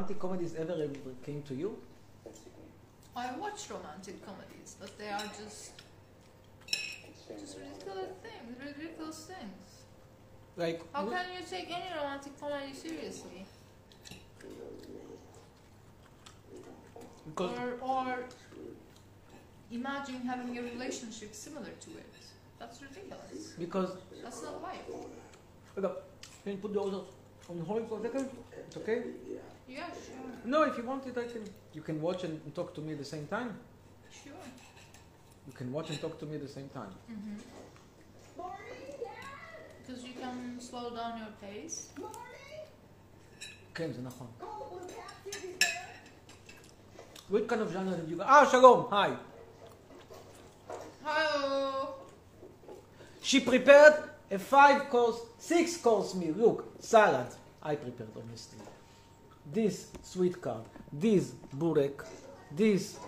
romantic comedies ever came to you? I watch romantic comedies, but they are just just ridiculous things, ridiculous things. Like how can you take any romantic comedy seriously? Because or, or imagine having a relationship similar to it. That's ridiculous. Because that's not life. Can you put the other on hold for a second? It's okay? Yeah, sure, No, if you want it, I can. You can watch and talk to me at the same time. sure. You can watch and talk to me at the same time. Mm-hmm. Because you can slow down your pace. כן, זה נכון. What kind of genre did you go? אה, שלום, היי. Hello. She prepared a five course, six course meal. Look, salad. I prepared, honestly. This sweet corn. This burek. This,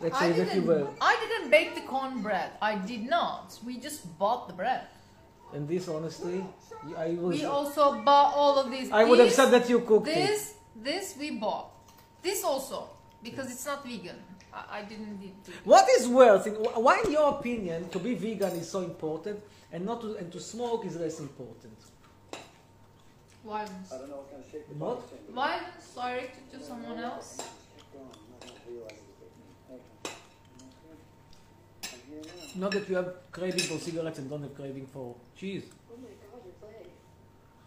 let's I say that you didn't, were. I didn't bake the cornbread. I did not. We just bought the bread. And this, honestly, I was. We also bought all of these. I would have said that you cooked This, it. this we bought. This also, because it's not vegan. I, I didn't need to. What is worse? In, why, in your opinion, to be vegan is so important, and not to, and to smoke is less important? Violence. I don't know what kind of shape the What? Violence directed to someone else. Keep going. I'm not gonna realize it. Okay. Okay. I'm here now. Not that you have craving for cigarettes and don't have craving for cheese. Oh my god, you're playing.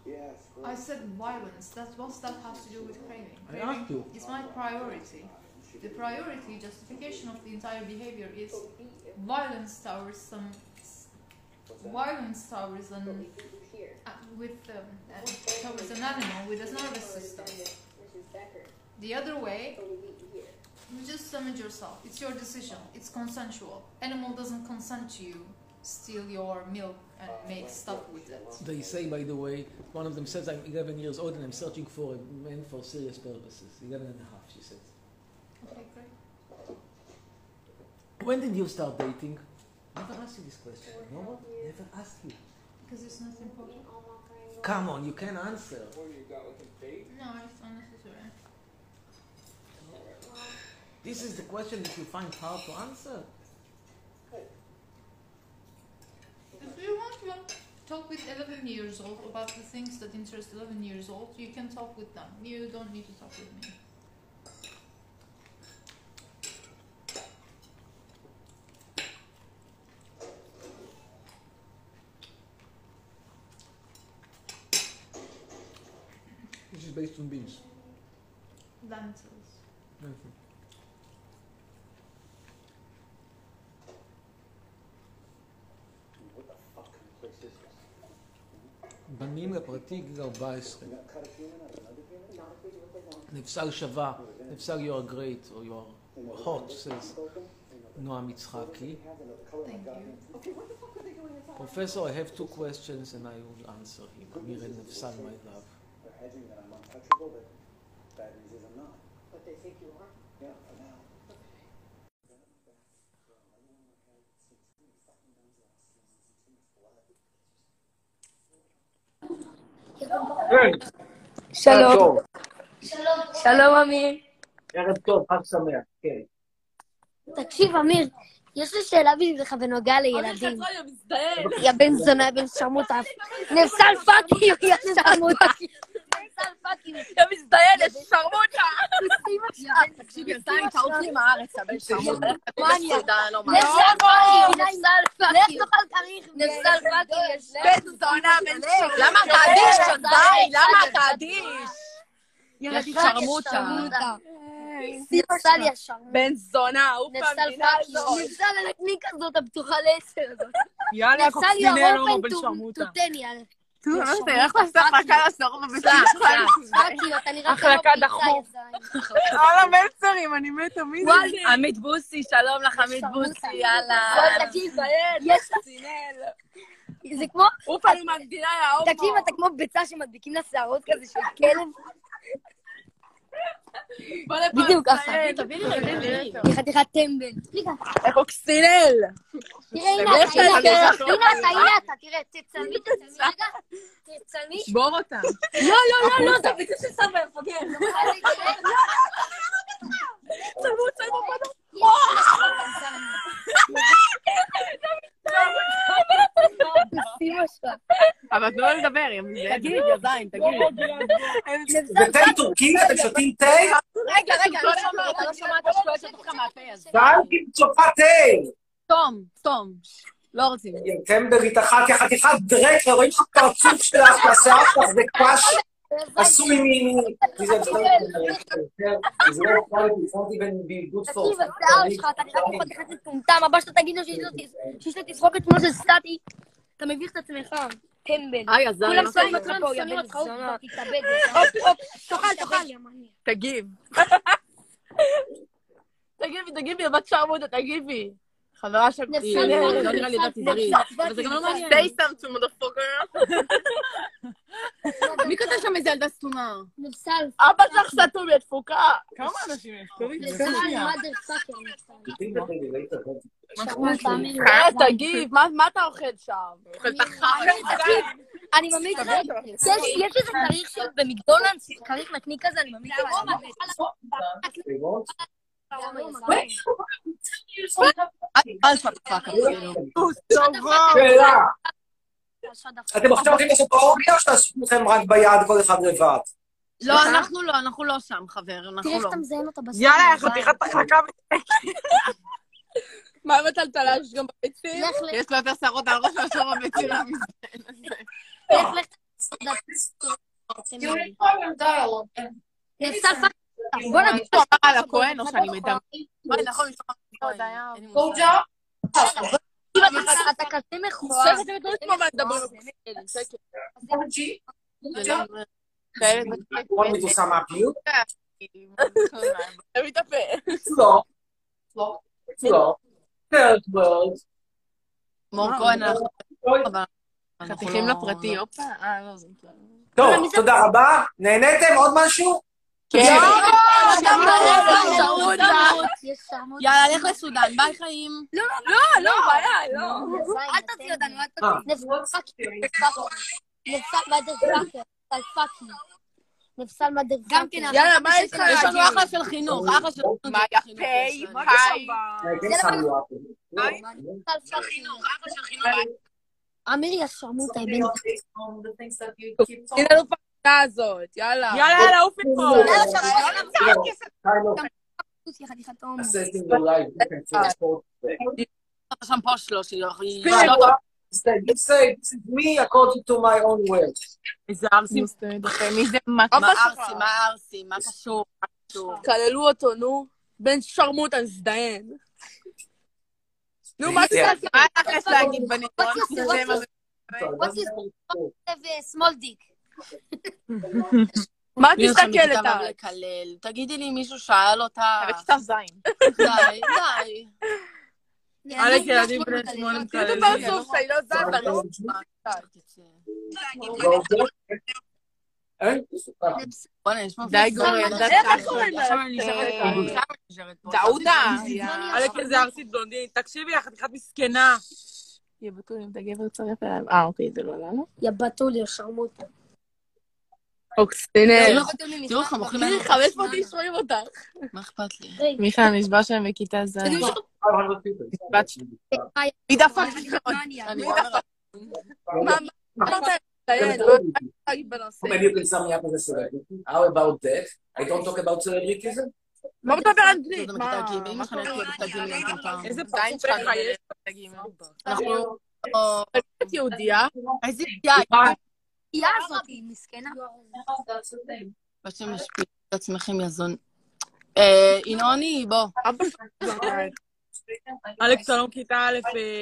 Yes. I said violence. That's what that has to do with craving. I Craving asked you. is my priority. The priority justification of the entire behavior is violence towards some violence towards an uh, with um, uh, towards an animal with a nervous system. The other way, you just damage yourself. It's your decision. It's consensual. Animal doesn't consent to you steal your milk and make stuff with it. They say, by the way, one of them says, I'm 11 years old and I'm searching for a man for serious purposes. 11 and a half, she says. Okay, great. When did you start dating? Never asked you this question. No one? Never asked you. Because it's not important. Come on, you can answer. No, it's unnecessary. This is the question that you find hard to answer. If you want to talk with 11 years old about the things that interest 11 years old, you can talk with them. You don't need to talk with me. Based on beans. Lentils. This? בנים לפרטי גיל 14. You gotta cut a human out of another human? נפסל שווה, נפסל you are great or you are hot, says נועם יצחקי. Professor, I have two questions and I will answer him. אמיר נפסל, my love. Hedging that I'm untouchable, but bad news is I'm not. But they think you are. Yeah, for now. שלום. שלום אמיר. ערב טוב, חג שמח, כן. תקשיב, אמיר, יש לי שאלה בשבילך בנוגע לילדים. יא בן זונה, בן שרמוטה. נפסל פאקי, יא שרמוטה. נפסל פאקי. יא מזדיין, יא שרמוטה. תקשיב, היא עשתה לי טעות לי עם הארץ, הבן שרמוטה. לא נפסל פאקי, נפסל פאקי. לך תאכל כריך. נפסל פאקי. בן זונה, בן שרמוטה. למה אתה אדיש, די? למה אתה אדיש? יא שרמוטה. בן זונה, הוא פעם נפסל מדינה פאקי. הזאת. נפסל הנקניקה הזאת, הפתוחה לעשר הזאת. יאללה, קוקסינל, בן שרמוטה. טו, מה זה? לך לעשות מחלקה אתה נראה כמו החלקה דחוף. יא. וואלה מלצרים, אני מתה, מי זה? עמית בוסי, שלום לך עמית בוסי, יאללה. תקשיב, יש לך... זה כמו... הוא פעם מהמדינה היה הומו. תקשיב, אתה כמו ביצה שמדביקים לה שערות כזה של כלב. בוא לפה, בדיוק ככה. תביא לי רגע, תביא חתיכת טמבל. רגע, קוקסינל. תראה, הנה אתה, תראה, תצלמי, תצלמי רגע. תצלמי. שבור אותם. לא, לא, לא, לא, זה ביצוע של סבא, מפגר. צלמו, צלמו. אבל תנו לו לדבר, תגיד, יא זין, תגיד. זה תה טורקי? אתם שותים תה? רגע, רגע, לא שומעת, לא שומעת שלך מהפה הזה. שותה תה! סתום, סתום. לא רוצים. יא טמברית אחת, יא חתיכת דרק, רואים לך פרצוף שלך, השיער שלך זה קש עשוי מ... זה לא יכול לפחות even be good for... תקשיב, השיער שלך, אתה נראה כמו חתיכת מטומטם, הבא שאתה תגיד לו שיש לו- לו תסרוקת כמו של סטטי, אתה מביך את עצמך, טמבל. כולם שומעת. אותך פה, יא בן זונה. תאכל, תאכל. תגיב. תגיבי, תגיבי, בת שרמוטה, תגיבי. חברה של... לא נראה לי זריז. נפסל אבל זה גם לא. מעניין. say something, motherfucker. מי כותב שם איזה ילדה סתומה? נפסל. אבא שלך סתום, יא תפוקה. כמה אנשים יש תגיב, מה אתה אוכל שם? אוכל את החרא. אני ממליץ לך, יש- יש איזה כריך במקדונלדס, כריך נקניק כזה, אני ממליץ לך. אל הפאקה, כאילו. שאלה, אתם עכשיו הולכים לעשות אורגיה או שתעשו לכם רק ביד כל אחד לבד? לא, אנחנו לא, אנחנו לא שם, חבר, תראה אנחנו איך לא. אתה מזיין אותה בסוף. יאללה, חתיכת החלקה. מה עם הטלטלה? יש גם בביצים? יש לו יותר שערות על ראש מאשר הביצים. לך, לך. פאק. בוא נגיד. הוא אמר על הכהן או שאני מדמה? מה, נכון, אתה- כזה אתם לא. לשמוע מה מדברים. מור כהן, אנחנו אבל אנחנו חתיכים לפרטי, הופה. אה, זה... טוב, תודה רבה. נהניתם? עוד משהו? כן. יש. יאללה, לך לסודן, ביי חיים. לא, לא, בעיה, לא. אל תוציא אותנו, אל תוציא. נפסל fucker. נפסל motherfucker. נפסל fucking. נפסל motherfucker. יאללה, מה יש לך? יש לנו אחלה של חינוך, אחלה של חינוך. מה. כן, שמו up. נפסל פאקינג. אמיר, יא שרמוטה, בן את הזאת, יאללה. יאללה, יאללה, עופי פה. kind of זונה, חתיכת הומו. assessing the life difference in sport. שם פה שלו, שהיא... You say, this is me according to my own words. איזה ארסים. מי זה? מה ארסי? מה ארסי? מה קשור? מה קשור? כללו אותו, נו. בן שרמוטה, נזדיין. נו, מה יש להגיד בנידון? What's his small dick? מה את מסתכלת על? תגידי לי, מישהו שאל אותה? בכיתה ז'. די, די. אלק ילדים בני שמונה את מקללים. הפרצוף שלה, היא לא זזה, לא? בוא'נה, יש פה... די, גורל, די, איך נשארת פה. דאודה. אלק איזה ארסית בלונדינית. תקשיבי, יא חתיכת מסכנה. יא בתולים, את הגבר אליו. אה, אוקיי, זה לא לנו. יא בתול, יא שרמוטה. אוקסינל. תראו איך הם אוכלים לנו. 500 איש רואים אותך. מה אכפת לי? מיכל, נשבע שהם בכיתה ז'. אה, מי דפק? אני מי דפק? מה מה אמרת? ציין, מה אתה להגיד בנושא? Maybe you can sum me up as a celebrity. How about that? I don't talk about celebrities. מה מדבר אנגלית? מה? איזה פרצוף שלך לך יש? אנחנו... את יהודייה? איזה יאי. יא הזאת, היא מסכנה. ואתם משפיעים את עצמכם, יא זון. אה, ינוני, בוא. אבא שלך. אלכס שלום כיתה א', אה,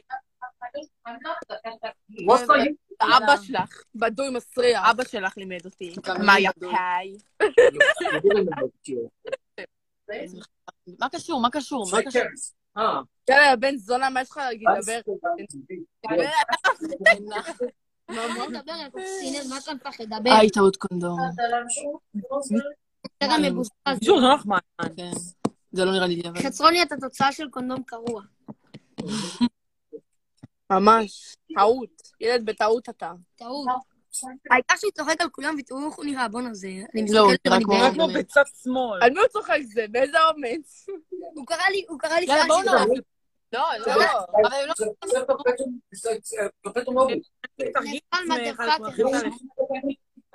you? אבא שלך, בדוי מסריח. אבא שלך לימד אותי. מה אני יא בדוי. פאי? You didn't know it, you. מה קשור? מה קשור? מה קשור? אה. יאללה, בן זונה, מה יש לך להגיד? דבר. נדבר על קוקסינל, מה אתה מפחד? דבר. היי, טעות קונדום. אתה מבוסס. קישור, זה לא נחמד. כן. זה לא נראה לי אבל... חצרוני אתה תוצאה של קונדום קרוע. ממש. טעות. ילד בטעות אתה. טעות. העיקר שהוא צוחק על כולם ותראו איך הוא נראה, בואנה זה... אני לא, הוא מסתכלת נראה ואני כמו- נראה בהלם. כמו בצד שמאל. על מי הוא צוחק זה? באיזה אומץ? הוא קרא לי, הוא קרא לי יאללה, בואו פאשי. נעוף. לא, לא. אבל הם לא... זה זה זה- זה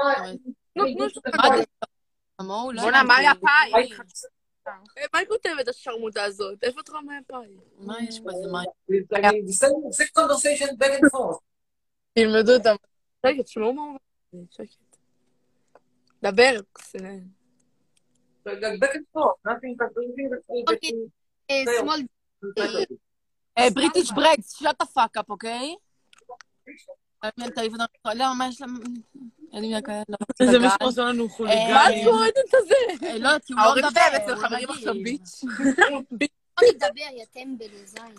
על. מה זה? כמוהו, לא בואנה, מה היה. פאי? אה, מה היא כותבת השרמוטה הזאת? איפה את רואה מה פאי? מה יש בזה? מה? Same conversation back and forth. תלמדו אותם. רגע, תשמעו מה הוא אומר. שקט. דבר, back and forth. Nothing but בריטיש ברקס, שאט הפאק אפ, אוקיי? לא, מה יש להם? אין לי כאלה. לא זה מה. שעושה לנו אה, מה חוליגנים. את קוראת את זה? אה, לא, כי הוא לא ההורים מדבר. שלהם אצל חברים. עכשיו ביץ'. לא נדבר, יא טמבל, זין.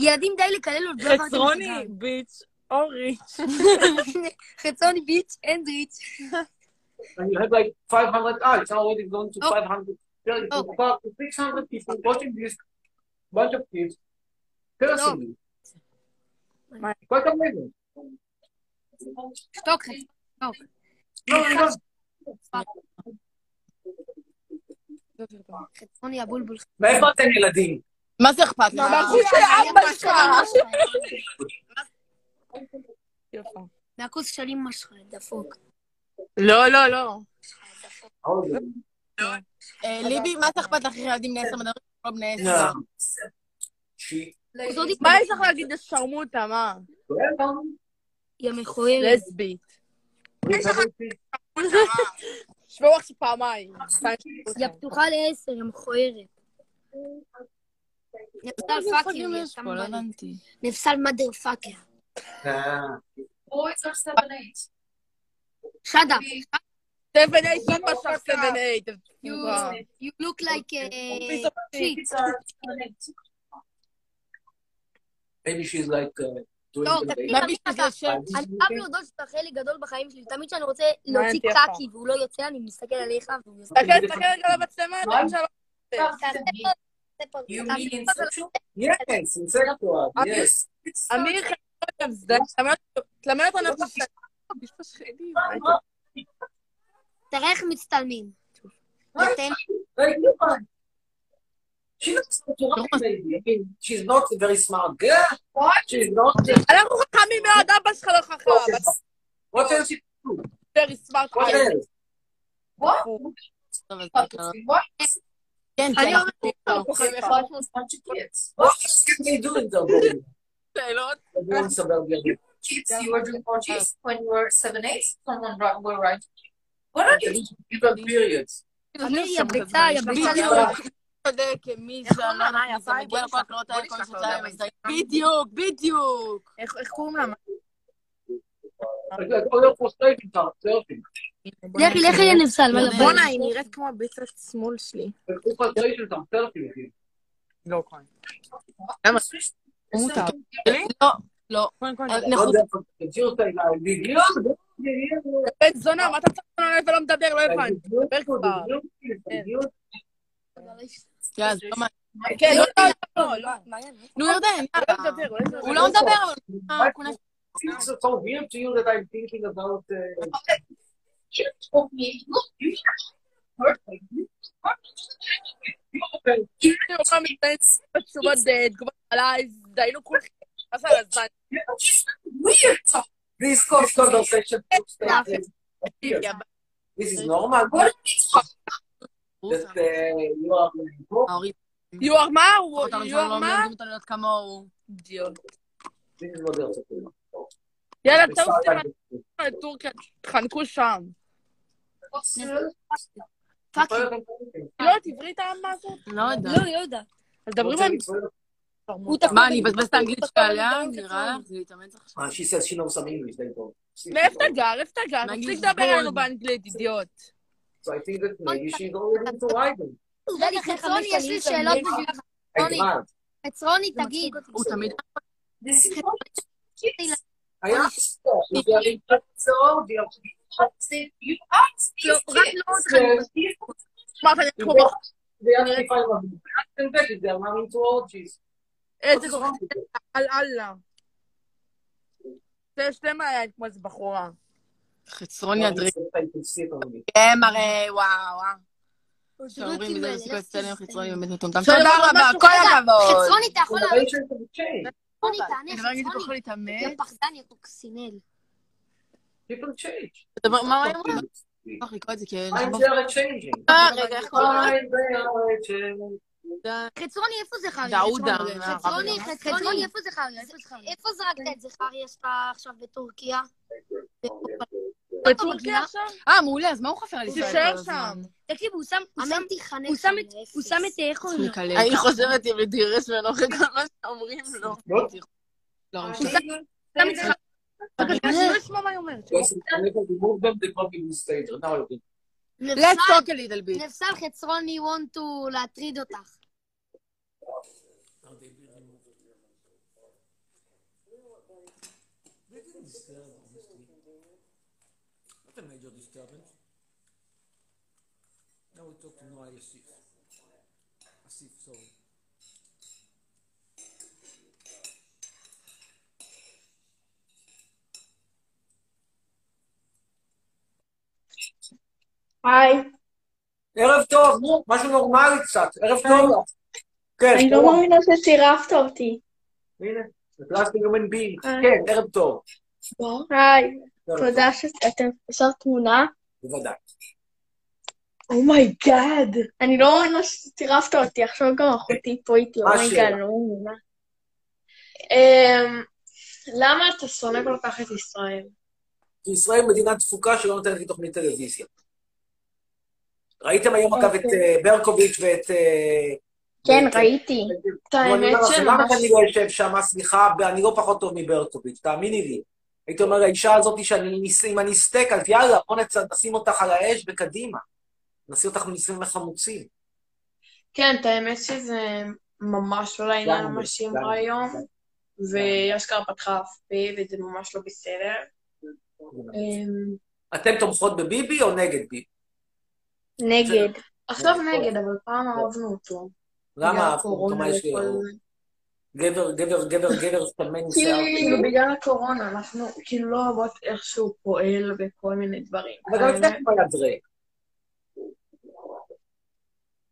ילדים די לקלל עוד לא עברתם חצרוני. ביץ', אורי. חצרוני ביץ', אנדריץ'. and you have like 500 ah, it's already gone to Oh. 500 30, Oh. about 600 people watching this bunch of kids personally. Quite amazing. שתוק, שתוק. No, no, no. חצרוני הבולבול. מאיפה אתם ילדים? מה זה אכפת לך? מהחוץ של אבא שלך. מהכוס של אמא שלך, דפוק. לא, לא, לא. אה, ליבי, מה זה אכפת לך ילדים בני עשר מדברים? לא בני עשר. No. She, מה יש לך להגיד לשרמוטה, מה? יא מכוערת. לסבית. שבו עכשיו פעמיים. יא פתוחה לעשר, יא מכוערת. נפסל פאקר? לא. הבנתי. נפסל מאדר פאקר. uh, Boys are seven eight. אייט, לא משך סבן אייט. You, you look like a seven eight. maybe she's like uh, לא, the תקשיב. אני חייב להודות שאתה חלק גדול בחיים שלי. תמיד כשאני רוצה להוציא קקי והוא לא יוצא, אני מסתכל עליך והוא יוצא. תסתכל, תסתכל רגע למצלמה. אמיר, תלמד אותנו איך זה... יש פה שכנים. תראה איך מצטלמים. אתם- Like, look on. She looks like a rock lady. I mean, she's not a very smart girl. What? She's not. אנחנו חכמים מאוד, אבא שלך לא חכם. What else she do? very smart. What else? טוב, אז What? ככה. What? כן, אני כן. אומרת, bunch of kids. What else can they do in the world? שאלות. Everyone suburban. Kids, you were doing orgies when you were seven eight. Someone wri- were writing. מי לא שנתיים. אז זה- בדיוק, בדיוק. איך קוראים לה? לכי, לכי לבוא? בואנה, היא נראית כמו הבצע שמאל שלי. לא, קוין. למה? מותר. לא, לא. קוין, קוין. אה, Not נחוץ. that frustrations, like, like, big- בן זונה, מה אתה צריך לענות ולא מדבר? לא הבנתי. דבר כבר. יאללה, זה לא מעניין. כן, לא, לא, לא. נו, ירדן, לא יאללה. מדבר, הוא לא הוא לא מדבר, אבל... אה, כולם- It's so weird to you that I'm thinking about. Uh, You you. מה זה על הזמן? Weird. this is normal. What? That uh, you are ההורים, יואר מה? שלא יואר מה? is. יאללה, like this. לטורקיה, תחנקו שם. פאק. לא, עברית האמה הזאת? לא יודע. לא, לא יודע. אז דברים על... מה, אני אבזבז את האנגלית שלי עליה? נראה לך? זה להתאמץ עכשיו. Uh, she says she knows some English. They don't. מאיפה אתה גר? איפה אתה גר? תפסיק לדבר גול. אלינו באנגלית, אידיוט. So I think that maybe she's already into writing. רגע, חצרוני, יש לי שאלות בשבילך. חצרוני, תגיד. הוא תמיד... This is I asked her if they are לא. לא If I'm a and if are not into. איזה with it? על אללה. זה שתי מעיין כמו איזה בחורה. חצרוני הדריק. הדריק. הם הרי, וואו. שאומרים מזה לסיכוי אצלנו חצרוני באמת מטומטם. תודה רבה, כל הכבוד. חצרוני, אתה יכול change. חצרוני, תענה, אני לא אגיד חצרוני. יכול להתאמן. יא פחדן, יא קוקסינל. People change. תדבר, מה? לא changing. אה, רגע, איך קוראים? חצרוני, איפה זה חריה? דאודה. חצרוני, חצרוני, איפה זה חריה? איפה זרקת את זכריה שלך עכשיו בטורקיה? בטורקיה עכשיו? אה, מעולה, אז מה הוא חפר על ישראל? תישאר כל הזמן? שם. תקשיב, הוא שם, הוא שם, הוא שם את, הוא שם את, איך קוראים לו? מקלל. אני חושבת אם לדירס ממנו אחרי כל מה שאומרים לו. לא. לא, הוא אני שם שם את זכריה. אני לא there. Now I think. let's talk a little bit. נפסל חצרוני want to להטריד אותך. They didn't disturb, honestly. Not a major disturbance. Now we talk to Noah Yasif. Asif, sorry. היי. ערב טוב, נו, משהו נורמלי קצת. ערב טוב. כן, אני לא. מאמינה שצירפת אותי. הנה, זה פלסטיק being. היי. כן, ערב טוב. היי. ערב תודה שאתם אפשר תמונה. בוודאי. oh my god. אני לא מאמינה שצירפת אותי, עכשיו גם אחותי פה איתי, מה oh my god, לא מאמינה. אמ, למה אתה שונא כל כך את ישראל? כי ישראל מדינה דפוקה שלא נותנת לי תוכנית טלוויזיה. ראיתם היום אגב את אה, ברקוביץ' ואת... אה, כן, ואת- ראיתי. את האמת לכם, למה. אני לא יושב שם? סליחה, אני לא פחות טוב מברקוביץ', תאמיני לי. הייתי אומר לאישה הזאת שאני אם אני סטייק, אז יאללה, בוא נצ- נשים אותך על האש וקדימה. נשים אותך בניסויים לחמוצים. כן, את האמת שזה ממש לא לעניין מה שהיא אמרה היום. והיא אשכרה פתחה אף פה, וזה ממש לא בסדר. אמ, אתם תומכות בביבי או נגד ביבי? נגד. עכשיו נכון. נגד, אבל פעם אהבנו אותו. למה אהבתם אותו? מה יש לי. גבר, גבר, גבר, גבר, סתמן עם כאילו, שיער. כאילו בגלל הקורונה, אנחנו כאילו לא אוהבות איך שהוא פועל וכל מיני דברים. אבל גם דרייק.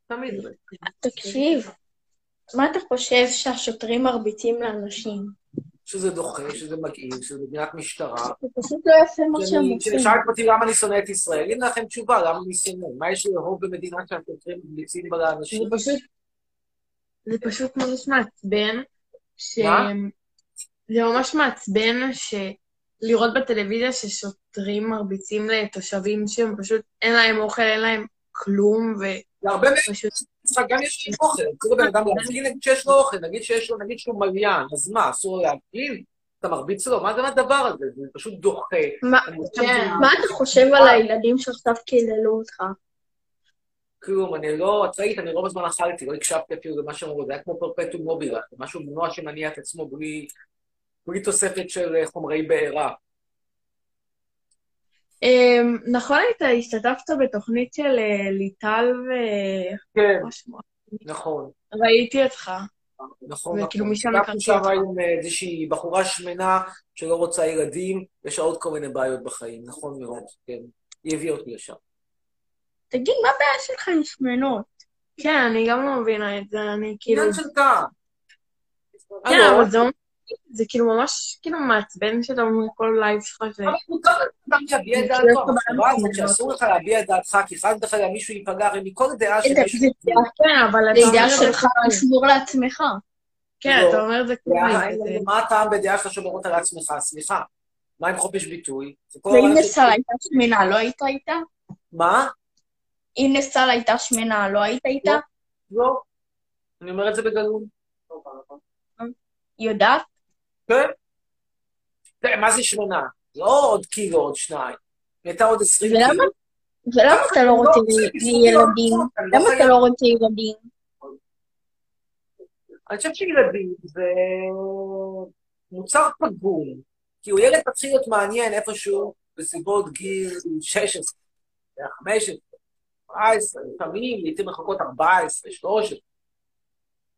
תמיד דרייק. תקשיב, מה אתה חושב שהשוטרים מרביצים לאנשים? שזה דוחה, שזה מגעיל, שזה מדינת משטרה. זה פשוט לא יפה מה שהם עושים. כששאלת אותי למה אני שונא את ישראל, הנה לכם תשובה, למה אני שונא. מה יש לאהוב במדינה שהשוטרים ממליצים בה לאנשים? זה פשוט, זה פשוט ממש מעצבן, ש... מה? זה ממש מעצבן ש... לראות בטלוויזיה ששוטרים מרביצים לתושבים שהם פשוט, אין להם אוכל, אין להם כלום, להרבה מהם ופשוט... גם יש להם אוכל. אסור לבן אדם להפגין, נגיד שיש לו אוכל, נגיד שיש לו, נגיד שהוא מליין, אז מה, אסור להפגין? אתה מרביץ לו? מה זה הדבר הזה? זה פשוט דוחה. כן, חושב- מה אתה חושב על הילדים שעכשיו קיללו אותך? כלום, אני לא, את ראית, אני רוב הזמן אכלתי, לא הקשבתי אפילו למה שהם אמרו, זה היה כמו פרפטום מובילה, זה משהו מנוע שמניע את עצמו בלי, בלי תוספת של אה, חומרי בעירה. אמ, נכון היית, השתתפת בתוכנית של אה, ליטל ו... כן? נכון, ראיתי אותך. נכון, וכאילו נכון. משם הכרתי שם אותך. עם אה, איזושהי בחורה שמנה שלא רוצה ילדים, יש לה עוד כל מיני בעיות בחיים, נכון מאוד, כן. היא הביאה אותי לשם. תגיד, מה הבעיה שלך עם שמנות? כן, אני גם לא מבינה את זה, אני כאילו... עניין של טעם. כן, אבל זה, זה כאילו ממש כאילו מעצבן שאתה אומר כל live שלך ש... אבל מותר לאדם להביע את דעתו, המחשבה הזאת שאסור לך להביע את דעתך, כי חס וחלילה מישהו ייפגע, הרי מכל דעה זה שמישהו... כן, אבל אתה זה אומר דעה את זה שלך לשמור לעצמך. כן, לא. אתה אומר את זה איזה- מה הטעם בדעה שאתה שומר אותה לעצמך? סליחה. מה עם חופש ביטוי? זה כל ואם נסל הייתה שמנה, לא היית איתה? מה? אם נסל הייתה שמנה, לא היית איתה? לא. אני אומר את זה בגלוי. יודעת? כן. מה זה שמונה? לא עוד קילו, עוד שניים. היא הייתה עוד עשרים? קילו. ולמה אתה לא רוצה לא, זה ילדים? לא למה אתה לא רוצה ילדים? אני חושב שילדים זה מוצר פגום, כי הוא ילד מתחיל להיות מעניין איפשהו בסביבות גיל 16, 15, 17, לפעמים, לעיתים רחוקות 14, 13.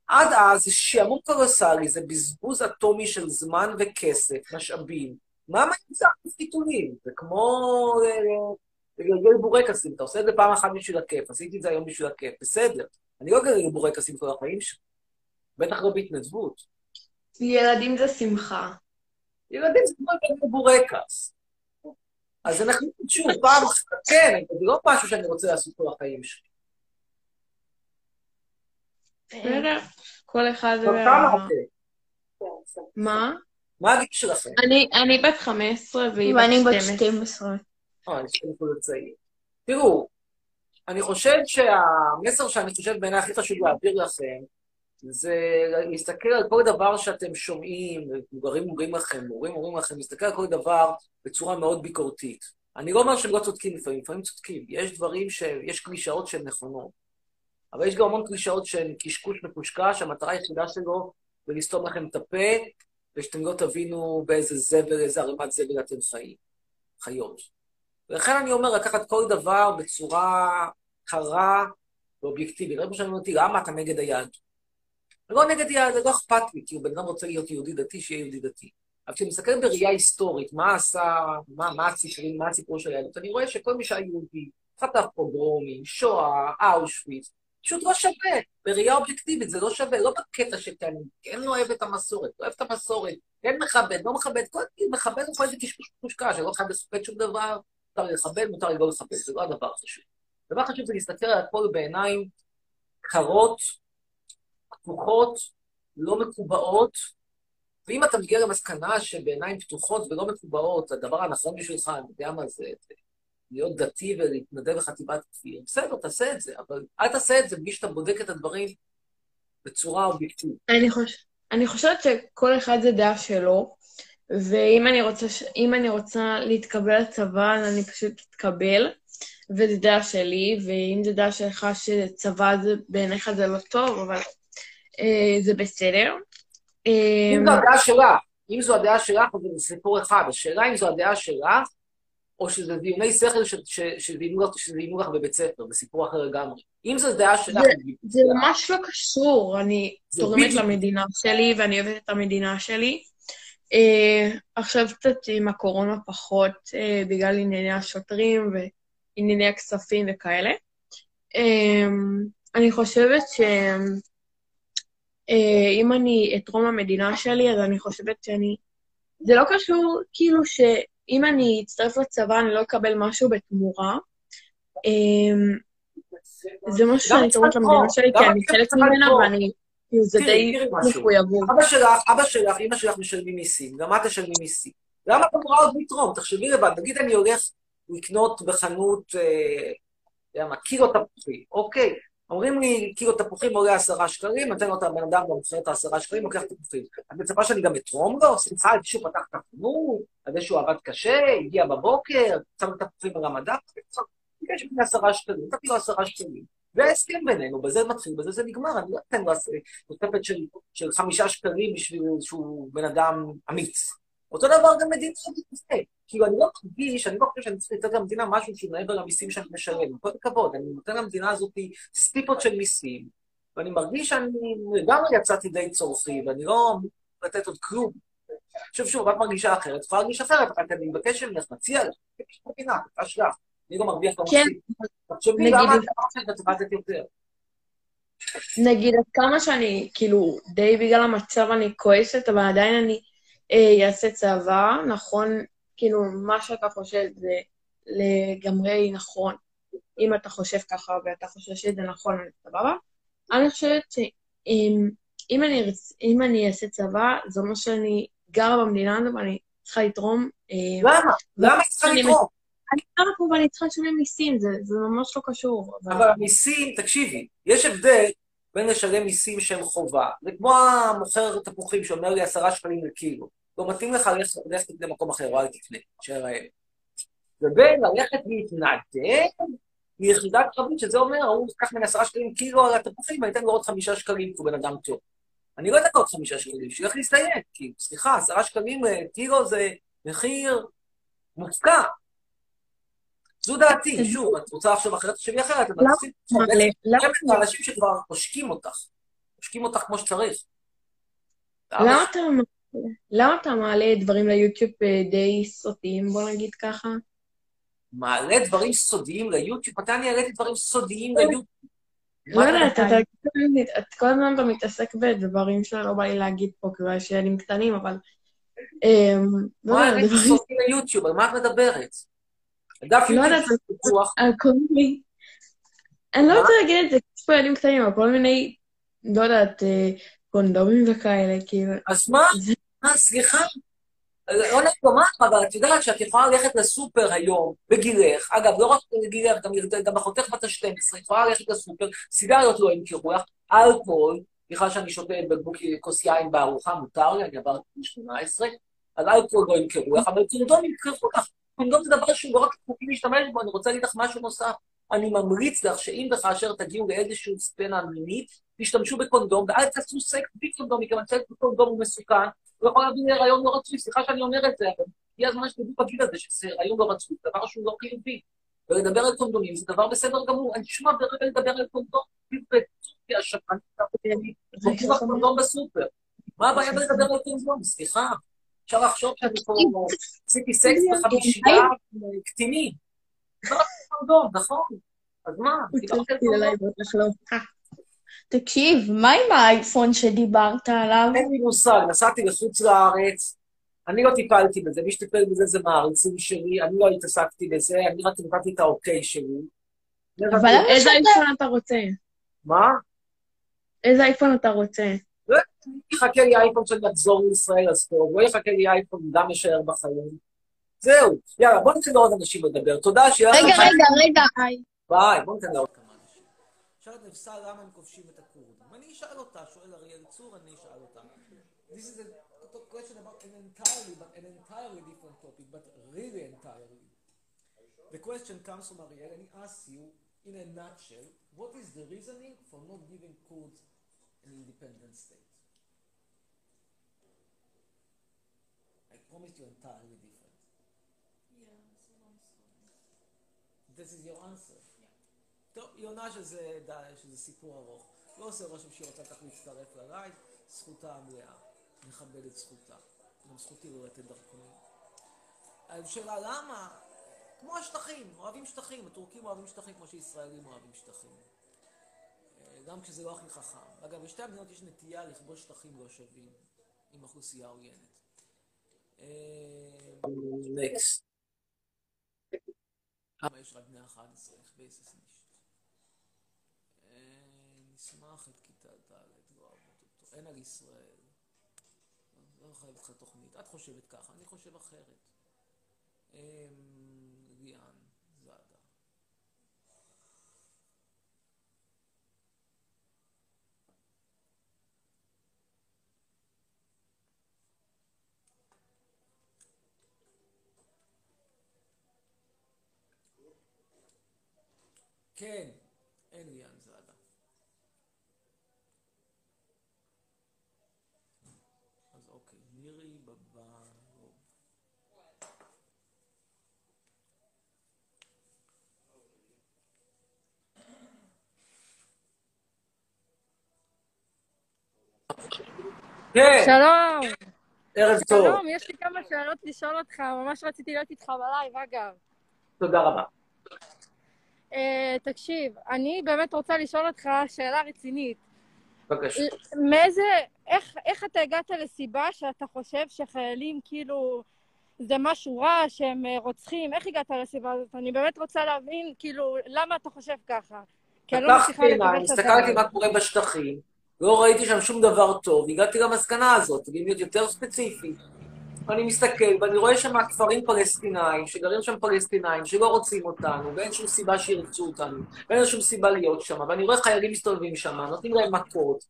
עד אז זה שעמום קולוסלי, זה בזבוז אטומי של זמן וכסף, משאבים, מה אותך חיתולים? זה כמו אה, לגלגל בורקסים, אתה עושה את זה פעם אחת בשביל הכיף, עשיתי את זה היום בשביל הכיף, בסדר. אני לא אגלגל בורקסים כל החיים שלי, בטח לא בהתנדבות. ילדים זה שמחה. ילדים זה כמו לגלגל בורקס. אז אנחנו, שוב, פעם אחת, כן, זה לא משהו שאני רוצה לעשות כל החיים שלי. בסדר, כל אחד... אתם? מה? מה הגיל שלכם? אני- אני בת 15 והיא ואני בת בת 12. 12. אה, יש לי נקודה צעיר. תראו, אני חושב שהמסר שאני חושב בעיניי הכי חשוב להעביר לכם, זה להסתכל על כל דבר שאתם שומעים, מבוגרים אומרים לכם, מורים אומרים לכם, להסתכל על כל דבר בצורה מאוד ביקורתית. אני לא אומר שהם לא צודקים לפעמים, לפעמים צודקים. יש דברים ש... יש קלישאות שהן נכונות. אבל יש גם המון קלישאות שהן קשקוש מקושקש, המטרה היחידה שלו זה לסתום לכם את הפה, ושאתם לא תבינו באיזה זבל, איזה ערימת זבל אתם חיים, חיות. ולכן אני אומר לקחת כל דבר בצורה קרה ואובייקטיבית. רבי שואלים אותי, למה אתה נגד היהדות? לא נגד יהדות, זה לא אכפת לי, כי הוא בן אדם רוצה להיות יהודי דתי, שיהיה יהודי דתי. אבל כשאני מסתכל בראייה היסטורית, מה עשה, מה, מה הסיפורים, מה הסיפור של היהדות, אני רואה שכל מי שהיה יהודי, חטף פוגרומים, שואה, אושוויץ, פשוט לא שווה. בראייה אובייקטיבית זה לא שווה, לא בקטע שאני כן לא אוהב את המסורת, לא אוהב את המסורת, כן מכבד, לא מכבד, כל כאילו מכבד הוא איזה קשקוש מקושקש, אני לא חייב לכבד שום דבר, מותר לכבד, מותר לא לכבד, זה לא הדבר החשוב. הדבר החשוב זה להסתכל על הכל בעיניים קרות, פתוחות, לא מקובעות, ואם אתה מגיע למסקנה שבעיניים פתוחות ולא מקובעות, הדבר הנכון בשבילך, אני יודע מה זה, להיות דתי ולהתנדב בחטיבת כפיר, בסדר, תעשה את זה, אבל אל תעשה את זה בלי שאתה בודק את הדברים בצורה אובייקטיבית. אני, חוש... אני חושבת שכל אחד זה דעה שלו, ואם אני רוצה, ש... אני רוצה להתקבל לצבא, אז אני פשוט אתקבל, וזו דעה שלי, ואם זו דעה שלך שצבא זה בעיניך זה לא טוב, אבל זה בסדר. אם אה, זו הדעה שלך, אם זו הדעה שלך, אז זה סיפור אחד. השאלה אם זו הדעה שלך, או שזה דיוני שכל ש- ש- שזיינו לך- בבית ספר, זה סיפור אחר לגמרי. אם זו דעה שלך, זה ממש לא קשור, אני תורמת. למדינה שלי ואני אוהבת את המדינה שלי. Uh, עכשיו קצת עם הקורונה פחות, בגלל ענייני השוטרים וענייני הכספים וכאלה. אני חושבת שאם uh, אני אתרום למדינה שלי, אז אני חושבת שאני... זה לא קשור, כאילו, שאם אני אצטרף לצבא, אני לא אקבל משהו בתמורה. Um, זה משהו שאני תורמת למדינה שלי, כי אני חלק ממנה, ואני... כאילו, זה די. מחויבות. אבא שלך, אבא שלך, אמא שלך משלמים מיסים, גם את תשלמי מיסים. למה את אמורה עוד לתרום? תחשבי לבד, נגיד אני הולך לקנות בחנות, אה, יודע מה, קילו תפוחים, אוקיי. אומרים לי, קילו תפוחים עולה עשרה שקלים, נותן לו את הבן אדם במוכר את העשרה שקלים, לוקח תפוחים. את מצפה שאני גם אתרום לו? שמחה על שהוא פתח את החנות, על זה שהוא עבד קשה, הגיע בבוקר, שם את התפוחים על המדף, ביקש ממני עשרה שקלים, נתתי לו עשרה שקלים. זה ההסכם בינינו, בזה זה מתחיל, בזה זה נגמר, אני לא אתן לו תוספת של חמישה שקלים בשביל שהוא בן אדם אמיץ. אותו דבר גם מדינה זה. כאילו, אני לא מרגיש, אני לא חושב שאני צריך לתת למדינה משהו שהוא מעבר למיסים שאני משלם. עם כל הכבוד, אני נותן למדינה הזאת סטיפות של מיסים, ואני מרגיש שאני לגמרי יצאתי די צורכי, ואני לא אמור לתת עוד כלום. שוב, שוב, את מרגישה אחרת, יכולה להרגיש אחרת, רק אני מבקש ממך, מציע לך, יש מדינה, אתה שלך, אני גם מרוויח את כן, המסים. תחשבי למה את אמרת שאת צריכה לתת יותר. נגיד, עד כמה שאני, כאילו, די בגלל המצב אני כועסת, אבל עדיין אני אה, אעשה צבא, נכון, כאילו, מה שאתה חושב זה לגמרי נכון. אם אתה חושב ככה ואתה חושב שזה נכון, אז סבבה. אני חושבת שאם אם אני, ארצ- אם אני אעשה צבא, זה אומר שאני גרה במדינה הזו ואני צריכה לתרום. אה, למה? למה היא צריכה לתרום? אני גרה פה ואני צריכה לשלם מיסים, זה, זה ממש לא קשור. אבל... אבל המיסים, תקשיבי, יש הבדל בין לשלם מיסים שהם חובה, זה כמו המוכר תפוחים שאומר לי עשרה שקלים לקילו. לא מתאים לך ללכת ללכת למקום אחר, או אל תקנה, שיראה. ובין ללכת להתנדב ליחידה קרבית, שזה אומר, הוא ייקח ממני עשרה שקלים קילו על התפוחים, ואני אתן לו עוד חמישה שקלים, כי הוא בן אדם טוב. אני לא אתן עוד חמישה שקלים, שילך להסתייג, כי סליחה, עשרה שקלים אה, קילו זה מחיר מופקע. זו דעתי, שוב, את רוצה לחשוב אחרת, תחשבי אחרת, אבל למה? תשים למה? למה? אנשים שכבר עושקים אותך, עושקים אותך כמו שצריך. למה אתה למה אתה מעלה דברים ליוטיוב אה, די סוטים, בוא נגיד ככה? מעלה דברים סודיים ליוטיוב? מתי אני העליתי דברים סודיים ליוטיוב? לא יודעת, אתה את כל הזמן אתה מתעסק בדברים שלא בא לי להגיד פה, כאילו יש ילדים קטנים, אבל... אמ, לא מה העליתי דברים... סודי ליוטיוב? על מה את מדברת? דף לא יוטיוב של פיתוח. מיני... אני לא רוצה להגיד את זה, יש פה ילדים קטנים, אבל כל מיני, לא יודעת, אה, קונדומים וכאלה, כאילו... אז מה? מה, סליחה? לא לומר, אבל את יודעת שאת יכולה ללכת לסופר היום, בגילך, אגב, לא רק בגילך, גם, גם אחותך בת ה-12, יכולה ללכת לסופר, סיגריות לא ימכרו לך, אלכוהול, בכלל שאני שותה בקבוק כוס יין בארוחה, מותר לי, אני עברתי בגיל 18, אז אלכוהול לא ימכרו לך, אבל קונדום ימכרו לך. קונדום זה דבר שהוא לא רק חוקי להשתמש בו, אני רוצה להגיד לך משהו נוסף. אני ממליץ לך שאם וכאשר תגיעו לאיזשהו סצנה מינית, תשתמשו בקונדום, ואל תעשו סקס בלי קונדום, מכיוון סקס בקונדום הוא מסוכן, הוא יכול להביא להיריון לא רצוי, סליחה שאני אומר את זה, אבל הגיע הזמן שתדעו בגיל הזה שזה הריון לא רצוי, זה דבר שהוא לא חיובי. ולדבר על קונדומים זה דבר בסדר גמור. אני שומע ברגע לדבר על קונדום, בטורקיה לך קונדום בסופר. מה הבעיה בלדבר על קונדום? סליחה. אפשר לחשוב שאני פה עשיתי סקס בחמישייה קטינים. דיברתי על קונדום, נכון. אז מה? דיברתי על קונדום. תקשיב, מה עם האייפון שדיברת עליו? אין לי מושג, נסעתי לחוץ לארץ, אני לא טיפלתי בזה, מי שטיפל בזה זה מעריצים שלי, אני לא התעסקתי בזה, אני רק נתתי את האוקיי שלי. אבל איזה אייפון אתה רוצה? מה? איזה אייפון אתה רוצה? אם יחכה לי אייפון שאני אחזור לישראל אז טוב, לא יחכה לי אייפון גם אשאר בחיים. זהו, יאללה, בוא ניתן לעוד אנשים לדבר. תודה, שיהיה לכם... רגע, רגע, רגע. ביי, בוא ניתן לעוד כמה אנשים. שואלת נפסל למה הם כובשים את הכורדים. אני אשאל אותה, שואל אריאל צור, אני אשאל אותה. This is a question about an entirely, but an entirely different topic, but really entirely. The question comes from Ariel, and he asks you, in a nutshell, what is the reasoning for not giving Kurds an independent state? I promise you entirely different. This is your answer. טוב, היא עונה שזה, שזה סיפור ארוך. לא עושה רושם שהיא רוצה כך להצטרף ללייב, זכותה המלאה. נכבד את זכותה. גם זכותי לא לתת דרכונים. השאלה למה? כמו השטחים, אוהבים שטחים, הטורקים אוהבים שטחים כמו שישראלים אוהבים שטחים. גם כשזה לא הכי חכם. אגב, בשתי המדינות יש נטייה לכבוש שטחים לא שווים, עם אוכלוסייה עוינת. נקסט. למה יש רק בני 11? איך בייסס נישט. נשמח את כיתה ד', לא אותו. אין על ישראל. לא חייבת לך תוכנית. את חושבת ככה, אני חושב אחרת. ליאן, זאדה. כן, אין ליאן זאדה. אז אוקיי, מירי בברוב. כן, שלום. ערב טוב. שלום, יש לי כמה שאלות לשאול אותך, ממש רציתי להיות איתך בלייב, אגב. תודה רבה. Uh, תקשיב, אני באמת רוצה לשאול אותך שאלה רצינית. בבקשה. מאיזה, איך, איך אתה הגעת לסיבה שאתה חושב שחיילים כאילו זה משהו רע, שהם uh, רוצחים? איך הגעת לסיבה הזאת? אני באמת רוצה להבין, כאילו, למה אתה חושב ככה? כי אני לא מצליחה לקבל את הסתכלתי. מה קורה בשטחים, לא ראיתי שם שום דבר טוב, הגעתי למסקנה הזאת, ואם להיות יותר ספציפי. אני מסתכל ואני רואה שם כפרים פלסטינאים, שגרים שם פלסטינאים, שלא רוצים אותנו, ואין שום סיבה שירצו אותנו, ואין שום סיבה להיות שם, ואני רואה חיילים מסתובבים שם, נותנים להם מכות,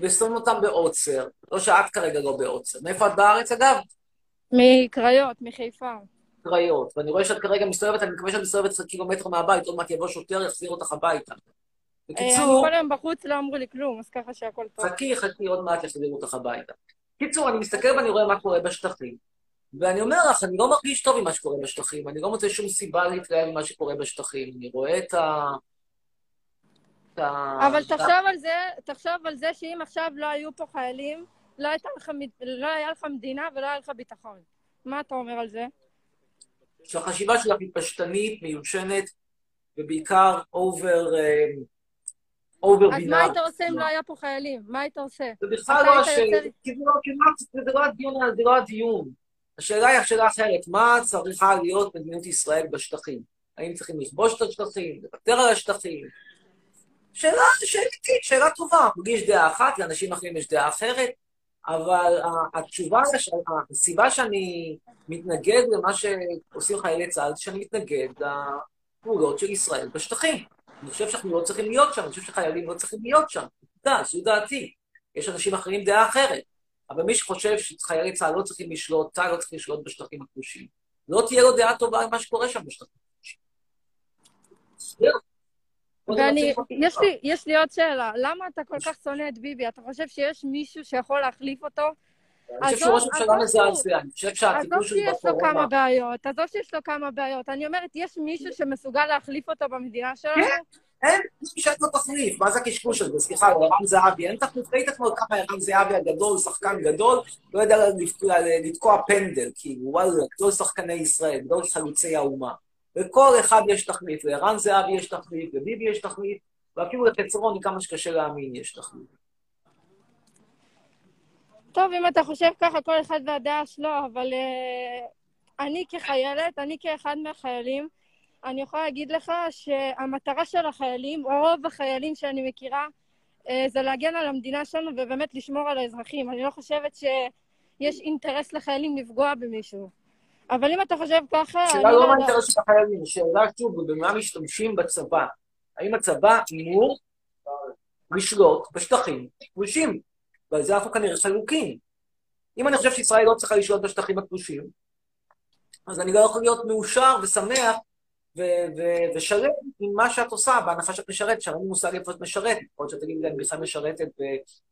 ושמים אותם בעוצר, לא שאת כרגע לא בעוצר. מאיפה את בארץ אגב? מקריות, מחיפה. קריות. ואני רואה שאת כרגע מסתובבת, אני מקווה שאת מסתובבת עשרה קילומטר מהבית, עוד מעט יבוא שוטר, יחזיר אותך הביתה. אה, אני בקיצור, כל היום בחוץ, לא אמרו לי כלום, אז ככה שהכל טוב. חכי, חכי, עוד מעט יחזירו אותך הביתה. קיצור, אני מסתכל ואני רואה מה קורה בשטחים. ואני אומר לך, אני לא מרגיש טוב עם מה שקורה בשטחים, אני לא מוצא שום סיבה להתלהב ממה שקורה בשטחים. אני רואה את ה... את ה... אבל תחשוב על זה, תחשוב על זה שאם עכשיו לא היו פה חיילים, לא, הייתה לך, לא היה לך מדינה ולא היה לך ביטחון. מה אתה אומר על זה? שהחשיבה שלך היא פשטנית, מיושנת, ובעיקר אובר... אובר אז. מה היית עושה אם לא היה פה חיילים? מה היית עושה? זה בכלל לא השאלה, זה לא- לא הדיון, זה לא הדיון. השאלה היא השאלה אחרת, מה צריכה להיות מדיניות ישראל בשטחים? האם צריכים לכבוש את השטחים, לוותר על השטחים? שאלה שאלתית, שאלה טובה. לי יש דעה אחת, לאנשים אחרים יש דעה אחרת, אבל התשובה, הסיבה שאני מתנגד למה שעושים חיילי צה"ל, שאני מתנגד לפעולות של ישראל בשטחים. אני חושב שאנחנו לא צריכים להיות שם, אני חושב שחיילים לא צריכים להיות שם. עובדה, זו דעתי. יש אנשים אחרים דעה אחרת. אבל מי שחושב שחיילי צה"ל לא צריכים לשלוט, צה"ל לא צריך לשלוט בשטחים הכבושים, לא תהיה לו דעה טובה על מה שקורה שם בשטחים הכבושים. ואני, יש לי, יש לי עוד שאלה, למה אתה כל כך שונא את ביבי? אתה חושב שיש מישהו שיכול להחליף אותו? אני חושב שהוא ראש עזוב- ממשלה עזוב שהוא- מזעזע, אני חושב שהטיפול עזוב שלו שיש לו כמה בקורונה... בעיות, עזוב שיש לו כמה בעיות. אני אומרת, יש מישהו שמסוגל להחליף אותו במדינה שלנו? אין, מי שאין לו תחליף, מה זה הקשקוש הזה? סליחה, ערן זהבי, אין תחליף, ראית אתמול כמה ערן זהבי הגדול, שחקן גדול, לא יודע לתקוע- לתקוע פנדל, כאילו, וואלה, גדול שחקני ישראל, גדול חלוצי האומה. לכל אחד יש תחליף, לערן זהבי יש תחליף, לביבי יש תחליף, ואפילו לחצרוני, כמה שקשה להאמין, יש תחליף. טוב, אם אתה חושב ככה, כל אחד והדעה שלו, אבל uh, אני כחיילת, אני כאחד מהחיילים, אני יכולה להגיד לך שהמטרה של החיילים, או רוב החיילים שאני מכירה, uh, זה להגן על המדינה שלנו ובאמת לשמור על האזרחים. אני לא חושבת שיש אינטרס לחיילים לפגוע במישהו. אבל אם אתה חושב ככה, השאלה אני לא לא מה. האינטרס של החיילים, השאלה שוב, במה משתמשים בצבא. האם הצבא אמור לשלוט בשטחים כבושים? ועל זה אנחנו כנראה חלוקים. אם אני חושב שישראל לא צריכה לשלוט בשטחים הכבושים, אז אני לא יכול להיות מאושר ושמח ו- ו- ושלם עם מה שאת עושה, בהנחה שאת משרתת, שאין לי מושג איפה את משרתת. יכול להיות שאת תגידי אני בכלל משרתת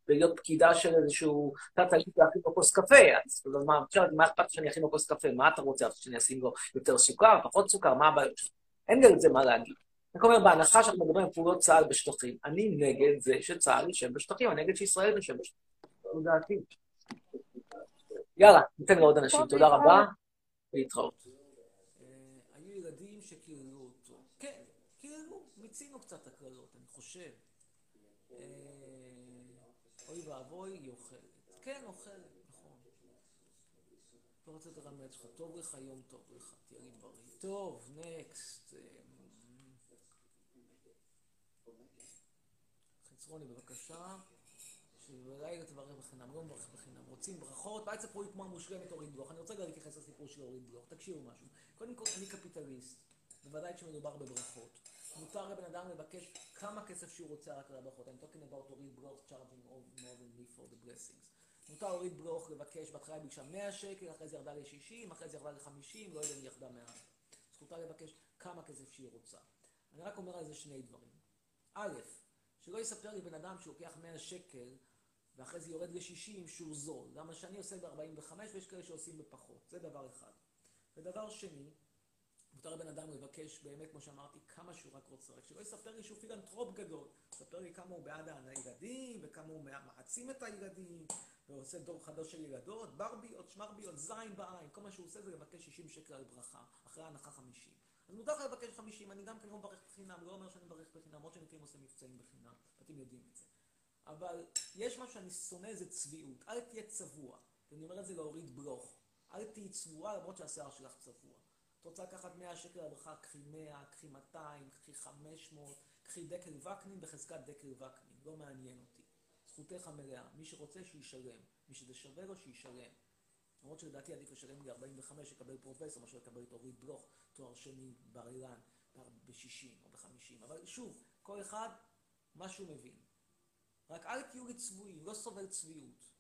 בלהיות פקידה של איזשהו תת-אלוף להכין לו כוס קפה, אז מה, מה אכפת שאני אכין לו כוס קפה? מה אתה רוצה? שאני אשים לו יותר סוכר, פחות סוכר? מה הבעיות שלך? אין לי על זה מה להגיד. אני אומר, בהנחה שאנחנו מדברים על פעולות צה"ל בשטחים, אני נגד זה שצה"ל יושב בשטחים, אני נגד שישראל תשב בשטחים. זו דעתי. יאללה, ניתן לעוד אנשים. תודה. רבה, להתראות. היו ילדים שקיללו אותו. כן, קיללו, מיצינו קצת הקללות, אני חושב. אה, אוי ואבוי, היא אוכלת. כן, אוכלת, נכון. לא רוצה לרמד שלך, טוב לך, יום טוב לך, תהיה לי בריא. טוב, נקסט. חצרוני, בבקשה. שלילה תברך בחינם, לא מברך בחינם. רוצים ברכות, ואל תספרו לי כמו המושלמת אורית בלוך. אני רוצה גם להתייחס לסיפור של אורית בלוך. תקשיבו משהו. קודם כל, אני קפיטליסט, בוודאי כשמדובר בברכות. מותר לבן אדם לבקש כמה כסף שהוא רוצה רק על הברכות. I'm talking about אורית בלוך charging more than me for the blessings. מותר אורית בלוך לבקש, בהתחלה היא ביקשה 100 שקל, אחרי זה ירדה ל-60, אחרי זה ירדה ל-50, לא יודע אם ירדה מעט. זכותה לבקש כמה כסף שהיא רוצה. אני רק אומר על זה שני דברים. א', שלא יספר לי בן אדם שלוקח 100 שקל ואחרי זה יורד ל-60 שהוא זול. למה שאני עושה ב-45 ויש כאלה שעושים בפחות. זה דבר אחד. ודבר שני, מותר לבן אדם לבקש באמת, כמו שאמרתי, כמה שהוא רק רוצה. רק שלא יספר לי שהוא פילנטרופ גדול. יספר לי כמה הוא בעד הילדים, וכמה הוא מעצים את הילדים, ועושה דור חדש של ילדות, ברביות, שמרביות, זין בעין. כל מה שהוא עושה זה לבקש 60 שקל על ברכה, אחרי ההנחה 50. אז מותר לך לבקש 50, אני גם כן לא מברך בחינם, לא אומר שאני מברך בחינם, למרות שאני לפעמים עושה מבצעים בחינם, ואתם יודעים את זה. אבל יש משהו שאני שונא, זה צביעות. אל תהיה צבוע. ואני אומר את זה להוריד בלוך. אל תהיי צבועה למרות שהשיער שלך צבוע. את רוצה לקחת 100 שקל לברכה, קחי 100, קחי 200, קחי 500, קחי דקל וקנין בחזקת דקל וקנין. לא מעניין אותי. זכותך המלאה. מי שרוצה, שישלם. מי שזה שווה לו, שישלם. למרות שלדעתי עדיף לשלם לי 45, יקבל פרופסור, מאשר לקבל את אורית בלוך, תואר שני בר אילן, ב-60 או ב-50. אבל שוב, כל אחד, מה שהוא מבין. רק אל תהיו לי צבועים, לא סובל צביעות.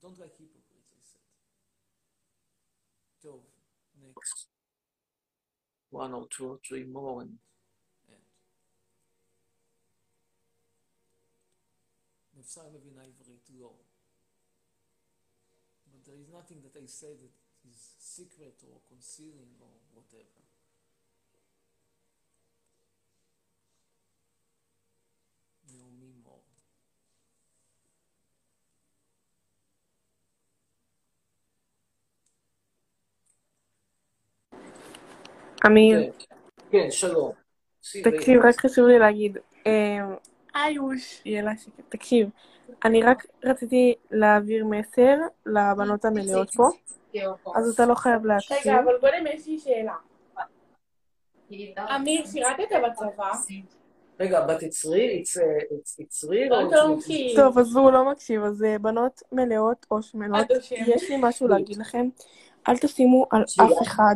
Don't like hypocrites, I said. טוב, next. one or two or three more and end. נפסר מבינה עברית, לא. But there is nothing that I say that is secret or concealing or whatever. אמיר, כן, כן, שלום. תקשיב. רק חשוב לי להגיד. אה, איוש. יאללה, שקט. תקשיב, אני רק רציתי להעביר מסר לבנות המלאות פה, אז אתה לא חייב להקשיב. רגע, אבל קודם יש לי שאלה. אמיר, שירתת בצבא? רגע, לא it's- מקשיב. טוב, אז הוא לא מקשיב, אז אה, בנות מלאות או שמנות, אשמת. יש לי משהו להגיד לכם. אל תשימו על אף אחד,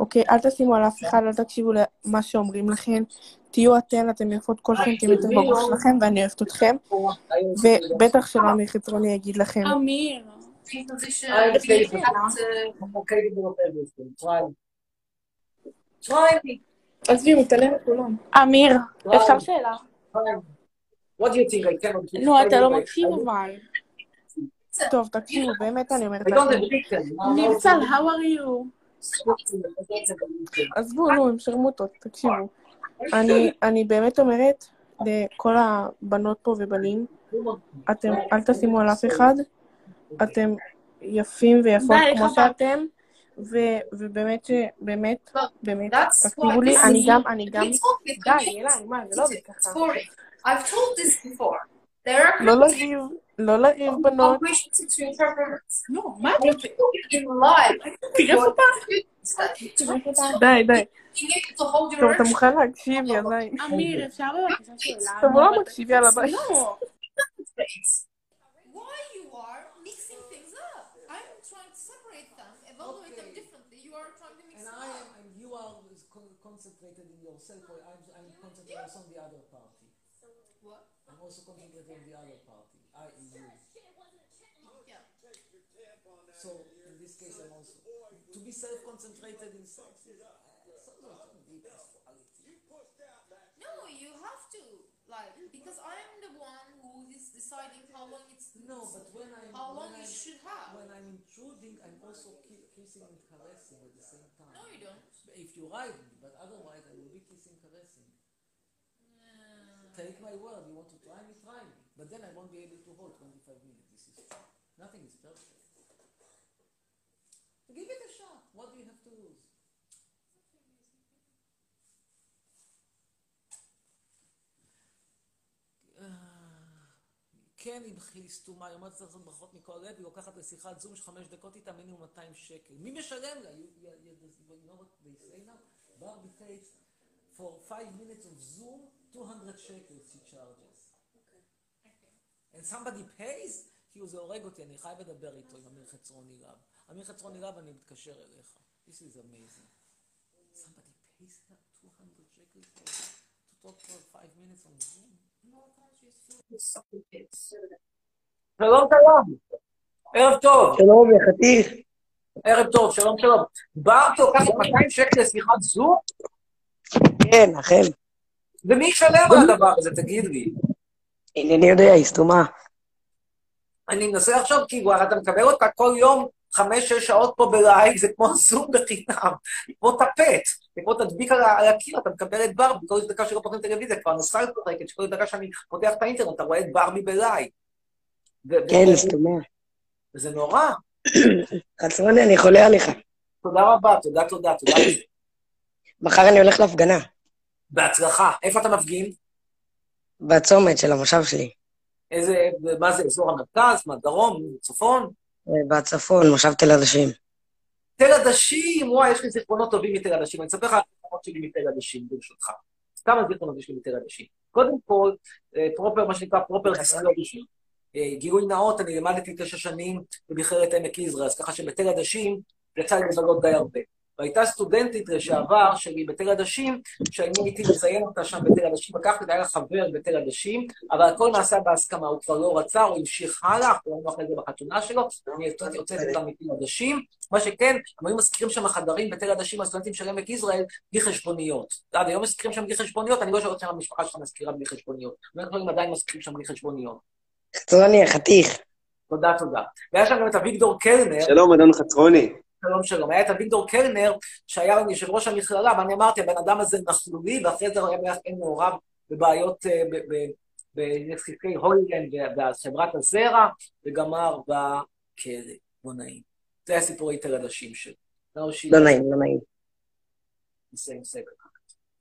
אוקיי? אל תשימו על אף אחד, אל תקשיבו למה שאומרים לכם. תהיו אתן, אתם יפות כל סנטימטר בראש שלכם, ואני אוהבת אתכם. ובטח שלא אמיר חצרוני יגיד לכם. אמיר. עזבי, הוא מתעלם מכולם. אמיר, אפשר שאלה? Try me. What do you think? I cannot do נו, אתה לא. מקשיב אבל. טוב, תקשיבו, באמת אני אומרת לכם. נרצל, how are you? עזבו, נו, הם שרמוטות, תקשיבו. אני, אני באמת אומרת לכל הבנות פה ובנים, אתם אל תשימו על אף אחד, אתם יפים ויפות כמו. שאתם, ו- ובאמת, באמת, באמת, תקשיבו לי, אני גם, אני גם, די, אלה, מה, זה לא עובד ככה. There are לא לא לריב בנות. operations to interpreters. נו, מה When you in live, תראה אותה. די, די. you need to hold your טוב, אתה urge. מוכן להקשיב, יא זין. אמיר, אפשר בבקשה שאלה? אתה לא מקשיב, יאללה, ביי. לא. Why you are mixing things up? I'm trying to separate them, evaluate them differently. You are trying to mix And them I up. am, and you are con- concentrated in yourself, or I'm, I'm concentrated also on the other party. What? I'm also concentrated on the other party, i.e. you. Yeah. So, in this case, I'm also, to be self-concentrated in sex is, uh, so not deep. No, you have to. Like, because I'm the one who is deciding how long it's No, but when I'm, how long when you I'm, should have. when I'm intruding, I'm also ki- kissing and caressing at the same time. No, you don't. If you ride me, but otherwise I will be kissing, and caressing. Take my word, you want to try me, try me. But then I won't be able to hold 25 minutes. This is true. Nothing is perfect. Give it a shot. What do you have to lose? אה, כן, היא סתומה, היא אומרת לעשות ברכות מכל לב, היא לוקחת לשיחת זום של חמש דקות איתה, מינימום 200 שקל. מי משלם לה? You know what they say now? Barbie takes for five minutes of Zoom, 200 shekels she charges. And somebody pays? כי זה הורג אותי, אני חייב לדבר איתו, עם אמיר חצרוני רב. אמיר חצרוני רב, אני מתקשר אליך. This is amazing. Somebody pays her 200 shekels for, to talk for five minutes on Zoom? שלום, שלום. ערב טוב. שלום, יא חתיך. ערב טוב, שלום, שלום. באת לוקחת 200 שקל לשיחת זום? כן, אכן. ומי ישלם על הדבר הזה, תגיד לי? אינני יודע, היא סתומה. אני מנסה לחשוב, כאילו, הרי אתה מקבל אותה כל יום חמש-שש שעות פה בלייב, זה כמו זום בחינם, כמו טפט, זה כמו תדביק על על הקיר, אתה מקבל את ברבי, כל דקה שלא פותחים טלוויזיה, כבר נוסע לשחקת, שכל דקה שאני פותח את האינטרנט, אתה רואה את ברבי בלייב. כן, היא סתומה. וזה נורא. חצרוני, אני חולה עליך. תודה רבה, תודה, תודה, תודה. מחר אני הולך להפגנה, בהצלחה. איפה אתה מפגין? בצומת של המושב שלי. איזה, מה זה, אזור המרכז, מה, דרום, צפון? אה, בצפון, מושב תל עדשים. תל עדשים, וואי, יש לי זיכרונות טובים מתל עדשים. אני אספר לך על הזיכרונות שלי מתל עדשים, ברשותך. כמה זיכרונות יש לי מתל עדשים. קודם כל, אה, proper, מה שנקרא proper disclosure. גילוי נאות, אני לימדתי תשע שנים במכללת עמק יזרעאל, אז ככה שבתל עדשים יצא לי לבלות די הרבה. והייתה סטודנטית לשעבר שלי בתל עדשים, שאני הייתי מזיין אותה שם בתל עדשים, לקחתי אותה, היה לה חבר בתל עדשים, אבל הכל נעשה בהסכמה, הוא כבר לא רצה, הוא המשיך הלאה, אנחנו ראינו אחרי זה בחתונה שלו, אני הוצאתי אותה מתל עדשים. מה שכן, הם היו משכירים שם חדרים בתל עדשים, הסטודנטים של עמק יזרעאל, בלי חשבוניות. יודע, היום מזכירים שם בלי חשבוניות, אני לא שואל אותך המשפחה שלך מזכירה בלי חשבוניות. הם עדיין מזכירים שם בלי חשבוניות. חצרוני, חתיך. תודה, תודה. והיה שם גם את אביגדור קלנר. שלום, אדון חצרוני. שלום, שלום. היה את אביגדור קלנר, שהיה יושב ראש המכללה, ואני אמרתי, הבן אדם הזה נכלולי, ואחרי זה היה מעורב בבעיות, אה, בנזקקי הולילנד ובחברת הזרע, וגמר בכלא. לא נעים. זה היה סיפורי תל עדשים שלו. לא נעים, לא נעים. same second.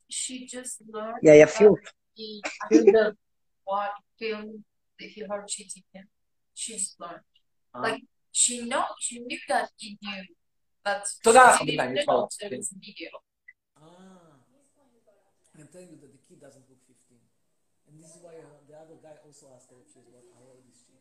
She just learned יא יפיות. he after what film that he heard cheating him. She's learned. Uh, Like she know she knew that he knew, תודה לך, she בינתיים, didn't know להתראות. there was video. Ah. I'm telling you that the kid doesn't look 15. And this is why uh, the other guy also asked her if she's what, how old is she?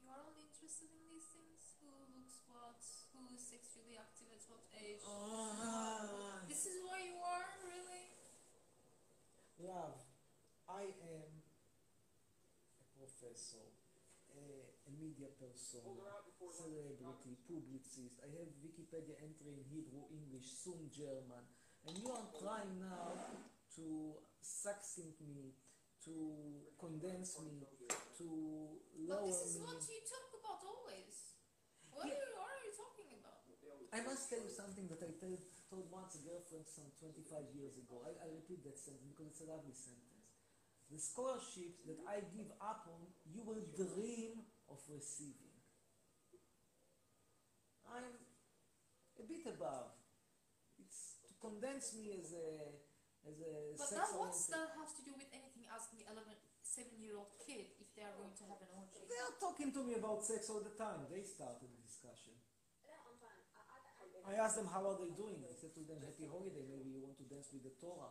You are only interested in these things? Who looks what? Who is sexually active at what age? Ah. This is why you are really? Love, I am a professor, a, a media person, celebrity, publicist. I have Wikipedia entry in Hebrew, English, soon German. And you are trying now to succinct me, to condense me, to lower me. But this is me. what you talk about always. What are you, what are you talking about? I must tell you something that I tell, told once a girlfriend some 25 years ago. I, I repeat that sentence because it's a lovely sentence. The scholarships that I give up on, you will dream of receiving. I'm a bit above. It's to condense me as a as a But sex that, what's oriented. that have to do with anything asking 11, 7 year old kid if they are going to have an orgy? They are talking to me about sex all the time. They started the discussion. I asked them how are they doing. I said to them, happy holiday. Maybe you want to dance with the Torah.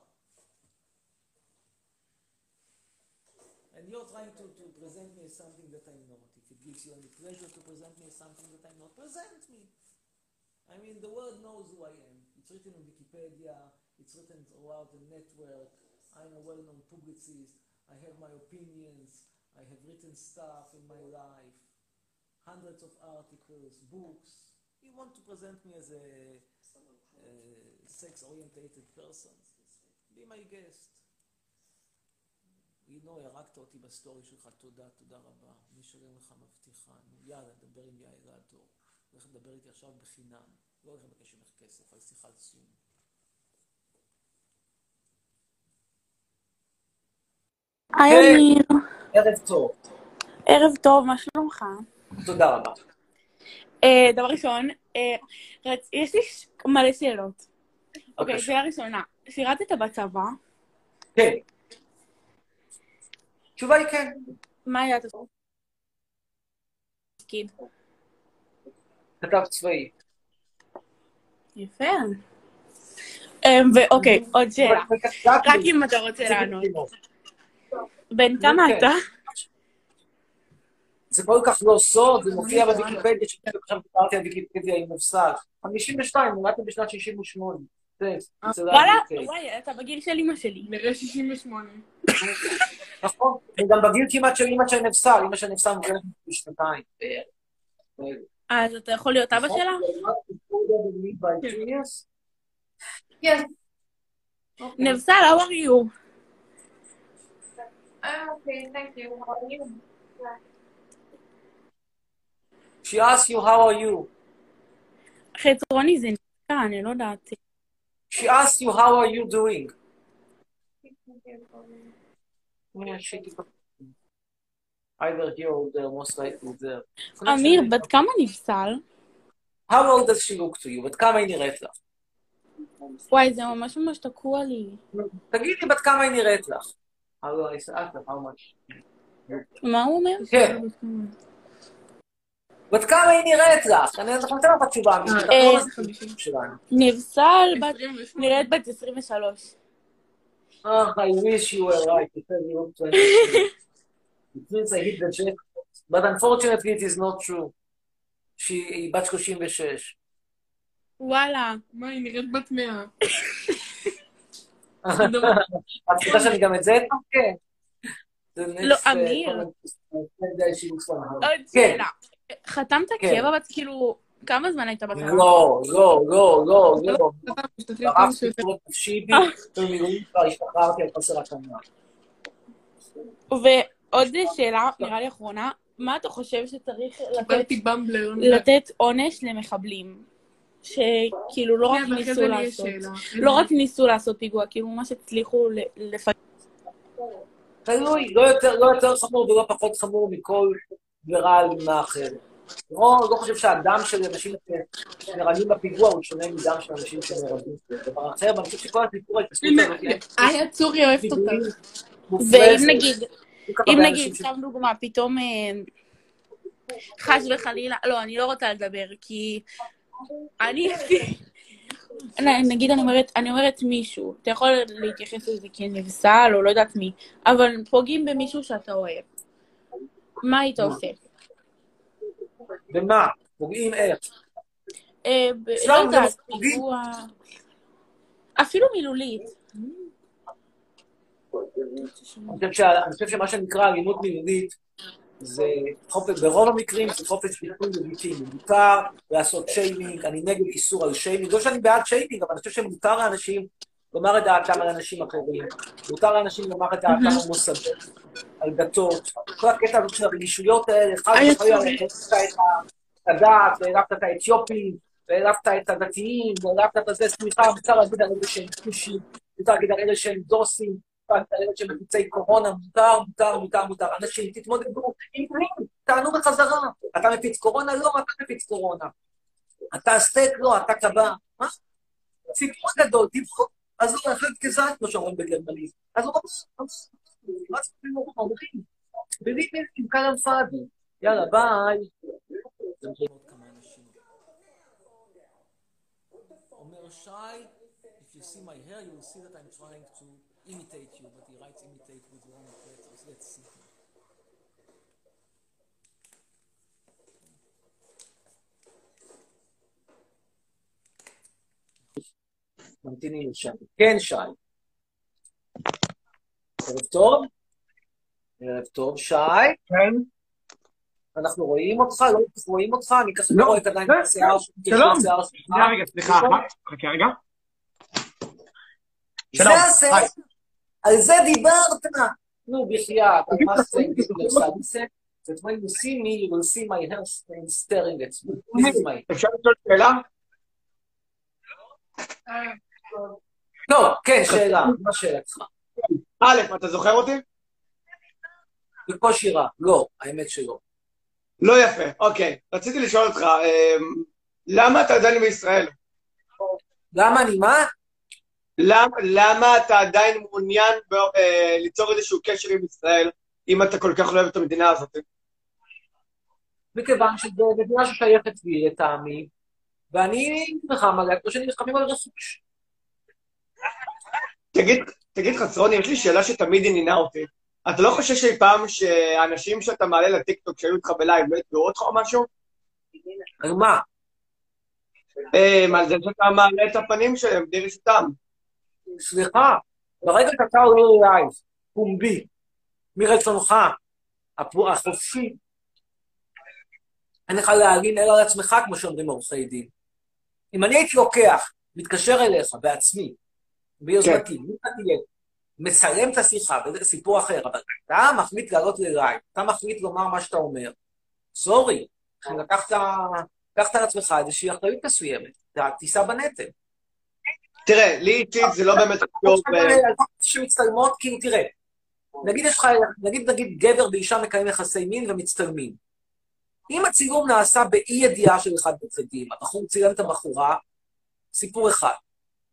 And you're trying to, to present me as something that I'm not. If it gives you any pleasure to present me as something that I'm not, present me. I mean, the world knows who I am. It's written on Wikipedia. It's written throughout the network. I'm a well-known publicist. I have my opinions. I have written stuff in my life. Hundreds of articles, books. You want to present me as a, a sex-orientated person? Be my guest. ינוי, הרגת אותי בסטורי שלך, תודה, תודה רבה. אני אשלם לך מבטיחה. נו, יאללה, דבר עם יאיר הדור. הולך לדבר איתי עכשיו בחינם. לא הולך לבקש ממך כסף על שיחת זום. היי כן. אמיר, ערב טוב. ערב טוב, מה שלומך? תודה רבה. אה, דבר ראשון, אה, יש לי מלא שאלות. אוקיי. שאלה ראשונה, שירתת בצבא? כן. התשובה היא כן. מה היה התפקיד? כתב צבאי. יפה. אה, ואוקיי, עוד שאלה. רק אם אתה רוצה לענות. בדיוק. בן כמה כן. אתה? זה כל כך לא סוד, זה מופיע בוויקיפדיה, שעכשיו דיברתי על ויקיפדיה עם מושג. 52, נולדתי בשנת 68. זה, זה לא וואלה. וואי, אתה בגיל של אמא שלי. נראה 68. נכון, וגם בגיל כמעט של אמא של נפסל, אמא של נפסל מוגנת בשנתיים. אז אתה יכול להיות אבא שלה? Yes. נבסל, how are you? I'm okay, thank you. How are you? She asked you how are you. חצרוני זה נקרא, אני לא יודעת. She asked you how are you doing. Either here or there, most likely there. אמיר, בת כמה נבסל? How old does she look to you? בת כמה היא נראית לך? וואי, זה ממש ממש תקוע לי. תגידי בת כמה היא נראית לך. מה הוא אומר? כן. בת כמה היא נראית לך? אני אנחנו ניתן לך את התשובה אה, לא שלנו. נבסל, נראית בת 23. Ah, I wish you were right. You said you look 20. It means I hit the jackpot. But unfortunately it is not true. שהיא בת 36. וואלה. מה, היא נראית בת 100. את רוצה שאני גם את זה? כן. Next, לא, uh, אמיר. uh. עוד כן. שאלה. חתמת כן. קבע כאילו, כמה זמן היית בצבא? לא, לא, לא, לא, לא. משתתפים ערפתי פרוט נפשי בי, במילואים כבר השתחררתי על חוסר התאמה. ועוד שאלה, נראה לי אחרונה, מה אתה חושב שצריך לתת, עונש למחבלים? שכאילו לא רק כן, ניסו לעשות. לא רק ניסו לעשות פיגוע, כאילו ממש הצליחו לפגע. תלוי, לא יותר, לא חמור ולא פחות חמור מכל עבירה אלימה אחרת. לא, לא חושב שהדם של אנשים שנהרגים בפיגוע הוא שונה מדם של אנשים שנהרגים. זה דבר אחר, ואני חושב שכל הסיפור ההתעסקות הזאת... איה צורי אוהבת אותך. ואם נגיד, אם נגיד, סתם דוגמה, פתאום אה, חס וחלילה, לא, אני לא רוצה לדבר, כי אני, נגיד אני אומרת, אני אומרת מישהו, אתה יכול להתייחס לזה כנבסל או לא יודעת מי, אבל פוגעים במישהו שאתה אוהב. מה היית עושה? במה? פוגעים איך? אה, לא יודעת? פיגוע... אפילו מילולית. אני חושב שה- אני חושב שמה שנקרא אלימות מילולית, זה חופש, ברוב המקרים זה חופש ביטוי לגיטימי. מותר לעשות שיימינג, אני נגד איסור על שיימינג. לא שאני בעד שיימינג, אבל אני חושב שמותר לאנשים לומר את דעתם על אנשים אחרים. מותר לאנשים לומר את דעתם על מוסדות, על דתות. כל הקטע הזה של הרגישויות האלה, היה וחלילה. העלבת את הדת, והעלבת את האתיופים, והעלבת את הדתיים, והעלבת את זה, סליחה, מותר להגיד על אלה שהם כושים, מותר להגיד על אלה שהם דוסים, מותר להגיד על אלה שהם מפיצי קורונה, מותר, מותר, מותר, מותר. אנשים, תתמודדו עם פנים, תענו בחזרה. אתה מפיץ קורונה? לא, אתה מפיץ קורונה. אתה סטייק? לא, אתה קבע. מה? סיפור גדול, דיווח. לא, החלט גזעת, כמו שאומרים בגרמנית. אז הוא אמר, מה זה סיפור אומרים? בלי מילים, כלאם פאדי. יאללה, ביי. אומר שי, if you see my hair, you will see that I'm trying to imitate you, but he writes imitate with wrong letters. Let's see. ממתינים לשם. כן, שי. ערב טוב. ערב טוב, שי. כן. אנחנו רואים אותך, לא רואים אותך, אני ככה לא, לא רואה את עדיין את השיער שלך. שלום. שנייה רגע, סליחה? חכה רגע. זה שלום. על זה דיברת. נו, בחייאת, על מה זה. That when you see me, you will see my hair stain staring at me. This is my... אפשר לשאול שאלה? טוב, כן, שאלה, מה שאלתך? א', אתה זוכר אותי? בקושי רע. לא, האמת שלא. לא יפה, אוקיי. רציתי לשאול אותך, אמ, למה אתה עדיין בישראל? למה אני מה? למה, למה אתה עדיין מעוניין ב, אה, ליצור איזשהו קשר עם ישראל, אם אתה כל כך לא אוהב את המדינה הזאת? מכיוון שזו מדינה ששייכת לי לטעמי, ואני נלחם עליה כמו שאני נלחם על רכוש. תגיד, תגיד חצרוני, יש לי שאלה שתמיד עניינה אותי. אתה לא חושב שאי פעם שהאנשים שאתה מעלה לטיקטוק שהיו איתך בלייב לא יתבעו אותך או משהו? על מה? אה, על זה שאתה מעלה את הפנים שלהם בלי רשותם. סליחה, ברגע שאתה עולה ללייב, פומבי, מרצונך, החופשי, אין לך להלין אלא על עצמך, כמו שאומרים עורכי דין. אם אני הייתי לוקח, מתקשר אליך בעצמי, ביוזמתי, מי תהיה? מצלם את השיחה, וזה סיפור אחר, אבל אתה מחליט לעלות ללייב, אתה מחליט לומר מה שאתה אומר. סורי, לקחת לקחת על עצמך איזושהי אחריות מסוימת, אתה תישא בנטל. תראה, לי אישית זה לא באמת קשור ב... שמצטלמות, כאילו, תראה, נגיד יש לך, נגיד, נגיד גבר ואישה מקיימים יחסי מין ומצטלמים. אם הצילום נעשה באי ידיעה של אחד בצדדים, הבחור צילם את הבחורה, סיפור אחד.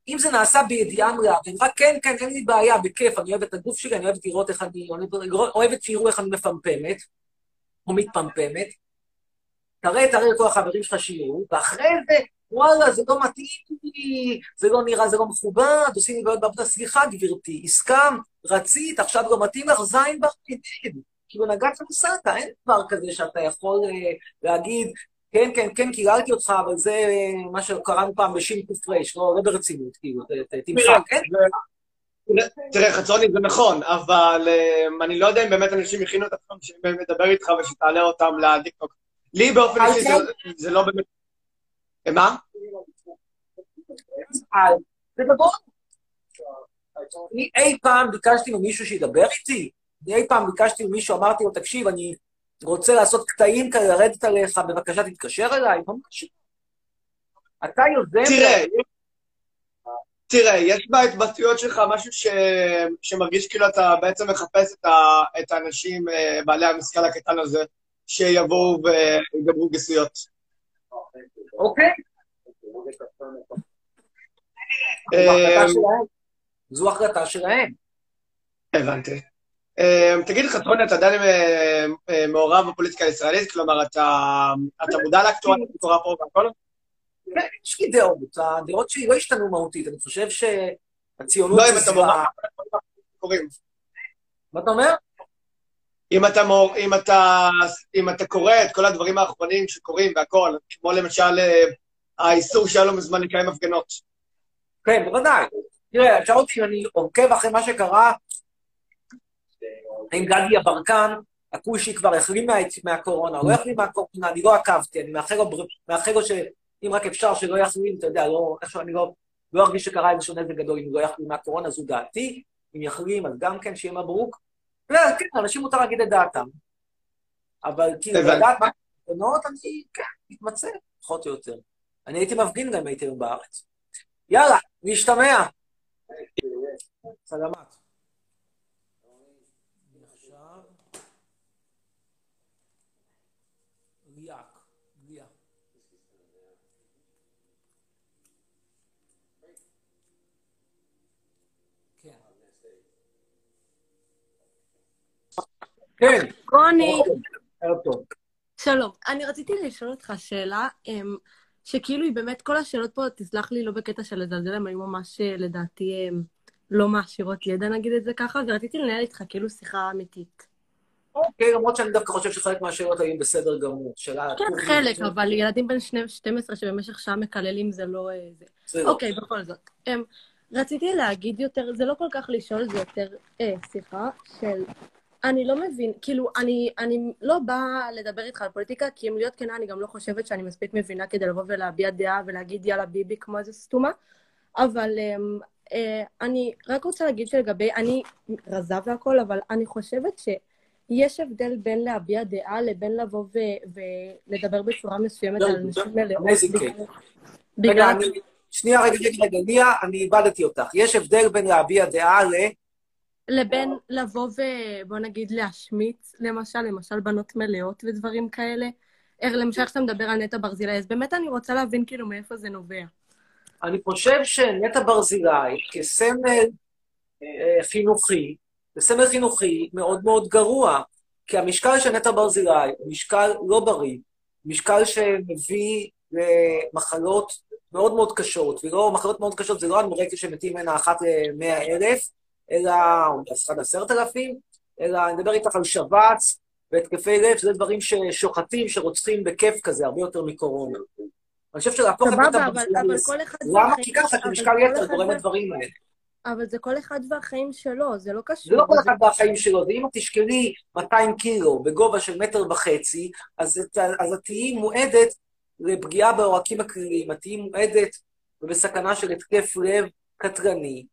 אם זה נעשה בידיעה מלאה, והם רק כן, כן, אין לי בעיה, בכיף, אני אוהב את הגוף שלי, אני אוהבת לראות איך אני, אוהבת שיראו איך אני מפמפמת, או מתפמפמת, תראה, תראה לכל החברים שלך שיראו, ואחרי זה, וואלה, זה לא מתאים לי, זה לא נראה, זה לא מכובד, עושים לי בעיות בעבודה, סליחה, גברתי, הסכמת, רצית, עכשיו לא מתאים לך, זין בחמידין. כאילו, נגעת נסעת, אין דבר כזה שאתה יכול אה, להגיד, כן, כן, כן, קיללתי אותך, אבל זה אה, מה שקראנו פעם בשין ק"ר, לא, לא ברצינות, כאילו, תמחק, כן? תראה, חצרוני, זה נכון, אבל אמ, אני לא יודע אם באמת אנשים הכינו את עצמם שהם באמת לדבר איתך ושתעלה אותם לטיקטוק. לי באופן אישי זה- לא באמת... אה, מה? זה. אני אי פעם ביקשתי ממישהו שידבר איתי? אני אי פעם ביקשתי ממישהו, אמרתי לו, תקשיב, אני רוצה לעשות קטעים כאלה, לרדת עליך, בבקשה תתקשר אליי? ממש. אתה יוזם... תראה, תראה, יש בהתבטאויות שלך משהו ש... שמרגיש כאילו אתה בעצם מחפש את, ה... את האנשים אה, בעלי המשכל הקטן הזה, שיבואו ויגמרו גסויות. אוקיי. אה, זו החלטה שלהם. הבנתי. אה, תגיד, חצרוני, אתה עדיין אה, אה, מעורב בפוליטיקה הישראלית? כלומר, אתה מודע לאקטואליה שקורה פה והכל? כן, יש לי דעות. הדעות שלי לא השתנו מהותית. אני חושב שהציונות לא, אם אתה. מעורב. מה אתה אומר? אם אתה, מור, אם, אתה, אם אתה קורא את כל הדברים האחרונים שקורים והכל, כמו למשל אה, האיסור שהיה לו מזמן לקיים הפגנות. כן, בוודאי. תראה, שאל אותי אם אני עוקב אחרי מה שקרה, האם גדי יברקן, הכושי כבר החלים מה, מהקורונה, לא החלים מהקורונה, אני לא עקבתי, אני מאחל לו, מאחל לו שאם רק אפשר שלא יחלים, אתה יודע, לא, איכשהו אני לא, לא ארגיש שקרה איזשהו נזק גדול אם לא יחלים מהקורונה, זו דעתי. אם יחלים, אז גם כן שיהיה מברוק. לא, כן, לאנשים מותר להגיד את דעתם. אבל כאילו. לדעת מה הפגנות, אני, כן, מתמצא, פחות או יותר. אני הייתי מפגין גם הייתי היום בארץ. יאללה, נשתמע. סלמת. כן. רוני, טוב. שלום. אני רציתי לשאול אותך שאלה, אמ, שכאילו היא באמת, כל השאלות פה, תסלח לי, לא בקטע של לזלזל, הן היו ממש, אה, לדעתי, אמ, לא מעשירות ידע, נגיד את זה ככה, ורציתי לנהל איתך כאילו שיחה אמיתית. אוקיי, למרות שאני דווקא חושב שחלק מהשאלות היו בסדר גמור. שאלה... כן, חלק, אבל ילדים בין שני- 12 שבמשך שעה מקללים זה לא... אה. אוקיי, בכל זאת. אמ, רציתי להגיד יותר, זה לא כל כך לשאול, זה יותר אה, שיחה של... אני לא מבין, כאילו, אני, אני לא באה לדבר איתך על פוליטיקה, כי אם להיות כנה, אני גם לא חושבת שאני מספיק מבינה כדי לבוא ולהביע דעה ולהגיד יאללה ביבי כמו איזה סתומה, אבל אמ, אה, אני רק רוצה להגיד שלגבי, אני רזה והכל, אבל אני חושבת שיש הבדל בין להביע דעה לבין לבוא ו- ולדבר בצורה מסוימת על נשים מלאות. amazing בגלל-. שנייה, רגע, רגע, רגע, ליה, אני איבדתי אותך. יש הבדל בין להביע דעה ל... לבין לבוא ובוא נגיד להשמיץ, למשל, למשל בנות מלאות ודברים כאלה. למשל כשאתה מדבר על נטע ברזילי, אז באמת אני רוצה להבין כאילו מאיפה זה נובע. אני חושב שנטע ברזילי, כסמל אה, חינוכי, זה סמל חינוכי מאוד מאוד גרוע, כי המשקל של נטע ברזילי הוא משקל לא בריא, משקל שמביא למחלות מאוד מאוד קשות, ולא, מחלות מאוד קשות זה לא אנורקסיה שמתים ממנה אחת למאה אלף, אלא, או אחד עשרת אלפים, אלא אני מדבר איתך על שבץ והתקפי לב, שזה דברים ששוחטים, שרוצחים בכיף כזה, הרבה יותר מקורונה. אני חושב שלהפוך את סבבה, נטע אבל- כל אחד למה? והחיים- כי ככה, כי משקל יתר גורם לדברים האלה. אבל זה כל אחד והחיים שלו, זה לא קשור. זה לא כל אחד בחיים שלו, ואם את תשקלי 200 קילו בגובה של מטר וחצי, אז את- תהיי מועדת לפגיעה בעורקים הקרירים, את תהיי מועדת ובסכנה של התקף לב קטרני.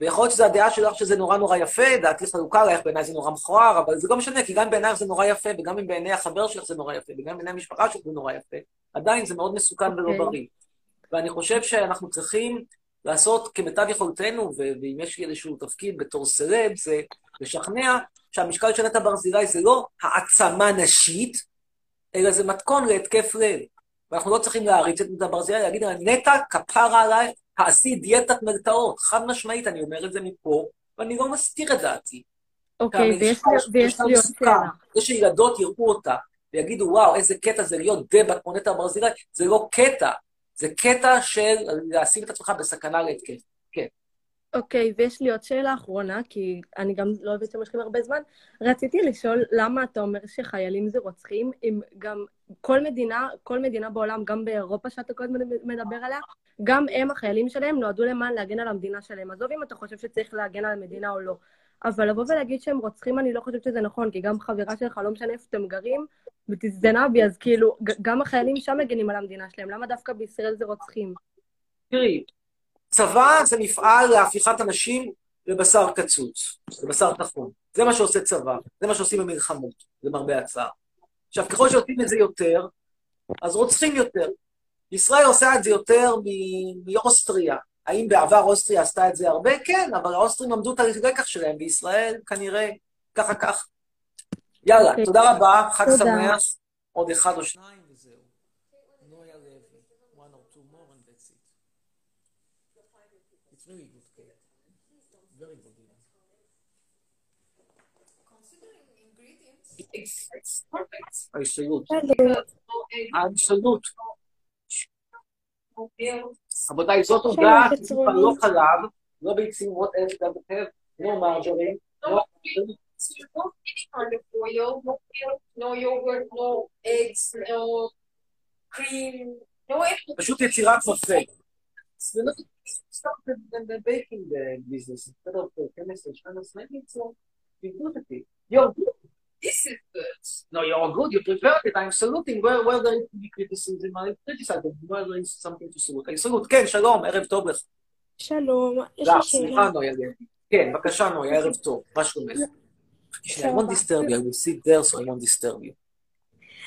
ויכול להיות שזו הדעה שלך שזה נורא נורא יפה, דעתי חלוקה עלייך, בעיניי זה נורא מכוער, אבל זה לא משנה, כי גם בעינייך זה נורא יפה, וגם אם בעיני החבר שלך זה נורא יפה, וגם בעיני המשפחה שלך זה נורא יפה, עדיין זה מאוד מסוכן ולא אוקיי. בריא. ואני חושב שאנחנו צריכים לעשות כמיטב יכולתנו, ואם יש לי איזשהו תפקיד בתור סלב, זה לשכנע שהמשקל של נטע ברזילי זה לא העצמה נשית, אלא זה מתכון להתקף לב. ואנחנו לא צריכים להריץ את נטע ברזילי, להגיד לה, נטע, כפרה עליי, תעשי דיאטת מלטעות. חד משמעית, אני אומר את זה מפה, ואני לא מסתיר את דעתי. אוקיי, ויש לי- עוד. שאלה. זה שילדות יראו אותה ויגידו, וואו, איזה קטע זה להיות דבה כמו נטע ברזילי, זה לא קטע, זה קטע של לשים את עצמך בסכנה להתקף. אוקיי, ויש לי עוד שאלה אחרונה, כי אני גם לא אוהבת שמשכים הרבה זמן. רציתי לשאול למה אתה אומר שחיילים זה רוצחים, אם גם כל מדינה, כל מדינה בעולם, גם באירופה שאתה כל הזמן מדבר עליה, גם הם, החיילים שלהם, נועדו למען להגן על המדינה שלהם. עזוב אם אתה חושב שצריך להגן על המדינה או לא. אבל לבוא ולהגיד שהם רוצחים, אני לא חושבת שזה נכון, כי גם חברה שלך, לא משנה איפה אתם גרים, ותזדנה בי, אז כאילו, גם החיילים שם מגנים על המדינה שלהם. למה דווקא בישראל זה רוצחים? תראי, צבא זה מפעל להפיכת אנשים לבשר קצוץ, לבשר טחון. זה מה שעושה צבא, זה מה שעושים במלחמות, למרבה הצער. עכשיו, ככל שעושים את זה יותר, אז רוצחים יותר. ישראל עושה את זה יותר מ- מאוסטריה. האם בעבר אוסטריה עשתה את זה הרבה? כן, אבל האוסטרים למדו את הלקח שלהם, בישראל כנראה ככה כך. יאללה, אוקיי. תודה רבה, חג. שמח. עוד אחד או שניים וזהו. נויה לוי, one or two more and that's it. It's very good cake. Very good. even. הישגות. שלום. האבסולוט. רבותיי, זאת הודעה, שלום, טיפה חצרוני. לא חלב, לא ביצים, what else does it have? לא מרג'רים, לא... no oil, no milk, no yogurt, no eggs, no cream, no anything. פשוט יצירת מופת. זה לא start the, the baking the business instead of the chemistry, chemistry, maybe it's uh, you good at it. You're good. This is good. No, you're good. You prepared it. I'm saluting. Where, where there is to be criticism, I criticize them. Where there is something to salute. I salute. כן, שלום, ערב טוב לך. שלום, יש לך, לי סליחה, שאלה. נויה לוי. כן, בבקשה, נויה, ערב טוב. מה שלומך? שנייה, I won't סבבה. disturb you. I will sit there, so I won't disturb you.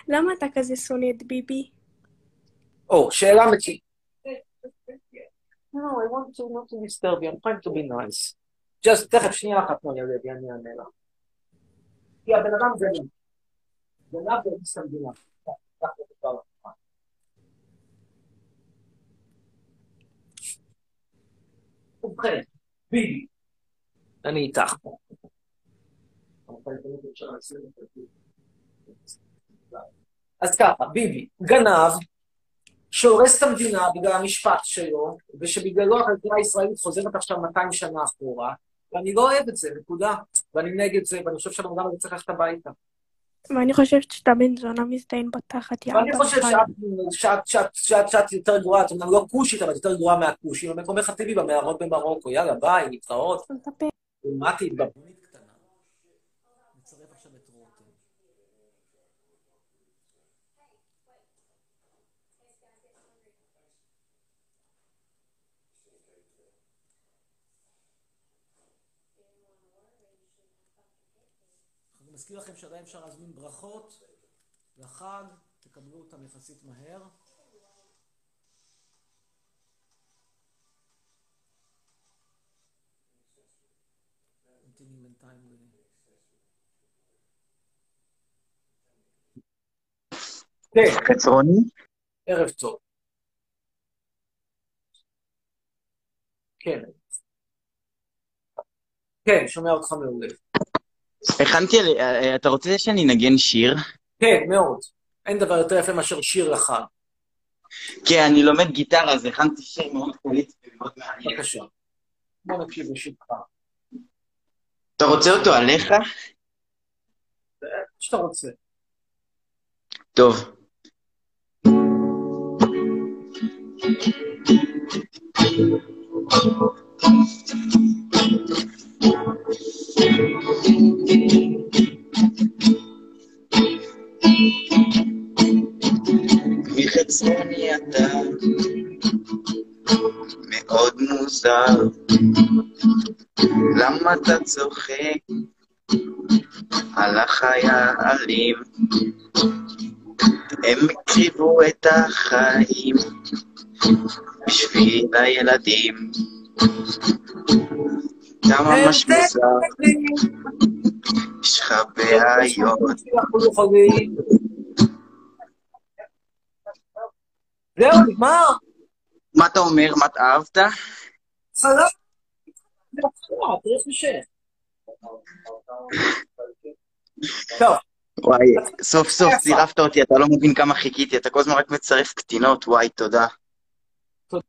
למה אתה כזה שונא את ביבי? או, שאלה מצוינת. No, I want to not to disturb you. I'm trying to be nice. Just, תכף, שנייה אחת, נויה לוי, אני אענה לך. כי הבן אדם גנב. גנב והרביץ את המדינה. ובכן, ביבי, אני איתך. אז ככה, ביבי, גנב, שהורס את המדינה בגלל המשפט שלו, ושבגללו הכלכלה הישראלית חוזרת עכשיו 200 שנה אחורה, ואני לא אוהב את זה, נקודה. ואני נגד זה, ואני חושב שהבן אדם הזה צריך ללכת הביתה. ואני חושבת שאתה בן זונה מזדיין בתחת, יא ואני אבא חושב חי. שאת, יותר גרועה, את אומנם לא כושית, אבל את יותר גרועה מהכושים, במקומך הטבעי במערות במרוקו. יאללה, ביי, להתראות. מה תתבבלית קטנה? נצרף עכשיו את רותם. אני מזכיר לכם שעדיין אפשר להזמין ברכות לחג, תקבלו אותם יחסית מהר. בינתיים חצרוני? ערב טוב. כן. כן, שומע אותך מעולה. הכנתי, על- אה, אתה רוצה שאני אנגן שיר? כן, מאוד. אין דבר יותר יפה מאשר שיר לחג. כן, אני לומד גיטרה, אז הכנתי שיר מאוד פוליטי ומאוד מעניין. בבקשה. בוא נקשיב לשיר שלך. אתה רוצה אותו עליך? שאתה רוצה. טוב. מחצרוני אתה מאוד מוזר, למה אתה צוחק על החיילים? הם הקריבו את החיים בשביל הילדים. אתה ממש מוזר, יש לך בעיות. זהו, נגמר. מה אתה אומר? מה אתה אהבת? משך. טוב. וואי, סוף סוף צירפת אותי, אתה לא מבין כמה חיכיתי, אתה כל הזמן רק מצרף קטינות, וואי, תודה. אה,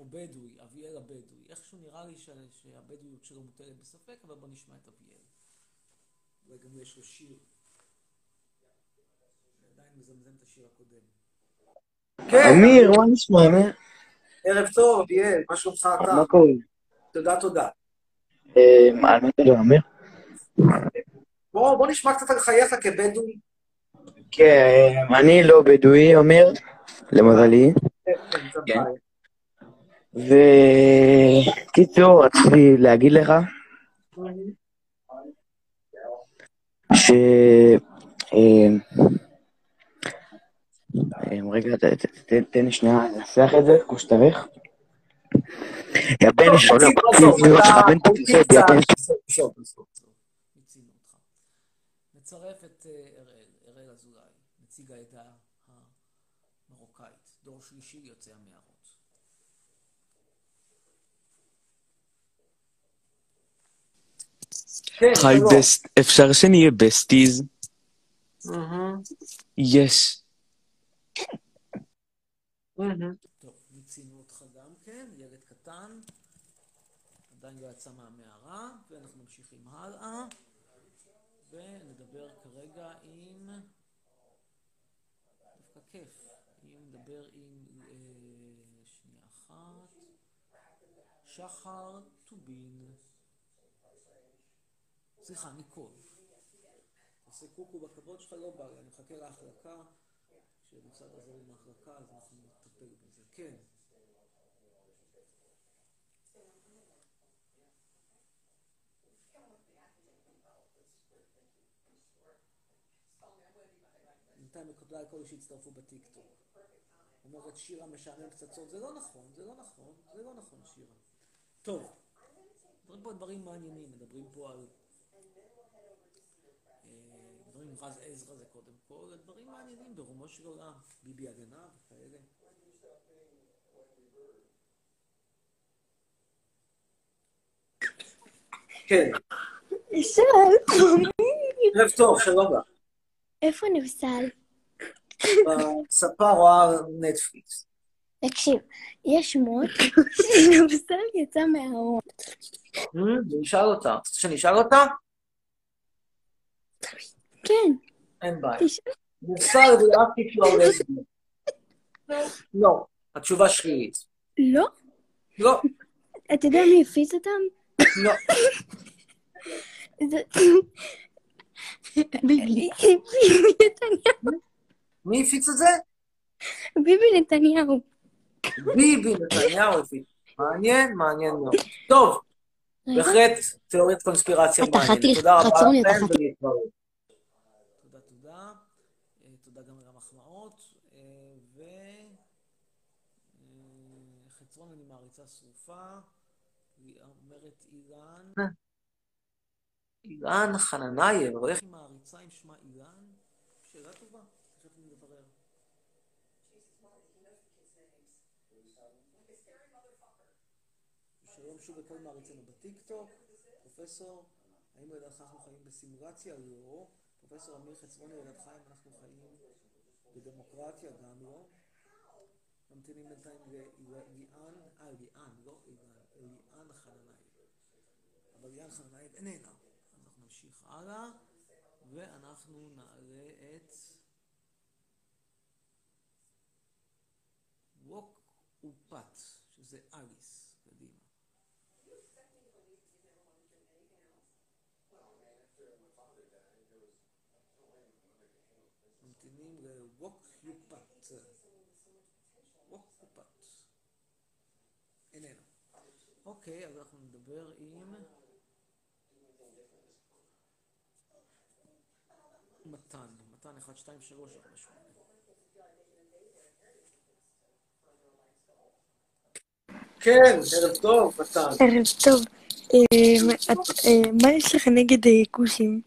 פה בדואי, אביאל הבדואי. איכשהו נראה לי שהבדואיות שלו מוטלת בספק, אבל בוא נשמע את אביאל. אולי גם יש לו שיר. עדיין מזמזם את השיר הקודם. אמיר, מה נשמע? מה- ערב טוב, אביאל, מה שלומך אתה? מה קורה? תודה, תודה. אה, על מה אתה לא אמיר? בוא בוא נשמע קצת על חייך כבדואי. כן, אני לא בדואי, אמיר, למזלי. כן. וקיצור, רציתי להגיד לך ש... אה, אה, רגע, תן לי שנייה לנסח את זה כמו שצריך. יא בן שונה, ציון שלך בן תצא, יא בן אותך. נצרף את אה, אראל, אראל אזולאי, נציג העדה המרוקאית, דור שלישי יוצא המערות. כן, שלום. best, אפשר שנהיה besties? מהמם, יש. מהמם. טוב, מיצינו אותך גם כן, ילד קטן, עדיין לא יצא מהמערה, ואנחנו ממשיכים הלאה, ונדבר כרגע עם... דווקא כיף, אם נדבר עם... אה, שנייה אחת, שחר טובין. סליחה, ניקול. תעשה קוקו בכבוד שלך, לא בא לי, אני מחכה להחלקה. כשמצד הזה עם ההחלקה, אז אנחנו נטפל בזה. כן. בינתיים מקבלה כל שהצטרפו בטיקטוק. אומרת שירה משעמם פצצות, זה לא נכון, זה לא נכון, זה לא נכון שירה. טוב, מדברים פה דברים מעניינים, מדברים פה על... אה, מדברים עם רז עזרא זה קודם כל, על דברים מעניינים ברומו של עולם, ביבי הגנב וכאלה. כן, שלום. ערב טוב, שלום לך. איפה נפסל? בספה רואה נטפליקס. תקשיב, יש שמות שנפסל יצא מהארון. אני אשאל אותה. רוצה שאני אשאל אותה? כן. אין בעיה. נפסל זה רק are lesbian. לא, התשובה שלילית. לא? לא. אתה יודע מי הפיץ אותם? לא. ביבי נתניהו. מי הפיץ את זה? ביבי נתניהו. ביבי נתניהו הפיץ. מעניין, מעניין מאוד. טוב, בהחלט תיאוריית קונספירציה אתה מעניינת. תודה רבה לכם חתיך. ולהתראות. תודה, תודה. אה, תודה גם על המחמאות. אה, ו... אה, חצרון אני שרופה. היא אומרת אילן. אילן חננייב, אבל איך... היא מעריצה עם שמה אילן? שאלה טובה, תכף נברר. שלום שוב לכל מעריצינו בטיקטוק. פרופסור, האם לדעתך אנחנו חיים בסימולציה? לא. פרופסור אמיר חצרוני, לדעתך האם אנחנו חיים בדמוקרטיה? גם לא. ממתינים בינתיים לליאן, אה, ליאן, לא אילן, ליאן חננייב. אבל ליאן חננייב איננה. אז אנחנו נמשיך הלאה, ואנחנו נעלה את ווק ופת, שזה אליס. קדימה. ממתינים לווק יופת. ווק ופת. איננה. אוקיי, אז אנחנו נדבר עם... מתן, מתן 1, 2, 3, 4, 8. כן, ערב טוב, מתן. ערב טוב. את- אה, מה יש לך נגד אה, כושים?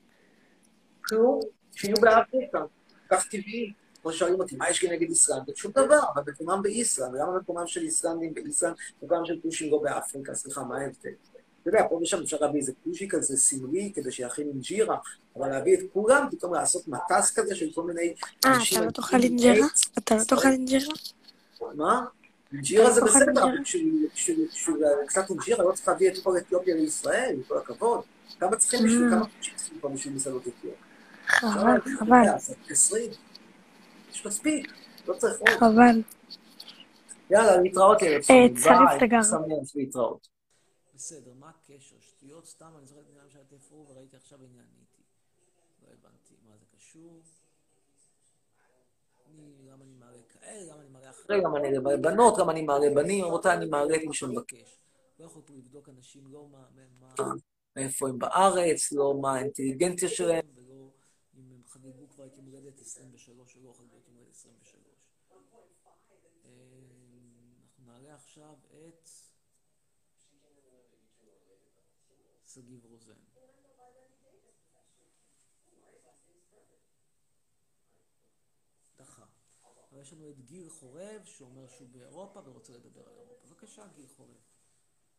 כלום, שיהיו באפריקה. כך טבעי. כמו שואלים אותי, מה יש לי נגד איסלנד? שום דבר, אבל מקומם באיסלנד, ולמה מקומם של איסלנדים באיסלנד, מקומם של כושים לא באפריקה, סליחה, מה ההבדל? אתה יודע, פה ושם אפשר להביא איזה כושי כזה סמלי, כדי שיכין אינג'ירה, אבל להביא את כולם, פתאום לעשות מטס כזה של כל מיני אה, אנשים... אתה לא תאכל אינג'רה? עץ. אתה לא תאכל אינג'רה? מה? אינג'ירה זה לא בסדר, בשביל- קצת אינג'ירה לא צריך להביא את כל אתיופיה לישראל, עם כל הכבוד. כמה צריכים בשביל, Mm. כמה כושים צריכים פה בשביל מסעדות אתיופיה? חבל, חבל, לעשות 20. יש מספיק, לא צריך עוד. חבל. יאללה, להתראות ילד אה, שלי, צרף ביי, תגר. שמח להתראות. בסדר, מה הקשר? שטויות סתם, אני זוכר את עניין שהיה תפרו וראיתי עכשיו עניין איתי. לא הבנתי מה זה קשור. אני, למה אני מעלה כאלה, למה אני מעלה אחרים. רגע, אני מעלה בנות, גם אני מעלה בנים, רבותיי, אני מעלה את מי שמבקש. לא יכול פה לבדוק אנשים, לא מה, מה, מה, מאיפה הם בארץ, לא מה האינטליגנציה שלהם. ולא אם הם חגגו כבר את יום הולדת 23 או לא חגגו את יום הולדת 23. אנחנו נעלה עכשיו את שגיב רוזן. דחה. אבל יש לנו את גיל חורב, שאומר שהוא באירופה ורוצה לדבר על אירופה. בבקשה, גיל חורב.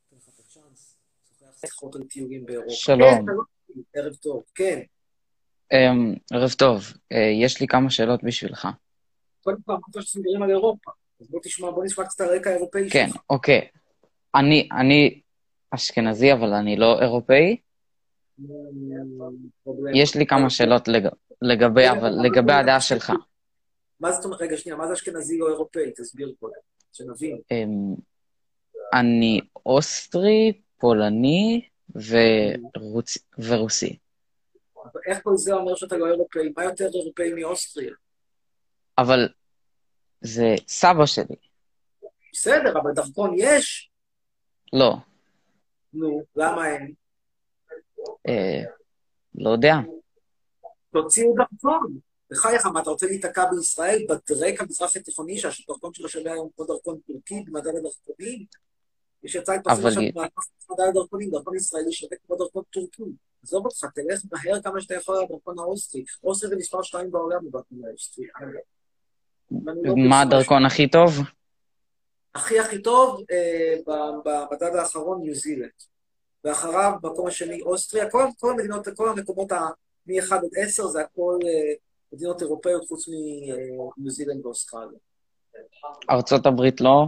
אתן לך את הצ'אנס. שוחח שיחות על טיולים באירופה. שלום. כן, שלום. ערב טוב. כן. אמ, ערב טוב, אה, יש לי כמה שאלות בשבילך. קודם כל, אמרת מדברים על אירופה. אז בוא תשמע, בוא נשמע קצת הרקע האירופאי כן, שלך. אוקיי. אני, אני אשכנזי, אבל אני לא אירופאי. יש לי כמה שאלות לג... לגבי, אבל לגבי הדעה שלך. מה זאת אומרת, רגע, שנייה, מה זה אשכנזי לא אירופאי? תסביר קודם, שנבין. אמ, אני אוסטרי, פולני ורוצ... ורוסי. איך כל זה אומר שאתה לא אירופאי? מה יותר אירופאי מאוסטריה? אבל זה סבא שלי. בסדר, אבל דרכון יש? לא, נו, למה אין? אה, לא יודע. תוציאו דרכון. בחייך, מה, אתה רוצה להיתקע בישראל בדרק המזרח התיכוני, שהדרכון שלו שווה היום כמו דרכון טורקי במדד הדרכונים? יש יצא התפרסם אבל עכשיו במדד הדרכונים, דרכון ישראלי שווה כמו דרכון טורקי. עזוב אותך, תלך מהר כמה שאתה יכול לדרכון האוסטרי. אוסטרי זה מספר שתיים בעולם בדרכון האוסטרי. לא מה הדרכון הכי טוב? הכי הכי טוב אה, במדד האחרון ניו זילנד. ואחריו, במקום השני, אוסטריה. כל, כל המדינות, כל המקומות ה- מ-1 עד 10 זה הכל אה, מדינות אירופאיות חוץ מניו זילנד ואוסטרליה. ארצות הברית לא?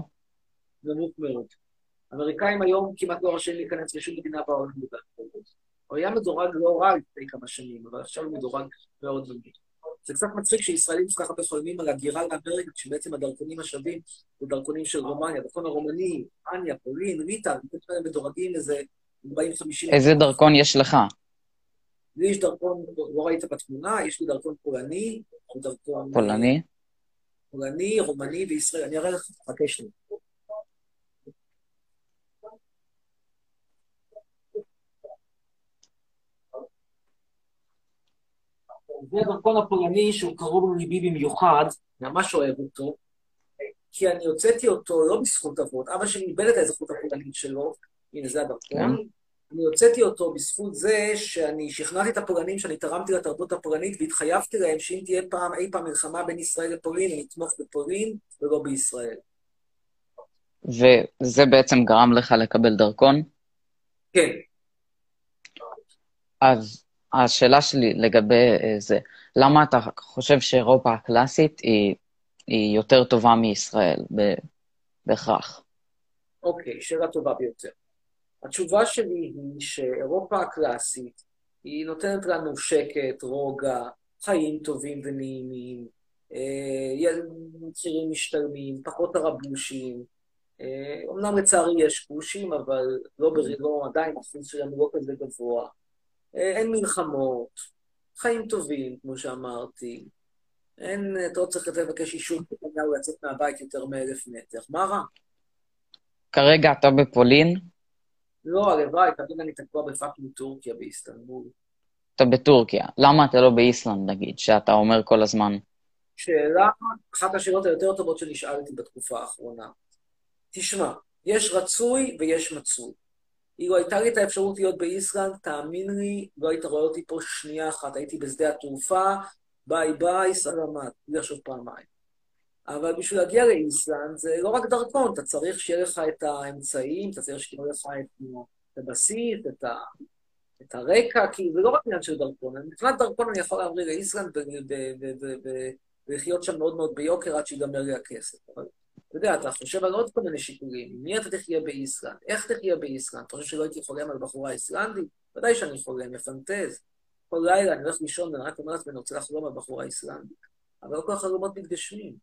נמוך מאוד. אמריקאים היום כמעט לא רשאים להיכנס לשום מדינה בעולם. הוא היה מדורג לא רע לפני כמה שנים, אבל עכשיו הוא מדורג מאוד נמוך. זה קצת מצחיק שישראלים כל כך הרבה חולמים על הגירה לאמריקה, כשבעצם הדרכונים השווים זה דרכונים של רומניה, הדרכון הרומני, אניה, פולין, ליטא, הם מדורגים איזה 40-50... איזה דרכון יש לך? לי יש דרכון, לא ראית בתמונה, יש לי דרכון פולני, דרכון... פולני? פולני, רומני וישראל. אני אראה לך, חכה שנייה. זה הדרכון הפולני שהוא קרוב לליבי במיוחד, ממש אוהב אותו, כי אני הוצאתי אותו לא בזכות אבות, אבא שלי איבד את האזרחות הפולנית שלו, הנה זה הדרכון, אני הוצאתי אותו בזכות זה שאני שכנעתי את הפולנים שאני תרמתי לתרבות הפולנית והתחייבתי להם שאם תהיה פעם, אי פעם מלחמה בין ישראל לפולין, אני אתמוך בפולין ולא בישראל. וזה בעצם גרם לך לקבל דרכון? כן. אז השאלה שלי לגבי אה, זה, למה אתה חושב שאירופה הקלאסית היא, היא יותר טובה מישראל ב- בהכרח? אוקיי, שאלה טובה ביותר. התשובה שלי היא שאירופה הקלאסית, היא נותנת לנו שקט, רוגע, חיים טובים ונעימים, אה, מחירים משתלמים, פחות הרבושים. אה, אומנם לצערי יש פושים, אבל לא. לא עדיין האחוז שלהם לא כזה גבוה. אה, אין מלחמות, חיים טובים, כמו שאמרתי. אין, אתה לא צריך לבקש אישור נתניהו לצאת מהבית יותר מאלף מטר. מה רע? כרגע אתה בפולין, לא, הלוואי, כרגע אני תקוע ב fucking טורקיה באיסטנבול. אתה בטורקיה, למה אתה לא באיסלנד נגיד, שאתה אומר כל הזמן? שאלה, אחת השאלות היותר טובות שנשאלתי בתקופה האחרונה. תשמע, יש רצוי ויש מצוי. אילו הייתה לי את האפשרות להיות באיסלנד, תאמין לי, לא היית רואה אותי פה שנייה אחת. הייתי בשדה התעופה, ביי ביי, סלמת, בלי לחשוב פעמיים. אבל בשביל להגיע לאיסלנד זה לא רק דרכון, אתה צריך שיהיה לך את האמצעים, אתה צריך שיהיה לך את, את הבסיס, את, ה, את הרקע, כי זה לא רק עניין של דרכון. מבחינת דרכון אני יכול להמריא לאיסלנד ולחיות שם מאוד מאוד ביוקר עד שיגמר לי הכסף. אבל אתה יודע, אתה חושב על עוד כל מיני שיקולים. ממה אתה תחיה באיסלנד? איך תחיה באיסלנד? אתה חושב שלא הייתי חולם על בחורה איסלנדית? ודאי שאני חולם, מפנטז. כל לילה אני הולך לישון ואני רק אומר לעצמי, אני רוצה לחלום על בחורה איסלנדית. אבל לא כל החלומות מתגשמים.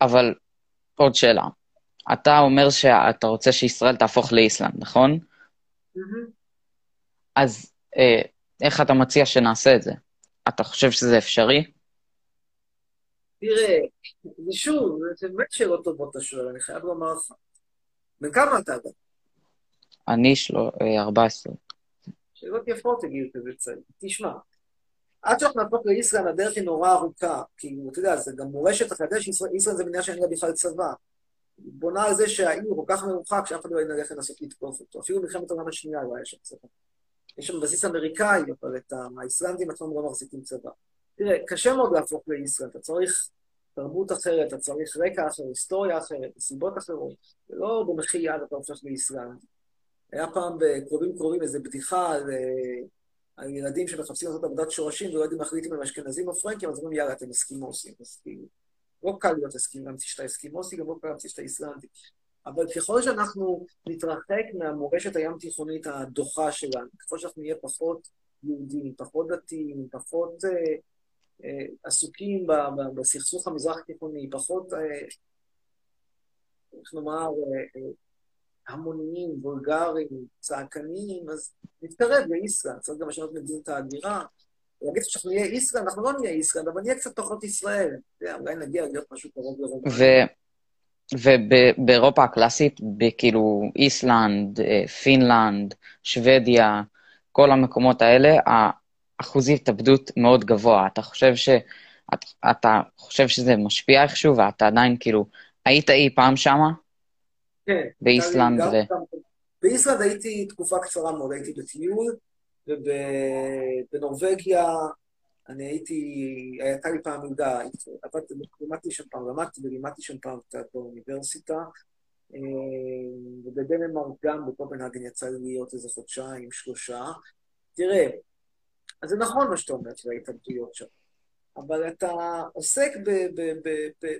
אבל עוד שאלה. אתה אומר שאתה רוצה שישראל תהפוך לאיסלנד, נכון? אז אה, איך אתה מציע שנעשה את זה? אתה חושב שזה אפשרי? תראה, שוב, זה באמת שאלות טובות אתה שואל, אני חייב לומר לך. בן כמה אתה אגב? אני שלו, אה, 14. שאלות יפות הגיעו כזה צעיר. תשמע, עד שאנחנו נהפוך לאיסלנד, הדרך היא נורא ארוכה. כאילו, אתה יודע, זה גם מורשת, אתה יודע שאיסלנד זה מדינה שאין לה בכלל צבא. היא בונה על זה שהעיר כל כך מרוחק, שאף אחד לא ילך לנסות לתקוף אותו. אפילו מלחמת העולם השנייה לא היה שם צבא. יש שם בסיס אמריקאי, אבל את האיסלנדים עצמם לא מחזיקים צבא. תראה, קשה מאוד להפוך לאיסלנד, אתה צריך תרבות אחרת, אתה צריך רקע אחר, היסטוריה אחרת, סיבות אחרות. זה לא במחי יד אתה הופך לאיסלנד. היה פעם בקרובים קרובים איזו בדיחה על, אה, על ילדים שמחפשים לעשות עבודת שורשים ולא יודעים להחליט אם הם אשכנזים או פרנקים, אז אומרים יאללה, אתם אסקימוסים. אז כאילו, לא קל להיות להמציא שאתה אסקימוסי, גם לא קל להמציא שאתה איסלנדי. אבל ככל שאנחנו נתרחק מהמורשת הים תיכונית הדוחה שלנו, ככל שאנחנו נהיה פחות יהודים, פחות דתיים, פחות אה, עסוקים ב- ב- בסכסוך המזרח תיכוני, פחות, אה, איך נאמר, אה, אה, המוניים, וולגריים, צעקניים, אז נתקרב לאיסלנד, צריך גם לשנות מדיניות ההגירה. להגיד שאנחנו נהיה איסלנד, אנחנו לא נהיה איסלנד, אבל נהיה קצת פחות ישראל. אתה אולי נגיע להיות משהו קרוב לרומניה. ובאירופה הקלאסית, בכאילו איסלנד, אה, פינלנד, שוודיה, כל המקומות האלה, האחוז התאבדות מאוד גבוה. אתה חושב ש... אתה, אתה חושב שזה משפיע איכשהו, ואתה עדיין כאילו, היית אי פעם שמה? כן. באיסלנד ו... באיסלנד הייתי תקופה קצרה מאוד, הייתי בטיול, ובנורבגיה אני הייתי, הייתה לי פעם הייתי- עבדתי, לימדתי שם פעם, למדתי ולימדתי שם פעם קצת באוניברסיטה, אה, ובדנמרק גם, בקופנהגן יצא לי להיות איזה חודשיים, שלושה. תראה, אז זה נכון מה שאתה אומר, של ההתאבדויות שם, אבל אתה עוסק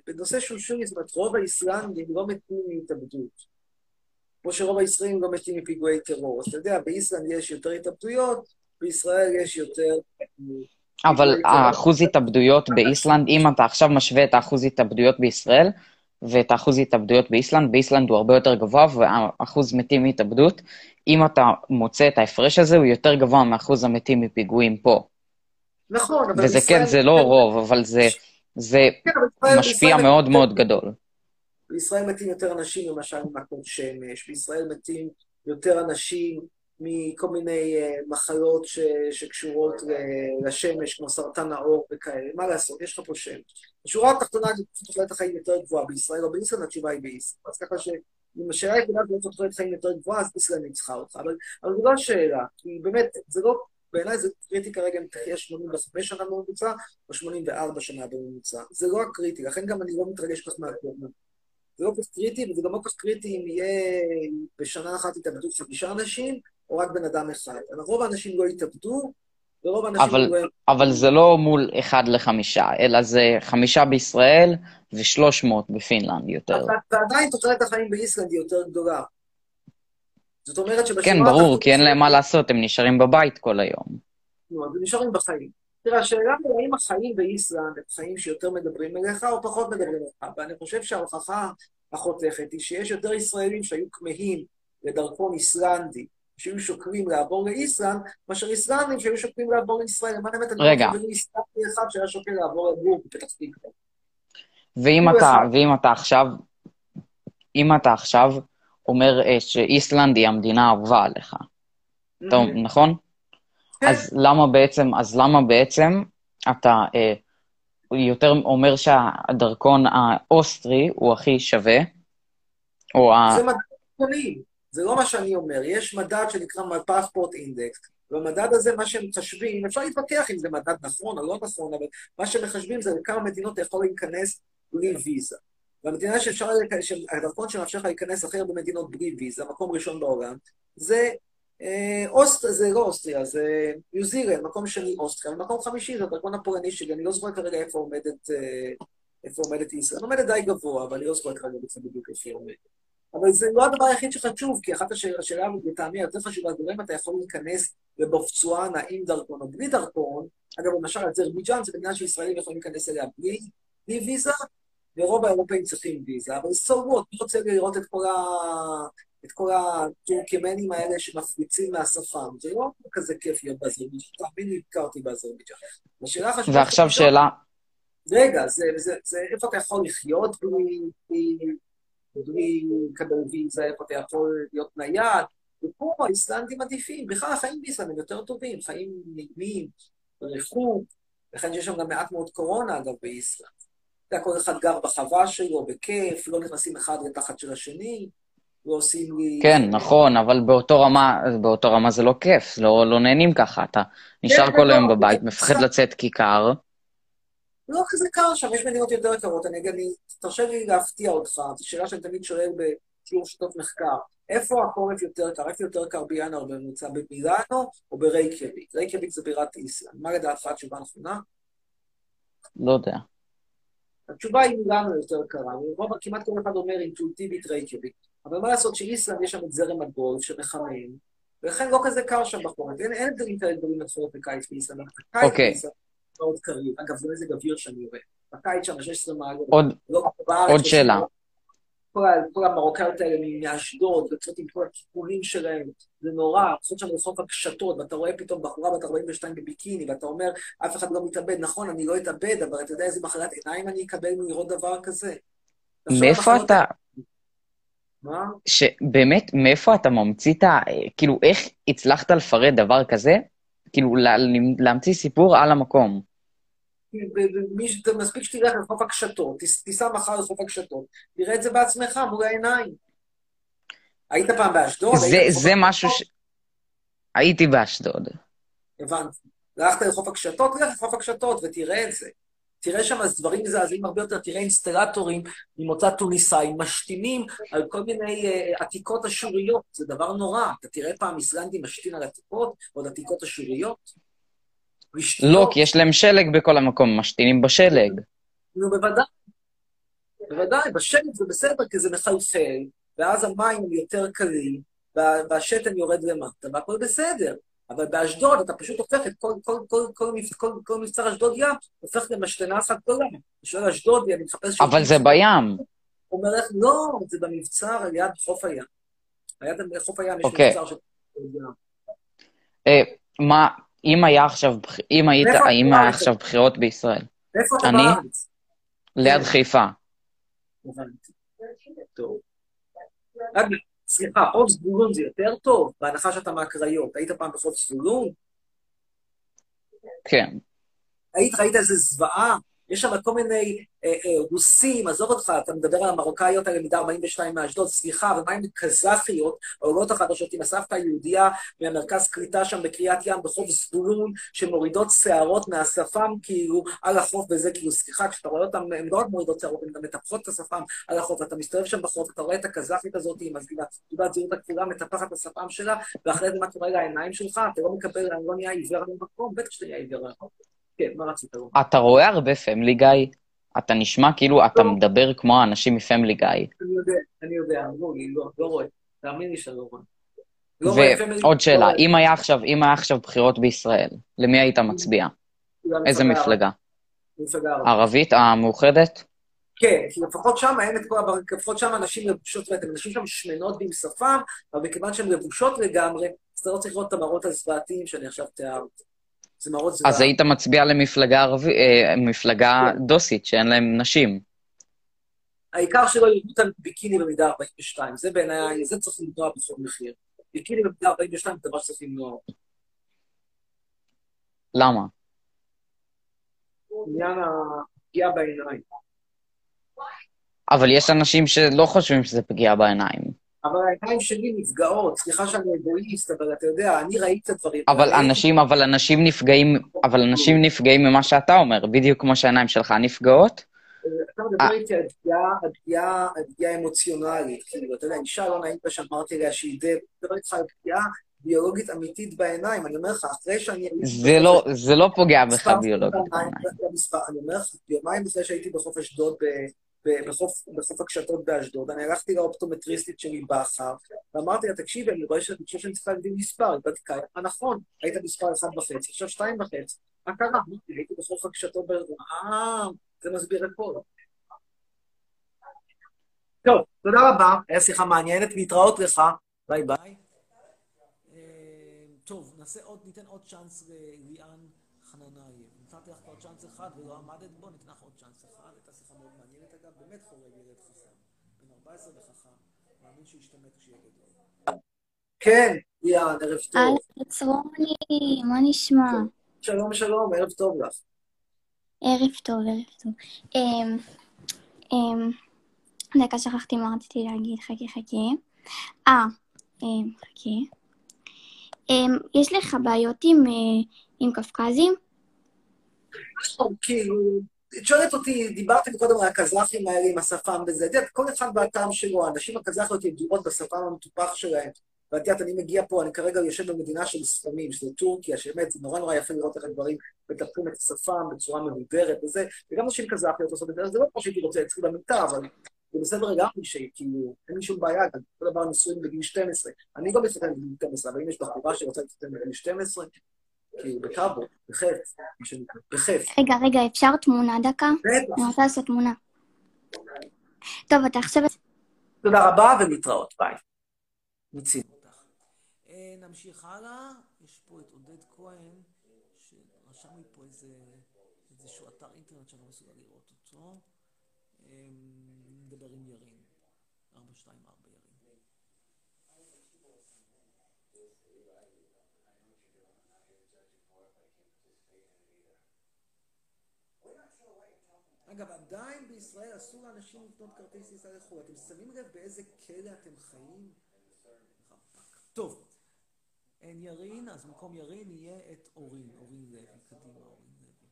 בנושא זאת אומרת, רוב האיסלנדים לא מתים מהתאבדות. כמו שרוב הישראלים לא מתים מפיגועי טרור. אתה יודע, באיסלנד יש יותר התאבדויות, בישראל יש יותר... אבל. האחוז התאבדויות באיסלנד, אם אתה עכשיו משווה את האחוז התאבדויות בישראל ואת האחוז התאבדויות באיסלנד, באיסלנד הוא הרבה יותר גבוה, והאחוז מתים מהתאבדות, אם אתה מוצא את ההפרש הזה, הוא יותר גבוה מאחוז המתים מפיגועים פה. נכון, אבל וזה כן, זה לא רוב, אבל זה, זה כן, משפיע בישראל מאוד מאוד גדול. בישראל מתים יותר אנשים למשל ממכות שמש, בישראל מתים יותר אנשים מכל מיני אה, מחלות ש, שקשורות ל- לשמש, כמו סרטן העור וכאלה. מה לעשות, יש לך פה שמש. השורה התחתונה היא תוחלת החיים יותר גבוהה בישראל או באיסלנד, התשובה היא באיסלנד. אז ככה שאם השאלה היחידה זה איפה תוחלת חיים יותר גבוהה, אז איסלנד ניצחה אותך. אבל, זו לא השאלה, כי באמת, זה לא, בעיניי זה קריטי כרגע אם תחיה 85 שנה בממוצע או 84 שנה בממוצע. זה לא הקריטי, לכן גם אני לא מתרגש כך מהקורונה. זה לא כל כך קריטי, וזה גם לא כל כך קריטי אם יהיה בשנה אחת יתאבדו חמישה אנשים, או רק בן אדם אחד. רוב האנשים לא יתאבדו, ורוב האנשים אבל, לא... אבל זה לא מול אחד לחמישה, אלא זה חמישה בישראל ושלוש מאות בפינלנד יותר. ועדיין תוחלת החיים באיסלנד היא יותר גדולה. זאת אומרת שבשורה כן, ברור, כי אין להם מה לעשות, הם נשארים בבית כל היום. נו, אז הם נשארים בחיים. תראה, השאלה היא האם החיים באיסלנד הם חיים שיותר מדברים אליך או פחות מדברים אליך, ואני חושב שההוכחה החותכת היא שיש יותר ישראלים שהיו כמהים לדרכון איסלנדי, שהיו שוקלים לעבור לאיסלנד, מאשר איסלנדים שהיו שוקלים לעבור לישראל. למען האמת, אני לא רגע. מכיר ולו איסלנדי אחד שהיה שוקל לעבור לגור בפתח תקווה. ואם כאילו אתה, אחד. ואם אתה עכשיו, אם אתה עכשיו אומר אה, שאיסלנד היא המדינה האהובה עליך, אתה, Mhm. נכון? כן. אז למה בעצם, אז למה בעצם אתה אה, יותר אומר שהדרכון האוסטרי הוא הכי שווה, או ה... זה מדד דרכונים, זה לא מה שאני אומר. יש מדד שנקרא Passport Index, במדד הזה מה שהם מחשבים, אפשר להתווכח אם זה מדד נכון או לא נכון, אבל מה שמחשבים זה לכמה מדינות אתה יכול להיכנס בלי ויזה. והמדינה שאפשר, שהדרכון שמאפשר לך להיכנס הכי הרבה מדינות בלי ויזה, מקום ראשון בעולם, זה אה, אוסט, זה לא אוסטריה, זה ניו זילנד, מקום שני אוסטריה, ומקום חמישי זה הדרכון הפולני שלי, אני לא זוכר כרגע איפה עומדת, אה, איפה עומדת ישראל. עומדת די גבוה, אבל אני לא זוכר כרגע בדיוק איפה היא עומדת. אבל זה לא הדבר היחיד שחשוב, כי אחת השאלה לטעמי היותר חשובה, זה לא אם אתה יכול להיכנס לבופצואנה עם דרכון או בלי דרכון. אגב, למשל, אזרבייג'אן זה מדינה שישראלים יכולים להיכנס אליה בלי, בלי ויזה, ורוב האירופאים צריכים ויזה, אבל so what, מי רוצה לראות את כל, ה... את כל הטורקמנים האלה שמשפריצים מהשפם? זה לא כזה כיף להיות באזרבייג'אן, תאמין לי, הכרתי באזרבייג'אן. השאלה החשובה... ועכשיו שתשאל- שאלה, רגע, זה, זה, זה, איפה אתה יכול לחיות בלי, בלי, בלי לקבל ויזה, איפה אתה יכול להיות נייד, ופה האיסלנדים עדיפים, בכלל החיים באיסלנד הם יותר טובים, חיים נעימים, ריחוק, לכן יש שם גם מעט מאוד קורונה, אגב, באיסלנד. אתה יודע, כל אחד גר בחווה שלו, בכיף, לא נכנסים אחד לתחת של השני, לא עושים לי... כן, נכון, אבל באותו רמה, באותו רמה זה לא כיף, לא, לא נהנים ככה. אתה נשאר כן, כל לא, היום בבית, מפחד לצאת כיכר. לא כזה קר שם, יש מדינות יותר קרות. אני, אני, תרשה לי להפתיע אותך, זו שאלה שאני תמיד שואל בשיעור שיטות מחקר. איפה החורף יותר קר? איפה יותר קר בינואר בממוצע? במילאנו או ברייקיאביק? רייקיאביק זה בירת איסלנד. מה לדעתך התשובה הנכונה? לא יודע. התשובה היא מילאנו יותר קרה. רוב, כמעט כל אחד אומר אינטואיטיבית רייקיאביק. אבל מה לעשות שאיסלנד יש שם את זרם הגולף שמחמם, ולכן לא כזה קר שם בחורף. אין הבדלים כאלה גדולים בין חורף לקיץ באיסלנד. אוקיי. מאוד קריר. אגב, זה מזג אוויר שאני יורד. בקיץ שם 16 מעלות. עוד, לא בארץ, עוד שאלה. כל כל המרוקאיות האלה מאשדוד, יוצאות עם כל הכיפורים שלהם, זה נורא, יוצאות שם לחוף הקשתות, ואתה רואה פתאום בחורה בת 42 בביקיני, ואתה אומר, אף אחד לא מתאבד. נכון, אני לא אתאבד, אבל אתה יודע איזה מחלת עיניים אני אקבל מלראות דבר כזה? מאיפה אתה, מה? שבאמת, מאיפה אתה ממציא את ה... כאילו, איך הצלחת לפרט דבר כזה? כאילו, לה, להמציא סיפור על המקום. מספיק שתלך לחוף הקשתות, תיס- תיסע מחר לחוף הקשתות, תראה את זה בעצמך מול העיניים. היית פעם באשדוד? זה, זה משהו ש... הייתי באשדוד. הבנתי. הלכת לחוף הקשתות? לך לחוף הקשתות ותראה את זה. תראה שם אז דברים מזעזעים הרבה יותר, תראה אינסטלטורים ממוצא טוניסאי משתינים על כל מיני uh, עתיקות אשוריות, זה דבר נורא. אתה תראה פעם איסלנדי משתין על עתיקות, או על עתיקות אשוריות? לא, כי יש להם שלג בכל המקום, משתינים בשלג. נו, בוודאי. בוודאי, בשלג זה בסדר, כי זה מחלחל, ואז המים הם יותר קלים, וה- והשתן יורד למטה, והכל בסדר. אבל באשדוד אתה פשוט הופך את כל, כל, כל, כל, כל, כל מבצר אשדוד ים, הופך למשתנה אחת גדולה. אני שואל אשדודי, אני מחפש... אבל זה בים. הוא אומר לך, לא, זה במבצר על יד חוף הים. ליד חוף הים יש אוקיי. מבצר של... אה, מה, אם היה עכשיו, אם היית, אתה היה? עכשיו בחירות בישראל? איפה אתה אני? בארץ? ליד חיפה. הבנתי. טוב. סליחה, חוף זבולון זה יותר טוב, בהנחה שאתה מהקריות. היית פעם בחוף זבולון? כן. היית, ראית איזה זוועה? יש שם כל מיני אה, אה, רוסים, עזוב אותך, אתה מדבר על המרוקאיות האלה מידה 42 מאשדוד, סליחה, ומה עם קזחיות, העולות החדשות עם הסבתא היהודייה מהמרכז קליטה שם בקריית ים בחוף זבולון, שמורידות שערות מהשפם כאילו על החוף וזה, כאילו, סליחה, כשאתה רואה אותן, הן לא רק מורידות שערות, הן גם מטפחות את השפם על החוף, ואתה מסתובב שם בחוף, אתה רואה את הקזחית הזאת עם תעודת זהות הכפולה, מטפחת את השפם שלה, ואחרי זה מה קורה לעיניים שלך, אתה לא מקבל, אני לא נהיה עיוור למקום, בטח שאתה נהיה עיוור למקום. כן, מה רצית לומר? אתה רואה הרבה פמילי גיא? אתה נשמע כאילו אתה מדבר כמו האנשים מפמילי גיא. אני יודע, אני יודע, אמרו לי, לא, לא רואה. תאמין לי שאני לא רואה. לא ועוד לא שאלה. אם היה עכשיו, אם היה עכשיו בחירות בישראל, למי היית מצביע? איזה מפלגה? מפלגה ערבית. ערבית המאוחדת? כן, כי לפחות שם אין את כל הבר... לפחות שם אנשים לבושות, ואתם אנשים שם שמנות שפם, אבל מכיוון שהן לבושות לגמרי, אז אתה לא צריך לראות את המראות הזוועתיים שאני עכשיו תיארתי. זה מראות זוועה. אז היית מצביע למפלגה ערבית, אה, מפלגה כן. דוסית, שאין להם נשים. העיקר שלא יראו אותם ביקיני במידה 42, זה בעיניי, זה צריך למנוע בכל מחיר. ביקיני במידה 42 זה דבר שצריך למנוע. למה? עניין הפגיעה בעיניים. אבל יש אנשים שלא חושבים שזה פגיעה בעיניים. אבל העיניים שלי נפגעות, סליחה שאני אגואיסט, אבל אתה יודע, אני ראיתי את הדברים. אבל אנשים, אבל אנשים נפגעים, אבל אנשים נפגעים ממה שאתה אומר, בדיוק כמו שהעיניים שלך נפגעות. אתה מדבר איתי על פגיעה, על פגיעה, אמוציונלית, כאילו, אתה יודע, אישה לא נעים שאמרתי עליה שהיא די, אני מדבר איתך על פגיעה ביולוגית אמיתית בעיניים, אני אומר לך, אחרי שאני... זה לא, זה לא פוגע בך ביולוגית. במספר, אני אומר לך, יומיים לפני שהייתי בחוף אשדוד, ב- ב- בחוף, בחוף הקשתות באשדוד, אני הלכתי לאופטומטריסטית שלי בכר, ואמרתי לה, תקשיבי, אני רואה שאני חושב שאני צריכה להגדיל מספר, היא בדקה, אה, נכון, היית מספר אחד וחצי, עכשיו שתיים וחצי, מה קרה? הייתי בחוף הקשתות באשדוד, אה, זה מסביר הכל. טוב, תודה רבה, היה שיחה מעניינת, להתראות לך, ביי ביי. אה, טוב, נעשה עוד, ניתן עוד צ'אנס לליאן חננאי. נתתי לך כבר צ'אנס אחד ולא עמדת בו, ניתן לך עוד צ'אנס אחד. הייתה שיחה מאוד מעניינת אגב, באמת חורג, ילד חכם. בן 14 וחכם, מאמין שישתמט כשיהיה גדול. כן, ליאן, ערב טוב. היי, צרוני, מה נשמע? שלום, שלום, ערב טוב לך. ערב טוב, ערב טוב. אמ, אמ, דקה, שכחתי מה רציתי להגיד, חכי חכי. אה, אמ, חכי. אמ, יש לך בעיות עם, אה, עם קפקזים? כאילו, את שואלת אותי, דיברתי קודם על הקזחים האלה עם השפם וזה, את יודעת, כל אחד והטעם שלו, הנשים הקזחיות ידועות בשפם המטופח שלהם. ואת יודעת, אני מגיע פה, אני כרגע יושב במדינה של ספמים, שזה טורקיה, שבאמת זה נורא נורא יפה לראות איך הדברים מטפחים את השפם בצורה מבוגרת וזה, וגם נשים קזחיות עושות את זה, זה לא כמו שהייתי רוצה אצלי במיטה, אבל זה בסדר לגמרי שכאילו, אין לי שום בעיה, גם כל דבר נישואים בגיל 12. אני לא מתחתן בגיל 12, אבל אם יש בחורה שרוצה להתחתן בגיל 12, כאילו, בכבוד, בכיף, מה שנקרא, בכיף. רגע, רגע, אפשר תמונה דקה? בטח. אני רוצה לעשות תמונה. טוב, אתה עכשיו... תודה רבה ולהתראות, ביי. מיצינו. אה, נמשיך הלאה, יש פה את עודד כהן, שרשם לי פה איזה, איזשהו אתר אינטרנט שאני לא מסוגל לראות אותו. אה, נדבר עם ירין, 424 ירין. אגב, עדיין בישראל אסור לאנשים לקנות כרטיס טיסה לחו"ל. אתם שמים לב באיזה כלא אתם חיים? טוב, אין ירין, אז במקום ירין יהיה את אורין, אורין לוי, קדימה אורין לוי.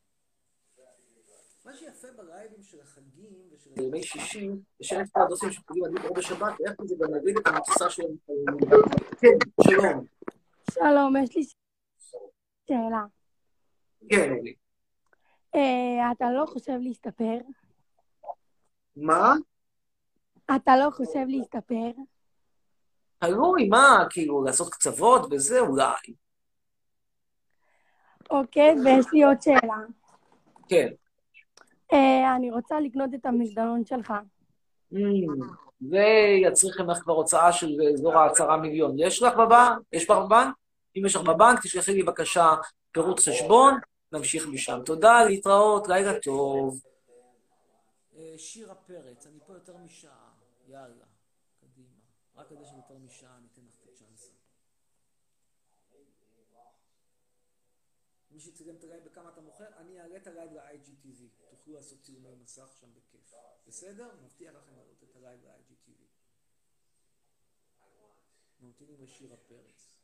מה שיפה בלייבים של החגים ושל בימי שישי, יש אלף פרדוסים שפוגעים עדיף או בשבת, ואיך זה גם להגיד את המטיסה שלהם. כן, שלום. שלום, יש לי שאלה. כן, אורי. אה, אתה לא חושב להסתפר? מה? אתה לא חושב להסתפר? תלוי, מה, כאילו, לעשות קצוות וזה, אולי. אוקיי, ויש לי עוד שאלה. כן. אה, אני רוצה לקנות את המזדמן שלך. Mm, זה יצריך ממך כבר הוצאה של אזור העשרה מיליון. יש לך בבנק? יש לך בבנק? אם יש לך בבנק, תשלחי לי בבקשה פירוט חשבון, נמשיך משם. תודה, להתראות, לילה טוב. שירה פרץ, אני פה יותר משעה, יאללה, קדימה. רק כדי שאני יותר משעה, אני אתן לך את הצ'אנס. מי שצילם את הלייב, בכמה אתה מוכר, אני אעלה את ה live ל-IGTV. תוכלו לעשות צילומי מסך שם בכיף. בסדר? מבטיח לכם לעלות את הלייב ל-IGTV. ממתינים לשירה פרץ.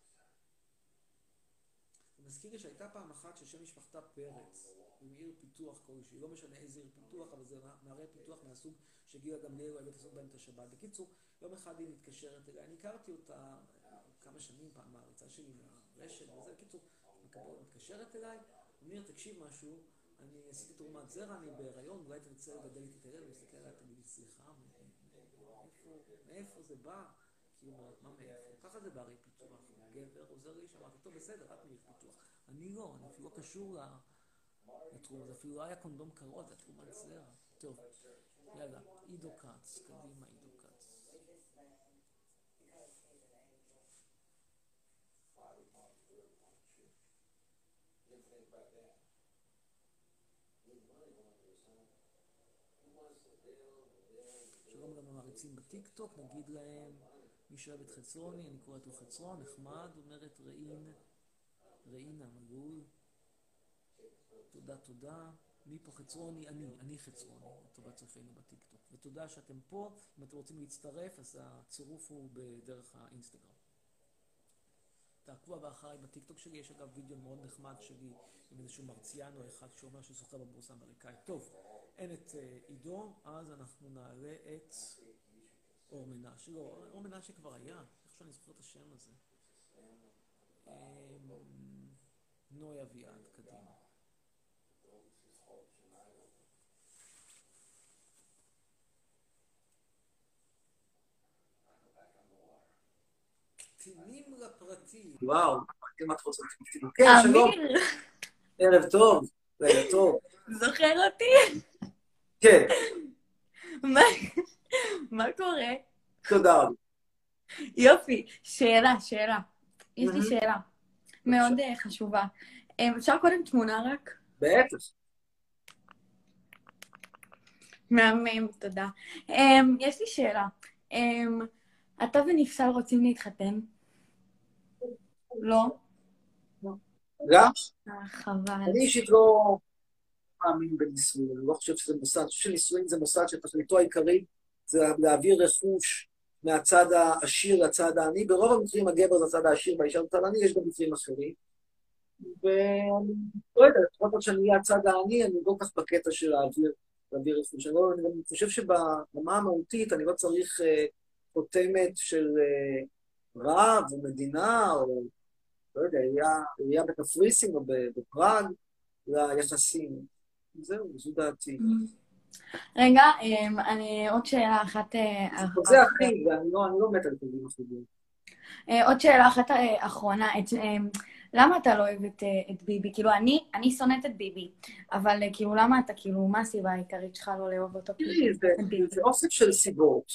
זה מזכיר לי שהייתה פעם אחת ששם משפחתה פרץ, עם עיר פיתוח כלשהי, לא משנה איזה עיר פיתוח, אבל זה מערי פיתוח מהסוג שגילה גמליאל אוהבת לעשות בהם את השבת. בקיצור, יום אחד היא מתקשרת אליי, אני הכרתי אותה כמה שנים פעם מהריצה שלי מהרשת וזה, בקיצור, מתקשרת אליי, אומר, תקשיב משהו, אני עשיתי תרומת זרע, אני בהיריון, אולי תרצה לגדל איתי את הילד, מסתכל עליי, תגיד לי, סליחה, מאיפה זה בא? כאילו, מה מאיפה? ככה זה בערי פיתוח. גבר עוזר שאמרתי, טוב, בסדר, רק מעיר פיתוח. אני לא, אני אפילו לא קשור לתחום הזה, אפילו לא היה קונדום קרוב, זה תרומת זרע. טוב, יאללה, עידו כץ, קדימה עידו כץ. שלום למעריצים בטיקטוק, נגיד להם, מי שאוהב את חצרוני, אני קוראת לו חצרון, נחמד, אומרת רעין, רעינה מלול. תודה, תודה. מי פה חצרוני? אני, אני חצרוני, לטובת צופינו בטיקטוק. ותודה שאתם פה, אם אתם רוצים להצטרף, אז הצירוף הוא בדרך האינסטגרם. תעקבו הבא אחריי בטיקטוק שלי, יש אגב וידאו מאוד נחמד שלי עם איזשהו מרציאנו אחד שאומר שהוא זוכר בבורסה האמריקאית. טוב, אין את uh, עידו, אז אנחנו נעלה את אור מנשה. לא, אור מנשה כבר היה, איך שאני זוכר את השם הזה. Um, נוי אביעד, קדימה. קטינים לפרטי. וואו, אם את רוצה... כן, שלום. ערב טוב, לילה טוב. זוכר אותי? כן. מה, קורה? תודה רבה. יופי, שאלה, שאלה. יש לי שאלה. מאוד אה, חשובה. אה, אפשר קודם תמונה רק? בטח. מהמם, תודה. אה, יש לי שאלה. אתה ונפסל רוצים להתחתן? לא? אה, חבל. אני אישית לא מאמין בנישואים, אני לא חושב שזה מוסד, אני חושב שנישואים זה מוסד שתכליתו העיקרית זה להעביר רכוש מהצד העשיר לצד העני. ברוב המקרים הגבר זה הצד העשיר והאישה לצד העני, יש גם מקרים אחרים. ואני לא יודע, לפחות שאני אהיה הצד העני, אני לא כך בקטע של להעביר, רכוש. לא, אני גם חושב שברמה המהותית אני לא צריך אה, חותמת של אה, רב או מדינה, או לא יודע, עירייה בקפריסין או בפראג, ליחסים. זהו, זו דעתי. רגע, אמ, אני עוד שאלה אחת... אה, זה ואני לא, אני לא מת על כלים אחרים. אה, עוד שאלה אחת אה, אחרונה. אמ, למה אתה לא אוהב את, את ביבי? כאילו, אני, אני שונאת את ביבי, אבל כאילו, למה אתה, כאילו, מה הסיבה העיקרית שלך לא לאהוב אותו? זה- זה אוסף של סיבות.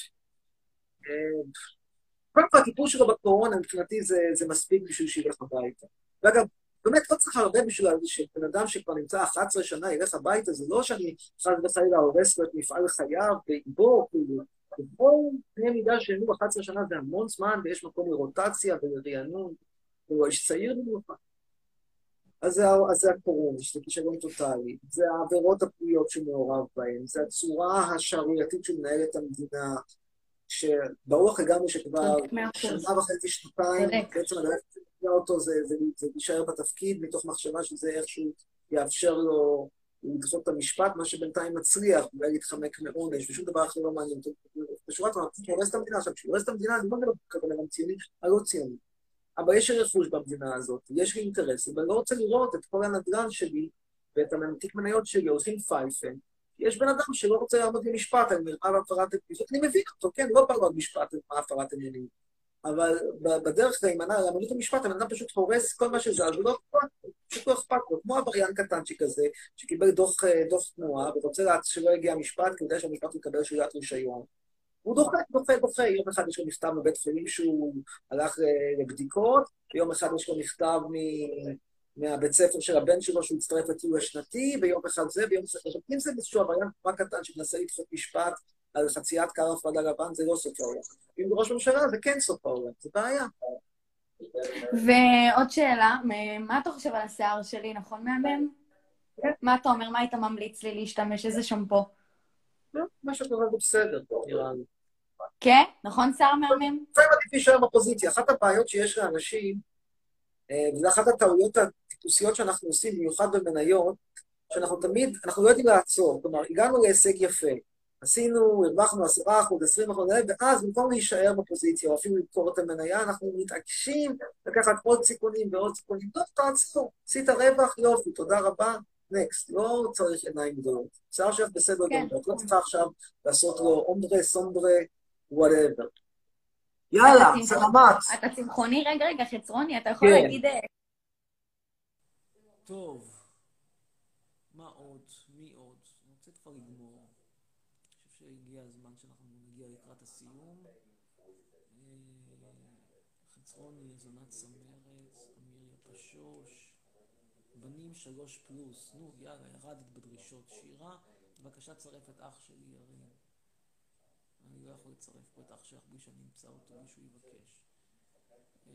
קודם כל, הטיפול שלו בקורונה, מבחינתי זה, זה מספיק בשביל שילך הביתה. ואגב, באמת לא צריך הרבה בשביל שבן אדם שכבר נמצא 11 שנה ילך הביתה, זה לא שאני חס וחלילה הורס לו את מפעל חייו באיבו, כאילו. בכל קנה מידה שהיינו 11 שנה זה המון זמן, ויש מקום לרוטציה ולרענון, הוא איש צעיר במיוחד. אז זה, הקורונה, שזה כישלון טוטאלי, זה העבירות הפליליות שהוא מעורב בהן, זה הצורה השערורייתית שהוא מנהל את המדינה, שברוח לגמרי שכבר אחוז. שנה וחצי, שנתיים. בעצם הדרך אותו זה, להישאר בתפקיד, מתוך מחשבה שזה איכשהו יאפשר לו לדחות את המשפט, מה שבינתיים מצליח, אולי להתחמק מעונש, ושום דבר אחר לא מעניין אותו. בשורה התחתונה, הוא הורס את המדינה. עכשיו, כשהוא הורס את המדינה, אני לא מדבר על ציוני, הלא ציוני. אבל יש רכוש במדינה הזאת, יש לי אינטרסים, ואני לא רוצה לראות את כל הנדל"ן שלי ואת התיק מניות שלי הולכים פייפן. יש בן אדם שלא רוצה לעמוד במשפט על מרמה והפרת אמונים. אני מבין אותו, כן, לא בא לו על משפט על והפרת אמונים. אבל בדרך להימנע לאמנות המשפט, הבן אדם פשוט הורס כל מה שזז, ולא אכפת פשוט לא אכפת לו. כמו עבריין קטנצ'יק כזה, שקיבל דוח, אה, דוח תנועה, ורוצה שלא יגיע המשפט, כי הוא יודע שהמשפט יקבל שלילת רישיון. הוא דוחה, דוחה, דוחה. יום אחד יש לו מכתב מבית חולים שהוא הלך אה, לבדיקות, ויום אחד יש לו מכתב מ... מהבית ספר של הבן שלו שהוא הצטרף לטיול השנתי, ויום אחד זה, ויום אחד... עכשיו, אם זה איזשהו עבריין קטן שמנסה לדחות משפט על חציית קו הפרדה לבן, זה לא סוף העולם. אם ראש ממשלה, זה כן סוף העולם, זה בעיה. ועוד שאלה, מה אתה חושב על השיער שלי, נכון מהמם? מה אתה אומר? מה היית ממליץ לי להשתמש? איזה שמפו? מה שאת אומרת זה בסדר, נראה לי. כן? נכון, שיער מהמם? לפעמים עדיף להישאר בפוזיציה. אחת הבעיות שיש לאנשים, אה, וזו אחת הטעויות הטיפוסיות שאנחנו עושים, במיוחד במניות, שאנחנו תמיד, אנחנו לא יודעים לעצור. כלומר, הגענו להישג יפה. עשינו, הרווחנו 10 אחוז, 20 אחוז, ואז במקום להישאר בפוזיציה, או אפילו למכור את המניה, אנחנו מתעקשים לקחת עוד סיכונים ועוד סיכונים. טוב, תעצור, עשית רווח, יופי, תודה רבה, next. לא צריך עיניים גדולות. שיער שלך בסדר כן. גמור, את לא צריכה עכשיו לעשות לו אומברה, סומברה, whatever. יאללה, סלמת. אתה צמחוני? רגע, רגע, חצרוני, אתה יכול כן. להגיד... אה, טוב, מה עוד? מי עוד? אני רוצה כבר לגמור. אני חושב שהגיע הזמן שאנחנו נגיע לקראת הסיום. אה, חצרוני, זונת צמרת, אמיר יפשוש, בנים שלוש פלוס. נו, יאללה, ירדת בדרישות. שירה, בבקשה צרף את אח שלי, ירין. אני לא יכול לצרף פה את אח שלך בלי שאני אמצא אותו, בלי שהוא יבקש. אה,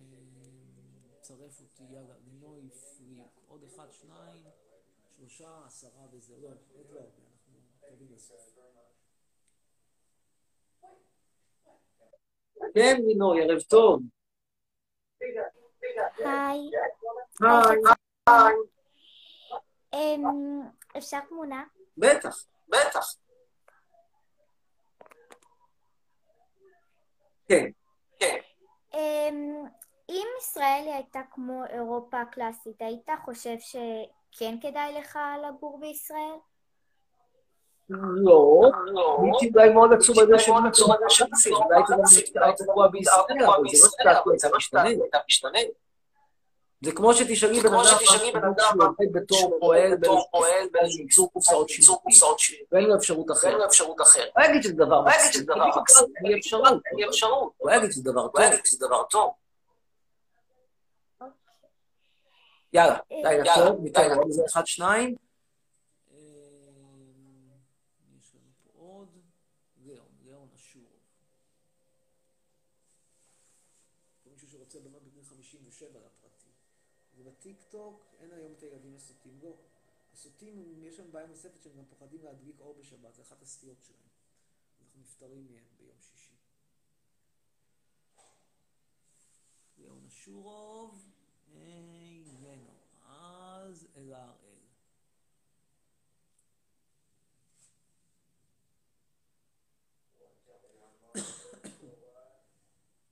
צרף אותי, יאללה, לינוי פריק, עוד אחד, שניים, שלושה, עשרה וזה, לא, עוד לא הרבה, אנחנו קרובים לסוף. כן, לינוי, ערב טוב. היי. היי. אמ, אפשר תמונה? בטח, בטח. כן. אמ, אם ישראל הייתה כמו אירופה הקלאסית, היית חושב שכן כדאי לך לגור בישראל? לא, הייתי אולי מאוד עצוב על זה שאני עצוב על זה שאני אולי הייתי גם נשאר תקוע בישראל, אבל זה לא שתעשו הייתה משתנה. זה כמו שתשאלי בן אדם שעובד בתור פועל בייצור קופסאות שיווק, ואין לו אפשרות אחרת. הוא יגיד שזה דבר מקסים, אין לי אפשרות. הוא יגיד שזה דבר טוב. יאללה, לילה טוב, ניתן עוד איזה אחד, שניים. יש לנו פה עוד, ליאון, ליאון אשור. מישהו שרוצה באמת בגיל 57 לפרטי. ובטיק טוק אין היום את הילדים הסוטים. לא. הסוטים, יש להם בעיה נוספת שהם גם פוחדים להדליק אור בשבת, זה אחת הסטיות שלהם. אנחנו נפטרים מהם ביום שישי. ליאון אשורוב, איננו. אז אלה הראל.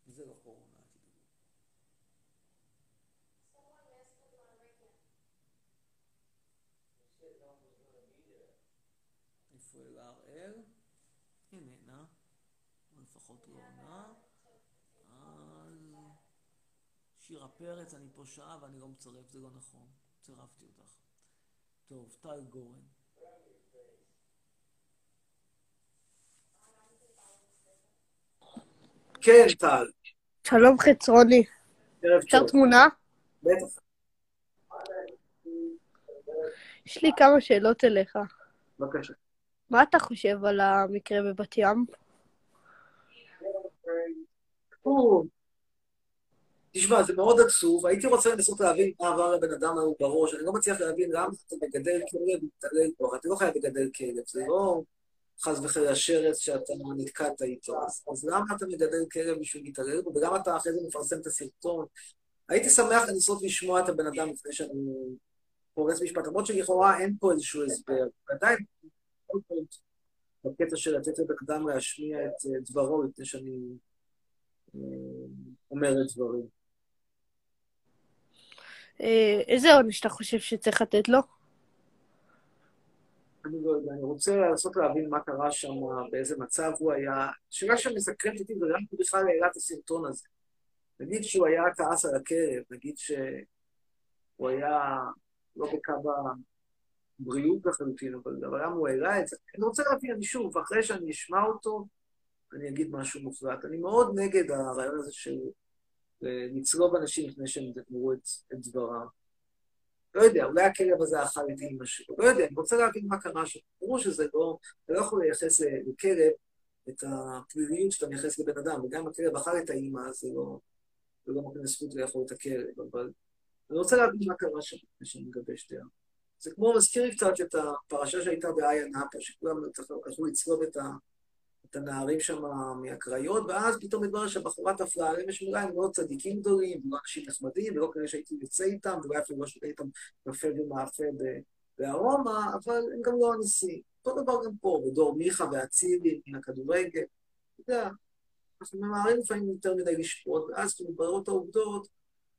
זה לא קורונה, אל תדאגו. אלה הראל? איננה, או לפחות לא עונה. אז שירה פרץ, אני פה שעה ואני לא מצרף, זה לא נכון. צירפתי אותך. טוב, טל גורן. כן, טל. שלום חצרוני. אפשר. תמונה? בטח, יש לי כמה שאלות אליך. בבקשה. מה אתה חושב על המקרה בבת ים? תשמע, זה מאוד עצוב. הייתי רוצה לנסות להבין מה עבר לבן אדם ההוא בראש. אני לא מצליח להבין למה אתה מגדל כלב ומתעלל בו. אתה לא חייב לגדל כלב, זה לא חס וחלילה שרץ שאתה נתקעת איתו. אז, למה אתה מגדל כלב בשביל להתעלל בו? וגם אתה אחרי זה מפרסם את הסרטון. הייתי שמח לנסות לשמוע את הבן אדם לפני שאני פורץ משפט, למרות שלכאורה אין פה איזשהו הסבר. ועדיין, בכל זאת, בקטע של לתת לבן אדם להשמיע את אה, דברו לפני שאני אה, אומר את דברים. אה, איזה עונש אתה חושב שצריך לתת לו? אני לא יודע, אני רוצה לנסות להבין מה קרה שם, באיזה מצב הוא היה. שאלה שמסקרנת אותי, ולמה הוא בכלל העלה את הסרטון הזה. נגיד שהוא היה כעס על הכלב, נגיד שהוא היה לא בקו הבריאות לחלוטין, אבל למה הוא העלה את זה? אני רוצה להבין, אני שוב, אחרי שאני אשמע אותו, אני אגיד משהו מוחלט. אני מאוד נגד הרעיון הזה של אה, לצלוב אנשים לפני שהם אמרו את, את דברם. לא יודע, אולי הכלב הזה אכל את אימא שלו, לא יודע, אני רוצה להבין מה קרה שם. ברור שזה לא, אתה לא יכול לייחס לכלב את הפליליות שאתה מייחס לבן אדם, וגם אם הכלב אכל את האימא, זה לא, זה לא נותן זכות לאכול את הכלב, אבל אני רוצה להבין מה קרה שם לפני שאני מגבש דעה. זה כמו, מזכיר לי קצת את הפרשה שהייתה באיה נאפה, שכולם הלכו לצלוב את, את הנערים שם מהקריות, ואז פתאום מתברר שהבחורה תפלה עליהם בשמירה, הם לא צדיקים גדולים, ולא אנשים נחמדים, ולא כאלה שהייתי יוצא איתם, ואולי אפילו לא שותה איתם קפה ומאפה בארומה, אבל הם גם לא הנשיא. אותו דבר גם פה, ודור מיכה ואצילי מן הכדורגל. אתה יודע, אנחנו ממהרים לפעמים יותר מדי לשפוט, ואז כשמתבררות העובדות,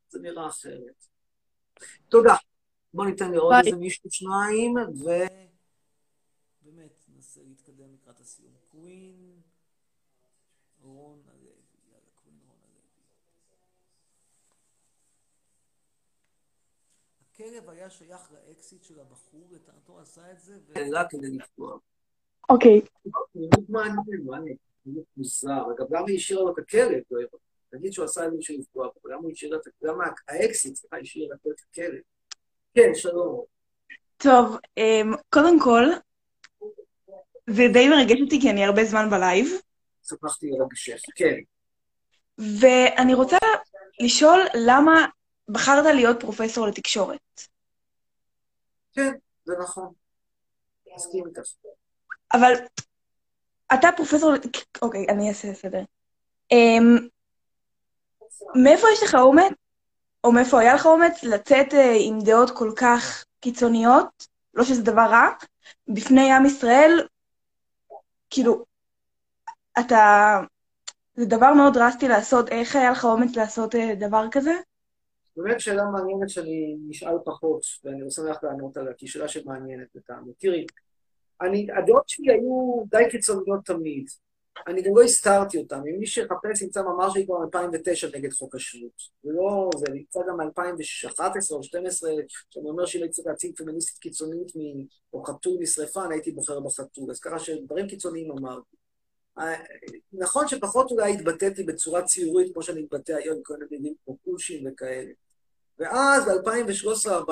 זה נראה אחרת. תודה. בואו ניתן לעוד. איזה מישהו שניים, ובאמת ננסה להתקדם לקראת הסיום. קווין רון הלוי, יאללה, קווין רון הלוי. הכלב היה שייך ל אקסית של הבחור, לטענתו עשה את זה, והעלה כדי לפגוע. אוקיי. תמימות מעניין, מה אני... תמימות מוזר. אגב, למה היא השאירה לו את הכלב? לא. נגיד שהוא עשה את בשביל לפגוע בו, למה הוא השאיר את ה... למה האקסית, סליחה, השאיר את הכלב? כן, שלום. טוב, אמ, קודם כל, זה די מרגש אותי כי אני הרבה זמן בלייב, שמחתי לרגשך. כן. ואני רוצה לשאול למה בחרת להיות פרופסור לתקשורת. כן, זה נכון. מסכים איתך. אבל אתה פרופסור... אוקיי, אני אעשה סדר. אמ, מאיפה יש לך אומץ, או מאיפה היה לך אומץ, לצאת אה, עם דעות כל כך קיצוניות, לא שזה דבר רע, בפני עם ישראל? כאילו, אתה... זה דבר מאוד דרסטי לעשות, איך היה לך אומץ לעשות אה, דבר כזה? באמת שאלה מעניינת שאני נשאל פחות, ואני רוצה לך לענות עליה, כי שאלה שמעניינת לטעמי. תראי, אני, הדעות שלי היו די קיצוניות תמיד. אני גם לא הסתרתי אותן. אם מי שיחפש ימצא מאמר שלי כבר מ-2009 נגד חוק השבות. זה לא, זה נמצא גם מ-2011 או 2012, שאני אומר שאם הייתי צריך להציג פמיניסטית קיצונית מ... או חתול משרפה, אני הייתי בוחר בחתול. אז ככה שדברים קיצוניים אמרתי. אה, נכון שפחות אולי התבטאתי בצורה ציורית, כמו שאני מתבטא היום, כל מיני מילים כמו פושים וכאלה. ואז ב-2013-2014,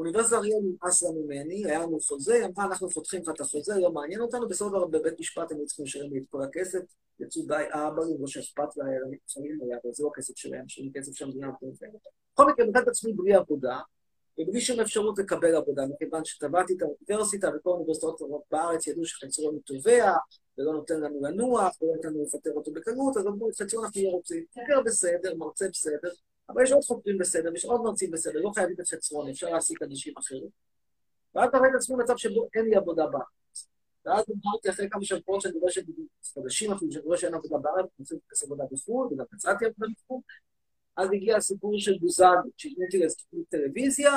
אוניברסיטת אריאל נמאס לה ממני, היה לנו חוזה, היא אמרה, אנחנו חותכים לך את החוזה, לא מעניין אותנו, בסופו של דבר בבית משפט הם צריכים לשלם לי את כל הכסף, יצאו די אבא, לא שאכפת לה, היה, אבל זה לא הכסף שלהם, שום כסף שהמדינה נותנת להם. בכל מקרה, את עצמי בלי עבודה, ובלי שום אפשרות לקבל עבודה, מכיוון שטבעתי את האוניברסיטה וכל האוניברסיטאות בארץ ידעו שחציון תובע, ולא נותן לנו לנוח, ולא נותן לנו לפטר אותו בקלות, אז אמרו, חציון אנחנו לא רוצים. חוקר בסדר, מרצה בסדר, אבל יש עוד חוקרים בסדר, יש עוד מרצים בסדר, לא חייבים את חצרון, אפשר להעסיק אנשים אחרים. ואז ראיתי את עצמי במצב שבו אין לי עבודה בארץ. ואז אמרתי אחרי כמה שבועות שאני רואה חודשים אפילו, שאני רואה שאין עבודה בארץ, אני רוצה לחפש עבודה בחו"ל, וגם מצאתי עבודה בחו"ל. אז הגיע הסיפור של בוזגלו, שהזמינו לאיזו תוכנית טלוויזיה,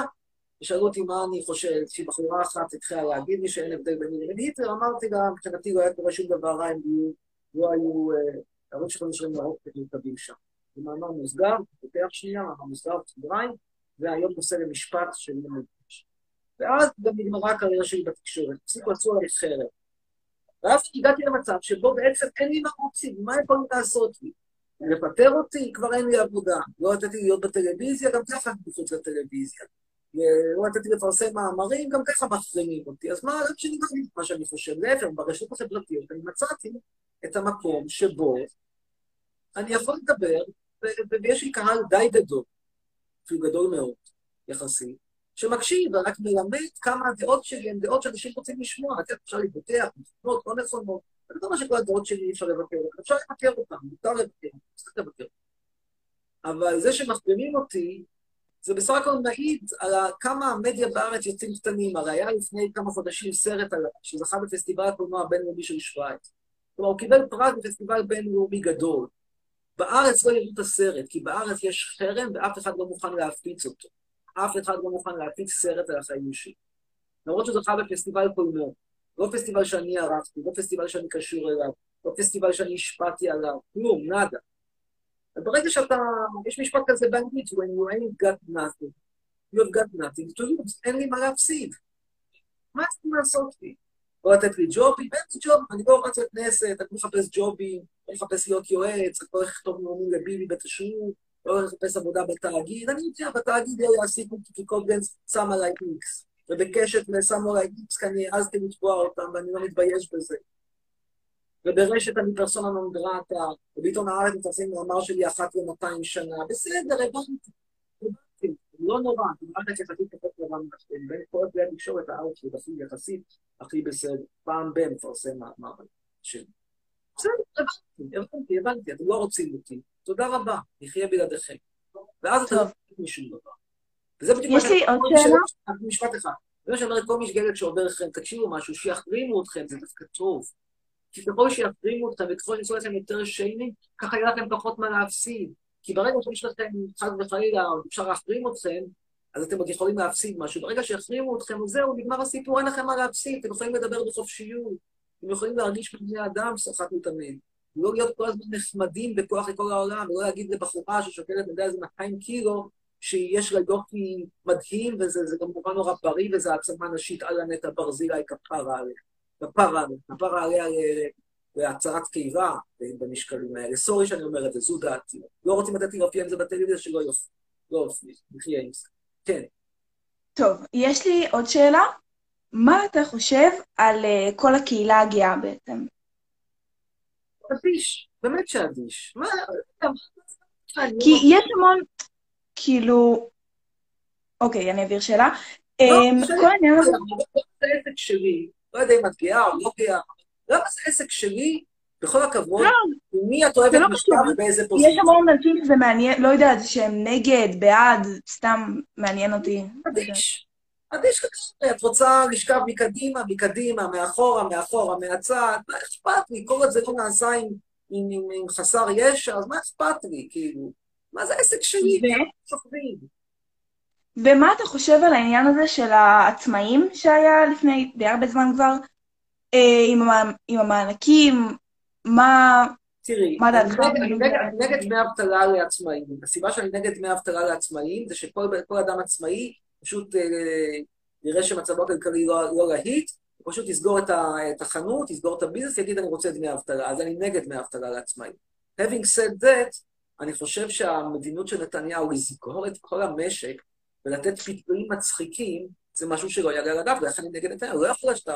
ושאלו אותי מה אני חושב, שהיא בחורה אחת התחילה להגיד לי שאין הבדל ביני לבין היטלר, אמרתי לה, מבחינתי לא היה קורה שום דבר רע אם לא היו, ערוץ של חודשים לרוב כתובים שם. במאמר מוסגר, פותח שנייה, מאמר מוסגר, סוגריים, והיום נושא למשפט של מלבוש. ואז גם נגמרה הקריירה שלי בתקשורת, הפסיקו לעצור עלי חרב. ואז הגעתי למצב שבו בעצם אין לי מה רוצים, מה יכולים לעשות לי? לפטר אותי, כבר אין לי עבודה. לא נתתי להיות בטלוויזיה, גם ככה אני מחוץ לטלוויזיה. לא נתתי לפרסם מאמרים, גם ככה מחרימים אותי. אז מה, למה שאני אגיד מה שאני חושב? להפך, ברשתות החברתיות אני מצאתי את המקום שבו אני יכול לדבר, ויש לי קהל די גדול, אפילו גדול מאוד, יחסית, שמקשיב ורק מלמד כמה הדעות שלי הן דעות שאנשים רוצים לשמוע, אפשר להתבטח, נכונות, לא נכונות. אני לא אומר שכל הדעות שלי אפשר לבקר אותן, אפשר לבקר אותן, מותר לבקר, צריך לבקר. אבל זה שמחרימים אותי, זה בסך הכל מעיד על כמה המדיה בארץ יוצאים קטנים. הרי היה לפני כמה חודשים סרט עליו, שזכה בפסטיבל הקולנוע הבינלאומי של שווייץ. כלומר, הוא קיבל פרס בפסטיבל בינלאומי גדול. בארץ לא יראו את הסרט, כי בארץ יש חרם ואף אחד לא מוכן להפיץ אותו. אף אחד לא מוכן להפיץ סרט על החיים שלי. למרות שהוא זכה בפסטיבל קולנוע. לא פסטיבל שאני ערכתי, לא פסטיבל שאני קשור אליו, לא פסטיבל שאני השפעתי עליו, כלום, נאדה. וברגע שאתה, יש משפט כזה באנגלית, when you ain't got nothing, you have got nothing to lose, אין לי מה להפסיד. מה צריכים לעשות לי? או לתת לי ג'ובים? אין לי ג'וב, אני לא רץ לכנסת, אני מחפש ג'ובים, לא מחפש להיות יועץ, אני לא הולך לכתוב נאומים לביבי בתשרור, לא הולך לחפש עבודה בתאגיד, אני יודע, בתאגיד לא יעסיקו כי קוגנס שם עליי איקס. ובקשת שמו עליי איקס, כי אני העזתי לתבוע אותם, ואני לא מתבייש בזה. וברשת אני פרסונה נונדרטה, ובעיתון הארץ מפרסם מאמר שלי אחת למאתיים שנה. בסדר, הבנתי. לא נורא, מערכת יחסית פחות נורא ממכם. בין כל כלי התקשורת הארץ הכי יחסית הכי בסדר. פעם ב- מפרסם מאמר שלי. בסדר, הבנתי, הבנתי, הבנתי, אתם לא רוצים אותי. תודה רבה, נחיה בלעדיכם. ואז אתה לא רוצה משום דבר. וזה בדיוק יש לי עוד שאלה? משפט אחד. זה מה שאומר כל משגלת שעובר לכם, תקשיבו משהו, שיחרימו אתכם, זה דווקא טוב. כי ככל שיחרימו אתכם וככל שיעשו לכם יותר שיימינג, ככה יהיה לכם פחות מה להפסיד. כי ברגע שיש לכם, חס וחלילה, אפשר להחרים אתכם, אז אתם עוד יכולים להפסיד משהו. ברגע שיחרימו אתכם, זהו, נגמר הסיפור, אין לכם מה להפסיד, אתם יכולים לדבר בחופשיות, אתם יכולים להרגיש בבני אדם שחק מתאמן. לא להיות כל הזמן נחמדים בכוח לכל העולם, ולא להגיד לבחורה ששוקלת, יודע, איזה 200 קילו, שיש לה יופי מדהים, וזה כמובן נורא בריא, וזה העצמה נשית על הנטע ברזילי כפרה עליה. כפרה, כפרה עליה להצהרת קיבה במשקלים האלה. סורי שאני אומר את זה, זו דעתי. לא רוצים לתת לי להופיע עם זה בטלוויזיה, שלא יופיע. לא יופיע, נחיה עם זה. כן. טוב, יש לי עוד שאלה. מה אתה חושב על uh, כל הקהילה הגאה בעצם? אדיש, באמת שאדיש. מה... כי יש המון, כאילו... אוקיי, אני אעביר שאלה. לא, אמ, כל העניין הזה... זה עסק שלי, לא יודע אם את גאה או לא גאה, למה זה עסק שלי, בכל הכבוד, מי את אוהבת משפט ובאיזה פוזיציה? יש המון אנשים שזה מעניין, לא יודעת, שהם נגד, בעד, סתם מעניין אותי. אדיש. אדיש כזה, את רוצה לשכב מקדימה, מקדימה, מאחורה, מאחורה, מהצד, מה אכפת לי? כל עוד זה לא נעשה עם, עם, עם, עם חסר ישע, אז מה אכפת לי, כאילו? מה זה עסק שלי? שוכבים. ומה אתה חושב על העניין הזה של העצמאים שהיה לפני די הרבה זמן כבר, אה, עם, המע... עם המענקים, מה... תראי, מה אני דעתך? נגד- אני נגד- דמי אבטלה לעצמאים. הסיבה שאני נגד דמי אבטלה לעצמאים זה שכל כל אדם עצמאי פשוט אה, יראה שמצבו הכלכלי לא לא להיט, הוא פשוט יסגור את ה- את החנות, יסגור את הביזנס, יגיד אני רוצה דמי אבטלה. אז אני נגד דמי אבטלה לעצמאים. Having said that, אני חושב שהמדיניות של נתניהו לסגור את כל המשק ולתת פיתויים מצחיקים, זה משהו שלא יעלה על הדף, ולכן אני נגד נתניהו. לא יכול שאתה,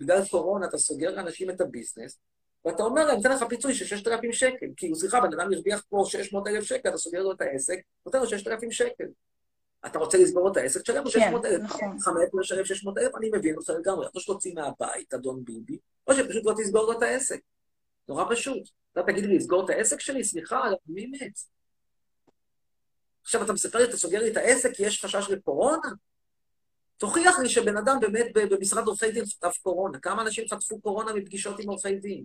בגלל קורונה אתה סוגר לאנשים את הביזנס, ואתה אומר להם, ניתן לך פיצוי של 6,000 שקל. כאילו, סליחה, בן אדם הרוויח פה 600,000 שקל, אתה סוגר לו את העסק, נותן לו 6,000 שקל. אתה רוצה לסגור את העסק, תשלם לו כן, 600,000. נכון. לך מאיפה לשלם 600,000, אני מבין אותך לגמרי. או שתוציא מהבית, אדון ביבי, או שפשוט לא תסגור לו את העסק. נורא פשוט. אתה תגיד לי, לסגור את העסק שלי? סליחה, מי מת? עכשיו אתה מספר לי, אתה סוגר לי את העסק כי יש חשש לקורונה? תוכיח לי שבן אדם באמת במשרד עורכי דין חטף קורונה. כמה אנשים חטפו קורונה מפגישות עם עורכי דין?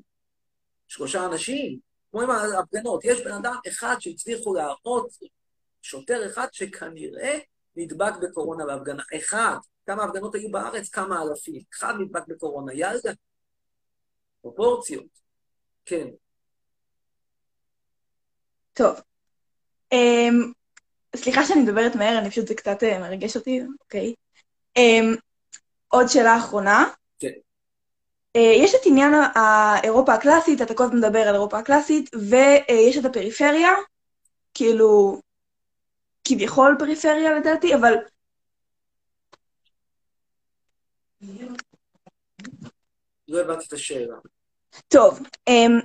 שלושה אנשים? כמו עם ההפגנות. יש בן אדם אחד שהצליחו להראות, שוטר אחד שכנראה נדבק בקורונה בהפגנה. אחד. כמה הפגנות היו בארץ? כמה אלפים. אחד נדבק בקורונה. יאללה. פרופורציות. כן. טוב. אמ, סליחה שאני מדברת מהר, אני פשוט, זה קצת אה, מרגש אותי, אוקיי. אמ, עוד שאלה אחרונה. כן. אה, יש את עניין האירופה הקלאסית, אתה כל הזמן מדבר על אירופה הקלאסית, ויש את הפריפריה, כאילו, כביכול פריפריה לדעתי, אבל לא הבנתי את השאלה. טוב, אמ,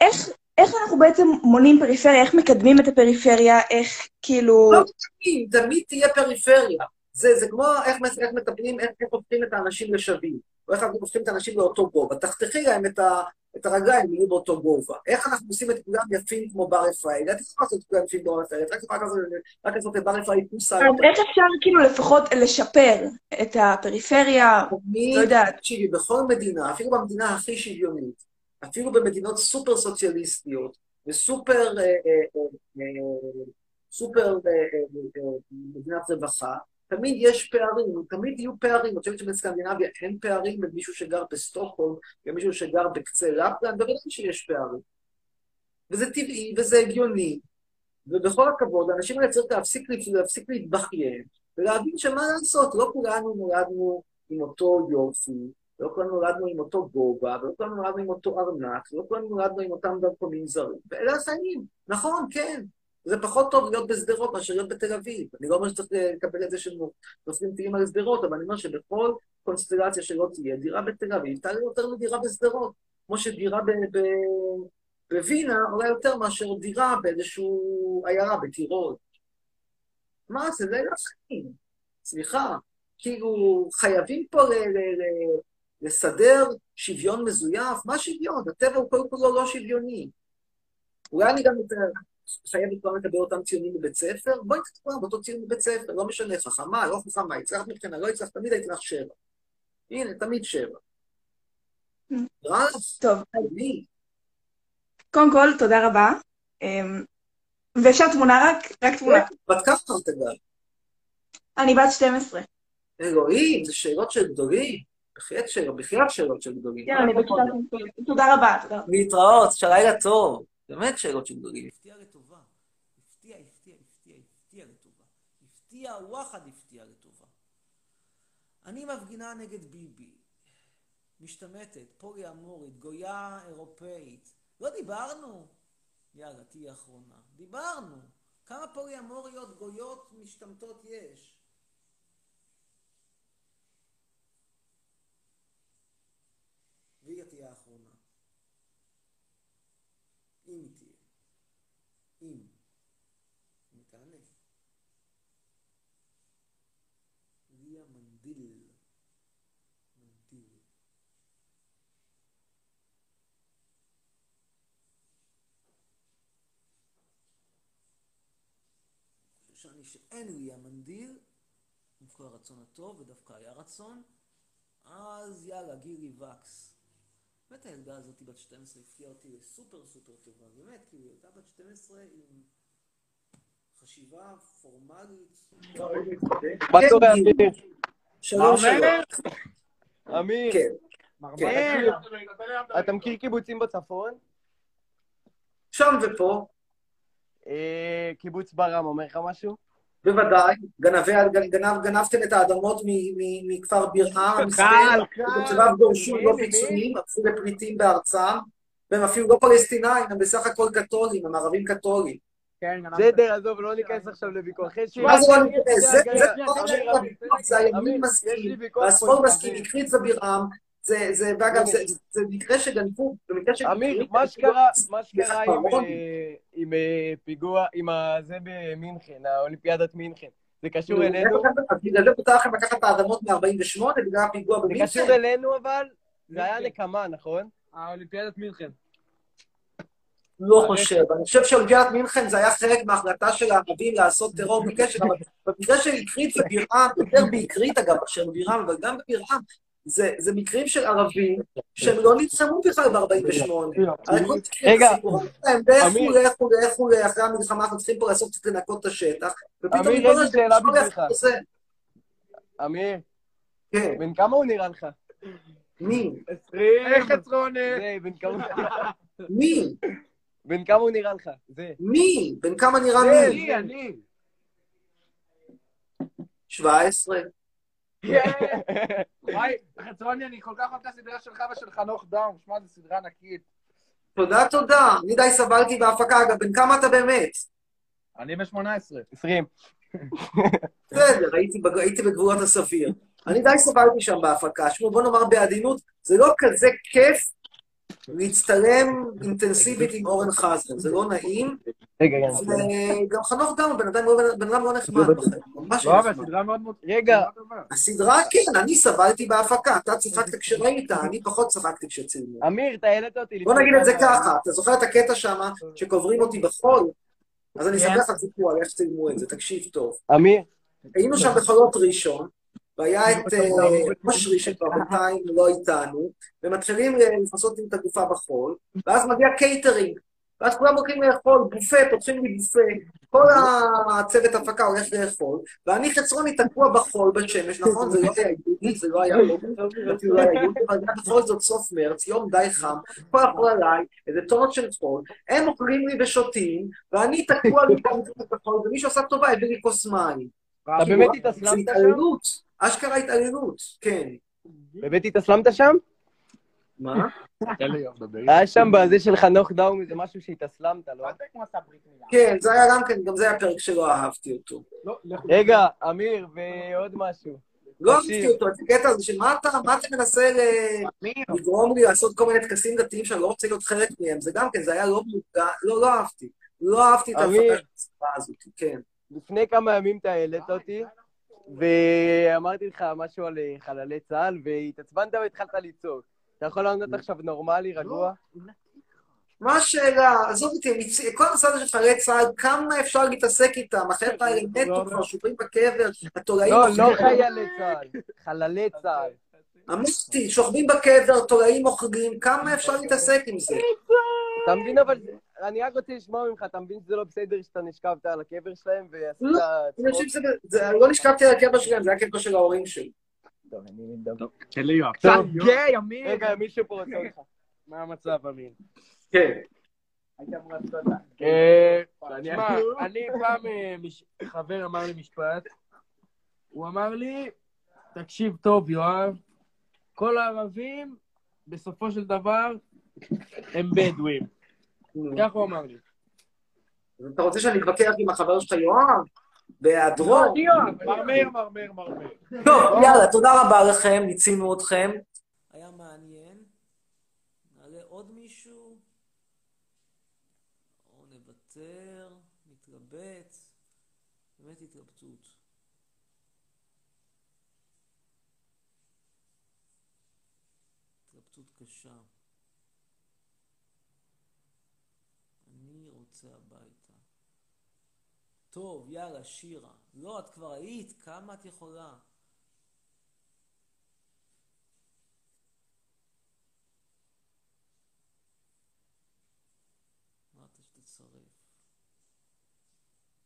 איך, איך אנחנו בעצם מונים פריפריה, איך מקדמים את הפריפריה, איך כאילו... לא תמיד, תמיד תהיה פריפריה. זה, זה כמו איך, איך מטפלים, איך, איך הופכים את האנשים לשווים, או איך אנחנו הופכים את האנשים לאותו גובה. תחתכי להם את, ה, את הרגליים, יהיו באותו גובה. איך אנחנו עושים את כולם יפים כמו בר רפאל? את יכולה לעשות את כולם יפים כמו בר רפאל, רק יכולה לעשות- רק לעשות את בר רפאל פוסה. אז איך אפשר כאילו לפחות לשפר את הפריפריה, לא יודעת. תקשיבי, בכל מדינה, אפילו במדינה הכי שוויונית, אפילו במדינות סופר סוציאליסטיות וסופר אה, אה, אה, סופר מדינת רווחה, תמיד יש פערים, תמיד יהיו פערים. אני חושבת שבסקנדינביה אין פערים בין מישהו שגר בסטוקהולם למישהו שגר בקצה לפלנד, בוודאי שיש פערים. וזה טבעי וזה הגיוני, ובכל הכבוד, האנשים האלה צריך להפסיק, להפסיק להתבכיין, ולהבין שמה לעשות, לא כולנו נולדנו עם אותו יופי, לא כולנו נולדנו עם אותו גובה, ולא כולנו נולדנו עם אותו ארנק, ולא כולנו נולדנו עם אותם דרכונים זרים. ואלה החיים, נכון, כן. זה פחות טוב להיות בשדרות מאשר להיות בתל אביב. אני לא אומר שצריך לקבל את זה שנופלים טילים על שדרות, אבל אני אומר שבכל קונסטלציה שלא תהיה, דירה בתל אביב תעלה יותר מדירה בשדרות. כמו שדירה בווינה עולה יותר מאשר דירה באיזשהו עיירה בטירול. מה זה? זה לא החיים. סליחה. כאילו, חייבים פה ל- ל- ל- לסדר שוויון מזויף? מה שוויון? הטבע הוא קודם כל לא שוויוני. אולי אני גם חייבת כבר לקבל אותם ציונים בבית ספר? בואי כולם באותו ציון בבית ספר, לא משנה, חכמה, לא חכמה, הצלחת מבחינה, לא הצלחת, תמיד הייתי לך שבע. הנה, תמיד שבע. רז? טוב. קודם כל, תודה רבה. אמ, ואפשר תמונה רק? רק תמונה. בת כמה אתה גר? אני בת 12. אלוהים, זה שאלות של גדולים. בחייאת שאלות, בחייאת שאלות של גדולים. כן. תודה רבה, תודה רבה. להתראות, שלילה טוב. באמת שאלות של גדולים. הפתיע לטובה. הפתיע, הפתיע, הפתיע, הפתיע לטובה. הפתיע, וואחד הפתיע לטובה. אני מפגינה נגד ביבי. משתמטת, פולי אמורית, גויה אירופאית. לא דיברנו? יאללה, תהיי אחרונה. דיברנו. כמה פולי אמוריות גויות משתמטות יש? והיא תהיה האחרונה. אם היא תהיה. אם. אם תענה. ליה מנדיל. מנדיל. חוששני שאין ליה מנדיל, עם כל הרצון הטוב, ודווקא היה רצון, אז יאללה, גילי וקס. באמת הילדה הזאת בת 12 הפתיעה אותי סופר סופר טובה, באמת, כאילו, ילדה בת 12 עם חשיבה פורמלית. מה קורה, אמיר? שלום, שלום. אמיר, כן. כן. אתה מכיר קיבוצים בצפון? שם ופה. אה, קיבוץ ברם אומר לך משהו? בוודאי, גנבי, גנב, גנבתם את האדמות מ- מ- מכפר בירעם, המסכן, קל. תושביו גורשו לא פיצויים, הפכו לפליטים בארצם, והם אפילו לא פלסטינאים, הם בסך הכל קתולים, הם ערבים קתולים. בסדר, עזוב, לא ניכנס עכשיו לוויכוח. מה זה לא ניכנס? זה הימין מסכים, והשמאל מסכים, הקריץ לבירעם, זה, זה, ואגב, זה, זה, זה מקרה שגנבו, במקרה של... אמיר, מה שקרה, מה שקרה עם, אה, עם אה, פיגוע, עם הזה במינכן, האולימפיאדת מינכן, זה קשור אלינו? בגלל זה מותר לכם לקחת את האדמות מ-48 בגלל הפיגוע זה במינכן? קשור אלינו אבל? זה היה נקמה, נכון? האולימפיאדת מינכן. לא חושב. אני חושב שאולימפיאדת מינכן זה היה חלק מההחלטה של הערבים לעשות טרור בקשר, אבל במקרה של אקרית ובירעם, יותר באקרית אגב, מאשר בירעם, אבל גם בבירעם, זה, זה מקרים של ערבים שהם לא נלחמו בכלל ב-48. רגע, לכו, לכו, לכו, אחרי המלחמה אנחנו צריכים פה לעשות קצת לנקות את השטח, ופתאום אמיר, לי שאלה שלא בשבילך. אמיר, כן. בן כמה הוא נראה לך? מי? עשרים. איך חצרוני? זה, בן כמה... מי? בן כמה הוא נראה לך? זה. מי? בן כמה נראה מי? זה. אני. 17. וואי, חצרוני, אני כל כך אוהב את הסדרה שלך ושל חנוך דאום. שמע, זו סדרה ענקית. תודה, תודה. אני די סבלתי בהפקה. אגב, בן כמה אתה באמת? אני ב-18. 20. בסדר. הייתי בגבולות הסביר. אני די סבלתי שם בהפקה. שמעו, בוא נאמר בעדינות, זה לא כזה כיף להצטלם אינטנסיבית עם אורן חזן, זה לא נעים. רגע, וגם חנוך דאום, בן אדם לא- בן אדם לא נחמד בחיים, ממש לא, לא אבל נחמד. סדרה מאוד מאוד... רגע, הסדרה, כן, אני סבלתי בהפקה, אתה צחקת כשראית, אני פחות צחקתי כשצילמו. אמיר, אתה העלית אותי בוא נגיד את זה ככה, אתה זוכר את הקטע שם, שקוברים אותי בחול? אז אני כן. אספר לך סיפור על איך צילמו את זה, תקשיב טוב. אמיר, היינו שם בחולות ראשון, והיה את אה, אושרי שכבר לא איתנו, ומתחילים אה, לכסות עם את הגופה בחול, ואז מגיע קייטרינג, ואז כולם הולכים לאכול, בופה, פותחים לי בופה, כל הצוות הפקה הולך לאכול, ואני חצרוני תקוע בחול בשמש, נכון? זה לא היה יהודי, זה לא היה יהודי, אפילו לא היה יהודי, אבל גם בכל זאת סוף מרץ, יום די חם, כל החול עליי, איזה טונות של חול, הם אוכלים לי ושותים, ואני תקוע לי לחול, ומישהו עשה טובה, הביא לי כוס מים. אתה באמת התאסלמת זה שם? אשכרה התעללות, כן. באמת התאסלמת שם? מה? היה שם בזה של חנוך דאום איזה משהו שהתאסלמת, לא? כן, זה היה גם כן, גם זה היה פרק שלא אהבתי אותו. רגע, אמיר, ועוד משהו. לא. אהבתי אותו, את הקטע הזה של מה אתה, מה אתה מנסה לגרום לי לעשות כל מיני טקסים דתיים שאני לא רוצה להיות חלק מהם, זה גם כן, זה היה לא מודע, לא, לא אהבתי. לא אהבתי את אמיר. ההפקה הזאת, כן. לפני כמה ימים אתה העלית אותי, ואמרתי לך משהו על אה, חללי צה"ל, והתעצבנת והתחלת לצעוק. אתה יכול לענות עכשיו נורמלי, רגוע? מה השאלה? עזוב אותי, כל הזה של חיילי צה"ל, כמה אפשר להתעסק איתם? החבר'ה האלה מתו כבר, שוברים בקבר, התולעים... לא, לא חיילי צה"ל, חללי צה"ל. אמרתי, שוכבים בקבר, תולעים אוכלים, כמה אפשר להתעסק עם זה? אתה מבין, אבל אני רק רוצה לשמוע ממך, אתה מבין שזה לא בסדר שאתה נשכבת על הקבר שלהם ועשית לא, אני חושב שזה... זה- לא נשכבתי על הקבר שלהם, זה היה קבר של ההורים שלי. תן לי יואב. טוב, אתה גיי, אמיר. רגע, מישהו פה רוצה אותך. מה המצב, אמיר? כן. תשמע, אני פעם, אה, חבר אמר לי משפט, הוא אמר לי, תקשיב טוב, יואב, כל הערבים, בסופו של דבר, הם בדואים. ככה הוא אמר לי. אז אתה רוצה שאני אתווכח עם החבר שלך יואב? בהיעדרו? לא, יואב, מרמר, מרמר, מרמר. טוב, יאללה, תודה רבה לכם, מיצינו אתכם. היה מעניין. נעלה עוד מישהו? או נוותר, נתלבט. באמת התלבטות. התלבטות קשה. רוצה הביתה. טוב, יאללה, שירה. לא, את כבר היית, כמה את יכולה? אמרת שתצרף.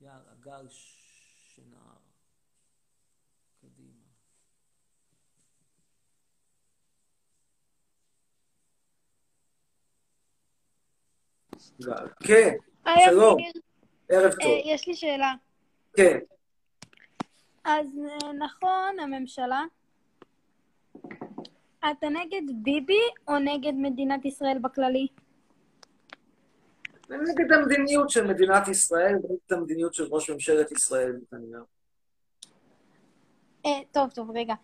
יאללה, גל שנהר. קדימה. כן, שלום, אמיר. ערב אה, טוב. יש לי שאלה. כן. אז אה, נכון, הממשלה, אתה נגד ביבי או נגד מדינת ישראל בכללי? אני נגד המדיניות של מדינת ישראל ונגד המדיניות של ראש ממשלת ישראל נתניהו. אה, טוב, טוב, רגע.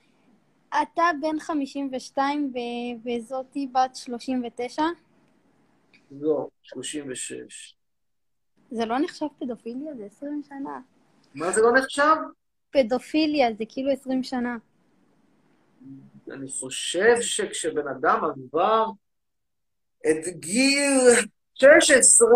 אתה בן 52 ו- וזאתי בת 39? לא, 36. זה לא נחשב פדופיליה? זה 20 שנה. מה זה לא נחשב? פדופיליה זה כאילו 20 שנה. אני חושב שכשבן אדם עבר את גיל 16,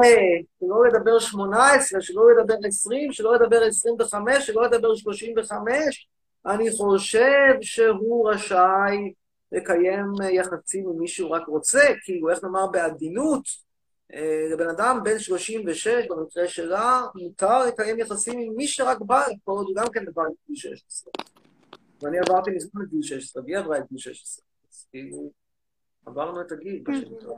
שלא לדבר 18, שלא לדבר 20, שלא לדבר 25, שלא לדבר 35, אני חושב שהוא רשאי לקיים יחסים עם מי שהוא רק רוצה, כאילו, איך נאמר בעדינות, לבן אדם בן 36, במקרה שלה, מותר לקיים יחסים עם מי שרק בא, כל עוד הוא גם כן עבר את גיל 16. ואני עברתי מזמן את גיל 16, והיא עברה את גיל 16. אז כאילו, עברנו את הגיל, מה שנקרא.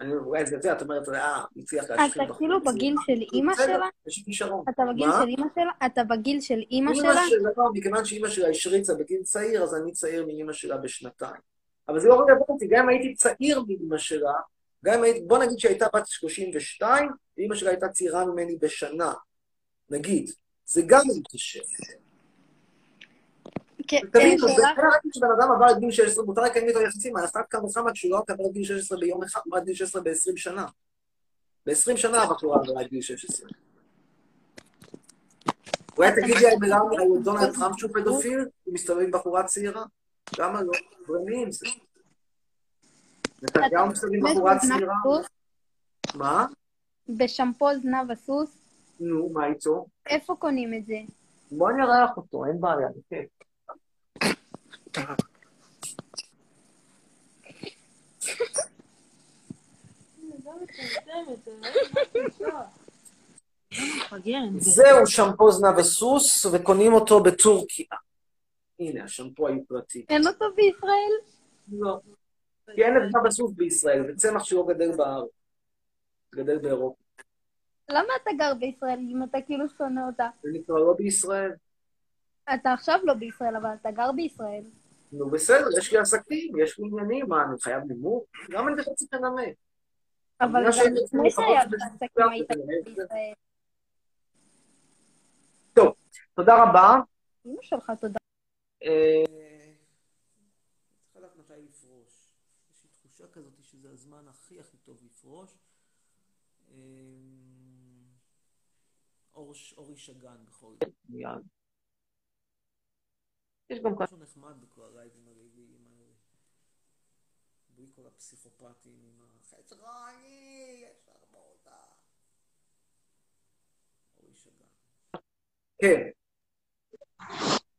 אני אולי זה זה, את אומרת, אה, הצליח להשחיל אתה כאילו בגיל של אימא שלה? יש לי כישרון. אתה בגיל? של אימא שלה? אתה בגיל של אימא אימא שלה? מכיוון שאימא שלה השריצה בגיל צעיר, אז אני צעיר מאימא שלה בשנתיים. אבל זה לא רלוונטי, גם אם הייתי צעיר מאימא שלה, גם אם בוא נגיד שהייתה בת 32, ואימא שלה הייתה צעירה ממני בשנה, נגיד. זה גם מתקשר. כן, תבינו, אה, זה היה רק כשבן אדם עבר את גיל 16, מותר לקיים איתו יחסים, על אחת כמה וכמה כשהוא לא עבר את גיל 16 ביום אחד, עבר את גיל 16 ב-20 שנה. ב-20 שנה הבחורה עברה את גיל 16. אולי תגידי על מלאני, על דונלד טראמפ שהוא פדופיל, הוא מסתובב עם בחורה צעירה? למה לא? עם זה. נתניהו מסתובב עם בחורה צעירה? מה? בשמפו זנב הסוס? נו, מה איתו? איפה קונים את זה? בוא אני אראה לך אותו, אין בעיה, בכיף. זהו שמפו זנב וסוס, וקונים אותו בטורקיה. הנה, השמפו היוקרתי. אין אותו בישראל? לא. כי אין זנב הסוס בישראל, זה צמח שלא גדל בארץ. גדל באירופה. למה אתה גר בישראל אם אתה כאילו שונא אותה? זה נקרא לא בישראל. אתה עכשיו לא בישראל, אבל אתה גר בישראל. נו בסדר, יש לי עסקים, יש לי עניינים, מה, אני חייב נימוק? למה אני בכלל צריך לנמק? אבל המדינה גם לפני שהיה לך עסקים היית בישראל. טוב, תודה רבה. אמא שלך, תודה. אה, צריך לדעת מתי לפרוש. יש לי תחושה כזאת שזה הזמן הכי הכי טוב לפרוש. אה, אור- אורי שגן בכל זאת. יש גם משהו נחמד בכל הלייבים הרביעיים האלה. בלי כל הפסיכופטים עם החץ רעי, יש הרבה אותה. אורי שגן. כן,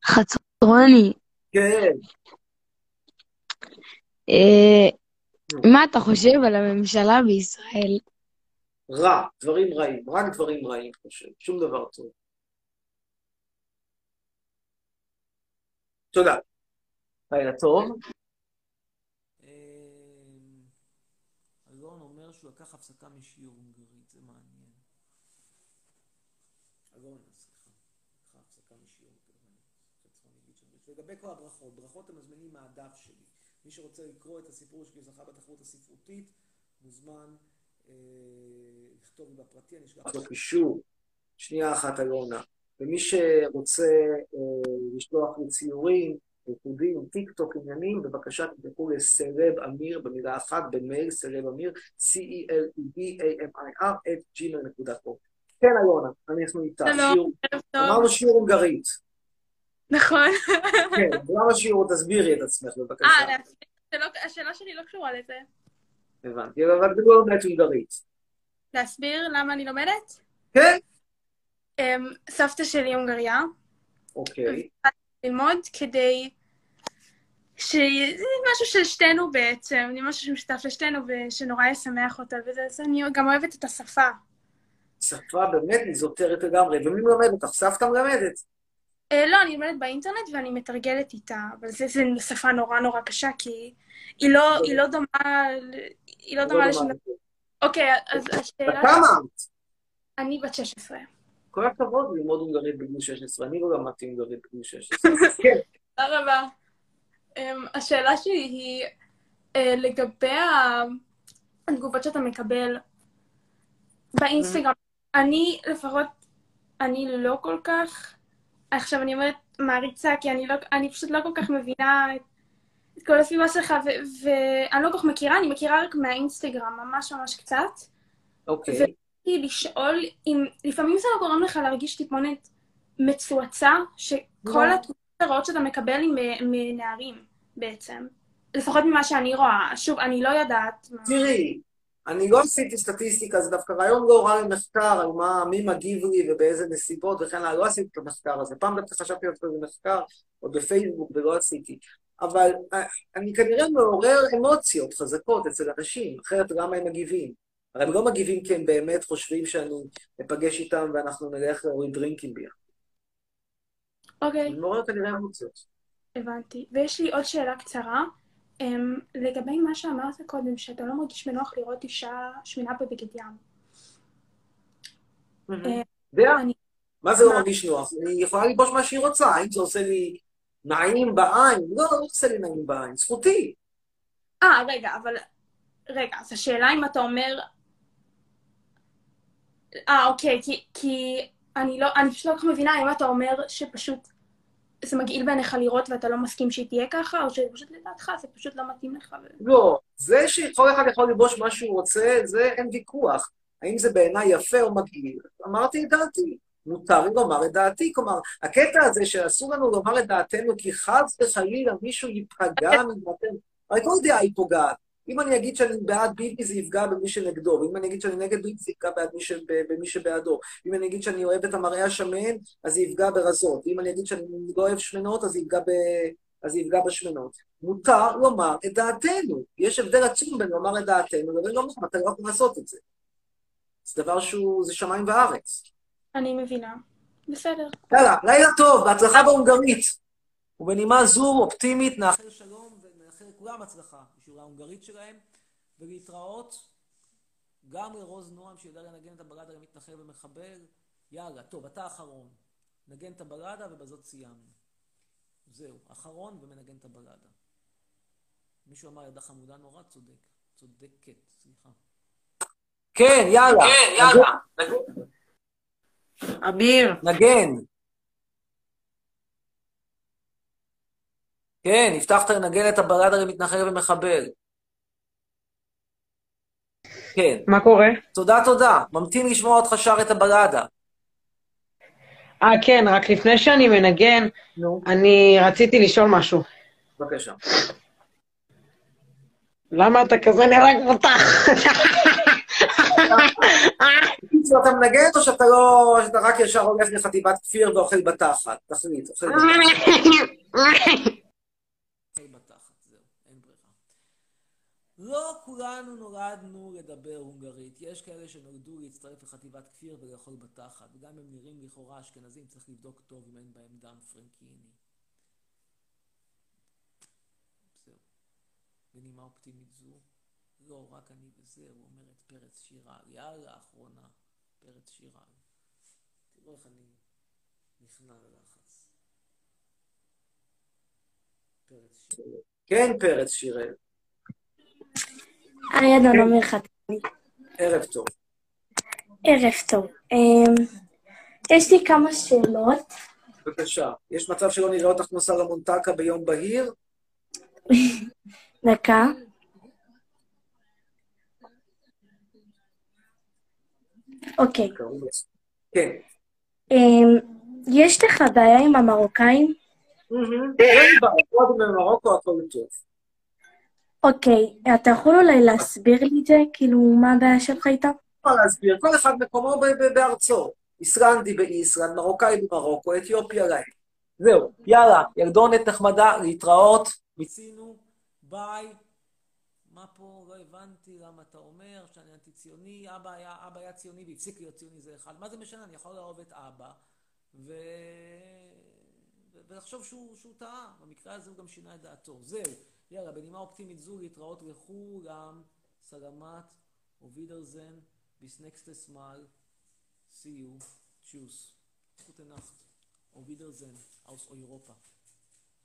חצרוני, כן. אה, מה אתה חושב על הממשלה בישראל? רע, דברים רעים, רק דברים רעים, חושב, שום דבר טוב. תודה. לילה טוב. אלון אומר שהוא לקח הפסקה משיעור הונגרית, זה מעניין. אלון, סליחה, לקחה הפסקה משיעור הונגרית. לגבי כל הברכות, ברכות הם מזמינים מהדף שלי. מי שרוצה לקרוא את הסיפור שלי זכה בתחרות הספרותית, מוזמן אה, לכתוב לי בפרטי, אני אשלח לו קישור. שנייה אחת, אלונה. ומי שרוצה אה, לשלוח לי ציורים, ריקודים, טיק טוק, עניינים, בבקשה תבדקו לסלב אמיר במילה אחת, במייל סלב אמיר, c-e-l-e-b-a-m-i-r, את gmail.com. כן, אלונה, אנחנו איתך. שלום, ערב טוב. אמרנו שיעור הונגרית. נכון. כן, למה שיעור? תסבירי את עצמך, בבקשה. אה, השאלה שלי לא קשורה לזה. הבנתי, אבל זה לא באמת הונגרית. להסביר למה אני לומדת? כן. אמ, סבתא שלי הונגריה, אוקיי. ללמוד כדי ש... זה משהו של שתינו בעצם, זה משהו שמשותף לשתינו ושנורא ישמח אותה וזה, אני גם אוהבת את השפה. שפה באמת איזוטרית לגמרי, ומי מלמד אותך? סבתא מלמדת. אה, לא, אני לומדת באינטרנט ואני מתרגלת איתה, אבל זה, זה שפה נורא נורא קשה, כי היא לא, היא לא דומה, ל- היא לא דומה דבר. אוקיי, אז השאלה... כמה את? אני בת 16. כל הכבוד ללמוד הונגרית בגיל 16, אני לא למדתי הונגרית בגיל 16. כן. תודה רבה. Um, השאלה שלי היא uh, לגבי התגובות שאתה מקבל באינסטגרם. אני לפחות, אני לא כל כך, עכשיו אני אומרת, מעריצה, כי אני, לא, אני פשוט לא כל כך מבינה את, את כל הסביבה שלך, ואני לא כל כך מכירה, אני מכירה רק מהאינסטגרם, ממש ממש קצת. אוקיי. ורציתי לשאול אם לפעמים זה לא גורם לך להרגיש טיפונת מצועצע, שכל לא. התמונות הרעות שאתה מקבל מ- מנערים בעצם. לפחות ממה שאני רואה. שוב, אני לא יודעת. תראי, אני לא עשיתי סטטיסטיקה, זה דווקא רעיון לא רע למחקר על מה, מי מגיב לי ובאיזה נסיבות וכן הלאה, לא עשיתי את המחקר הזה. פעם דווקא חשבתי לעשות איזה מחקר, עוד בפייסבוק, ולא עשיתי. אבל אה, אני כנראה מעורר אמוציות חזקות אצל אנשים, אחרת למה הם מגיבים? הרי הם לא מגיבים כי הם באמת חושבים שאני אפגש איתם ואנחנו נלך להוריד דרינקים ביחד. אוקיי, זה מעורר כנראה אמוציות. הבנתי. ויש לי עוד שאלה קצרה. אמ, לגבי מה שאמרת קודם, שאתה לא מרגיש בנוח לראות אישה שמנה בבגד ים. אה, מה זה לא מרגיש נוח? אני יכולה ללבוש מה שהיא רוצה, האם זה עושה לי נעים בעין? לא, לא עושה לי נעים בעין, זכותי. אה, רגע, אבל... רגע, אז השאלה אם אתה אומר... אה, אוקיי, כי, כי אני לא... אני פשוט לא כל כך מבינה אם אתה אומר שפשוט זה מגעיל בעיניך לראות ואתה לא מסכים שהיא תהיה ככה, או שפשוט לדעתך זה פשוט לא מתאים לך. לא, זה שכל אחד יכול ללבוש מה שהוא רוצה, זה אין ויכוח. האם זה בעיניי יפה או מגעיל? אמרתי את דעתי. מותר לי לומר את דעתי. כלומר, הקטע הזה שאסור לנו לומר את דעתנו כי חס וחלילה מישהו ייפגע מדעתנו, הרי כל דעה היא פוגעת. אם אני אגיד שאני בעד ביבי, זה יפגע במי שנגדו, ואם אני אגיד שאני נגד ביבי, זה יפגע בעד מי ש... במי שבעדו. אם אני אגיד שאני אוהב את המראה השמן, אז זה יפגע ברזות. ואם אני אגיד שאני לא אוהב שמנות, אז זה יפגע, ב... אז זה יפגע בשמנות. מותר לומר את דעתנו. יש הבדל עצום בין לומר את דעתנו לבין לומר, אתה לא יכול לעשות את זה. זה דבר שהוא, זה שמיים וארץ. אני מבינה. בסדר. יאללה, לילה טוב, בהצלחה בהונגרית. ובנימה זו אופטימית נאחל שלום ונאחל לכולם הצלחה בשיעורי ההונגרית שלהם, ולהתראות גם לרוז נועם שיודע לנגן את הבלדה למתנחל ומחבל. יאללה, טוב, אתה אחרון. נגן את הבלדה ובזאת סיימנו. זהו, אחרון ומנגן את הבלדה. מישהו אמר ידה חמודה נורא, צודק. צודקת, סליחה. כן, יאללה. כן, יאללה. אביר. נגן. כן, הבטחת לנגן את הבלדה למתנחל ומחבל. כן. מה קורה? תודה, תודה. ממתין לשמוע אותך שר את הבלדה. אה, כן, רק לפני שאני מנגן, אני רציתי לשאול משהו. בבקשה. למה אתה כזה נראה כמו תח? בקיצור, אתה מנגן או שאתה לא... שאתה רק ישר הולך לחטיבת כפיר ואוכל בתחת? תחליט, אוכל בתחת. לא כולנו נולדנו לדבר הונגרית. יש כאלה שנולדו להצטרף לחטיבת כפיר ולאכול בתחת. וגם הם נראים לכאורה אשכנזים, צריך לבדוק טוב אם אין בהם דם פרנקיני. זהו. בנימה אופטימית זו, לא רק אני וזהו, אומרת פרץ שירל. יאללה, אחרונה, פרץ שירל. תראו איך אני נכנע ללחץ. פרץ שירל. כן, פרץ שירל. היי, אדון עומר חתני. ערב טוב. ערב טוב. אמ, יש לי כמה שאלות. בבקשה. יש מצב שלא נראה אותך נוסע למונטקה ביום בהיר? דקה. אוקיי. כן. אמ, יש לך בעיה עם המרוקאים? אין בעיה, קודם במרוקו הכל טוב. אוקיי, אתה יכול אולי להסביר לי את זה? כאילו, מה הבעיה שלך איתם? מה להסביר? כל אחד מקומו בארצו. איסלנדי באיסלנד, מרוקאי במרוקו, אתיופיה להם. זהו, יאללה, ילדונת נחמדה, להתראות, מיצינו, ביי. מה פה? לא הבנתי למה אתה אומר שאני אנטי-ציוני. אבא היה, אבא היה ציוני והפסיק להיות ציוני זה אחד. מה זה משנה? אני יכול לאהוב את אבא. ו- ולחשוב שהוא, שהוא טעה. במקרה הזה הוא גם שינה את דעתו. זהו, יאללה, בנימה אופטימית זו, להתראות לכולם. סלמת, bis nächstes Mal. See you. Tschüss. Gute Nacht. Auf Wiedersehen aus Europa.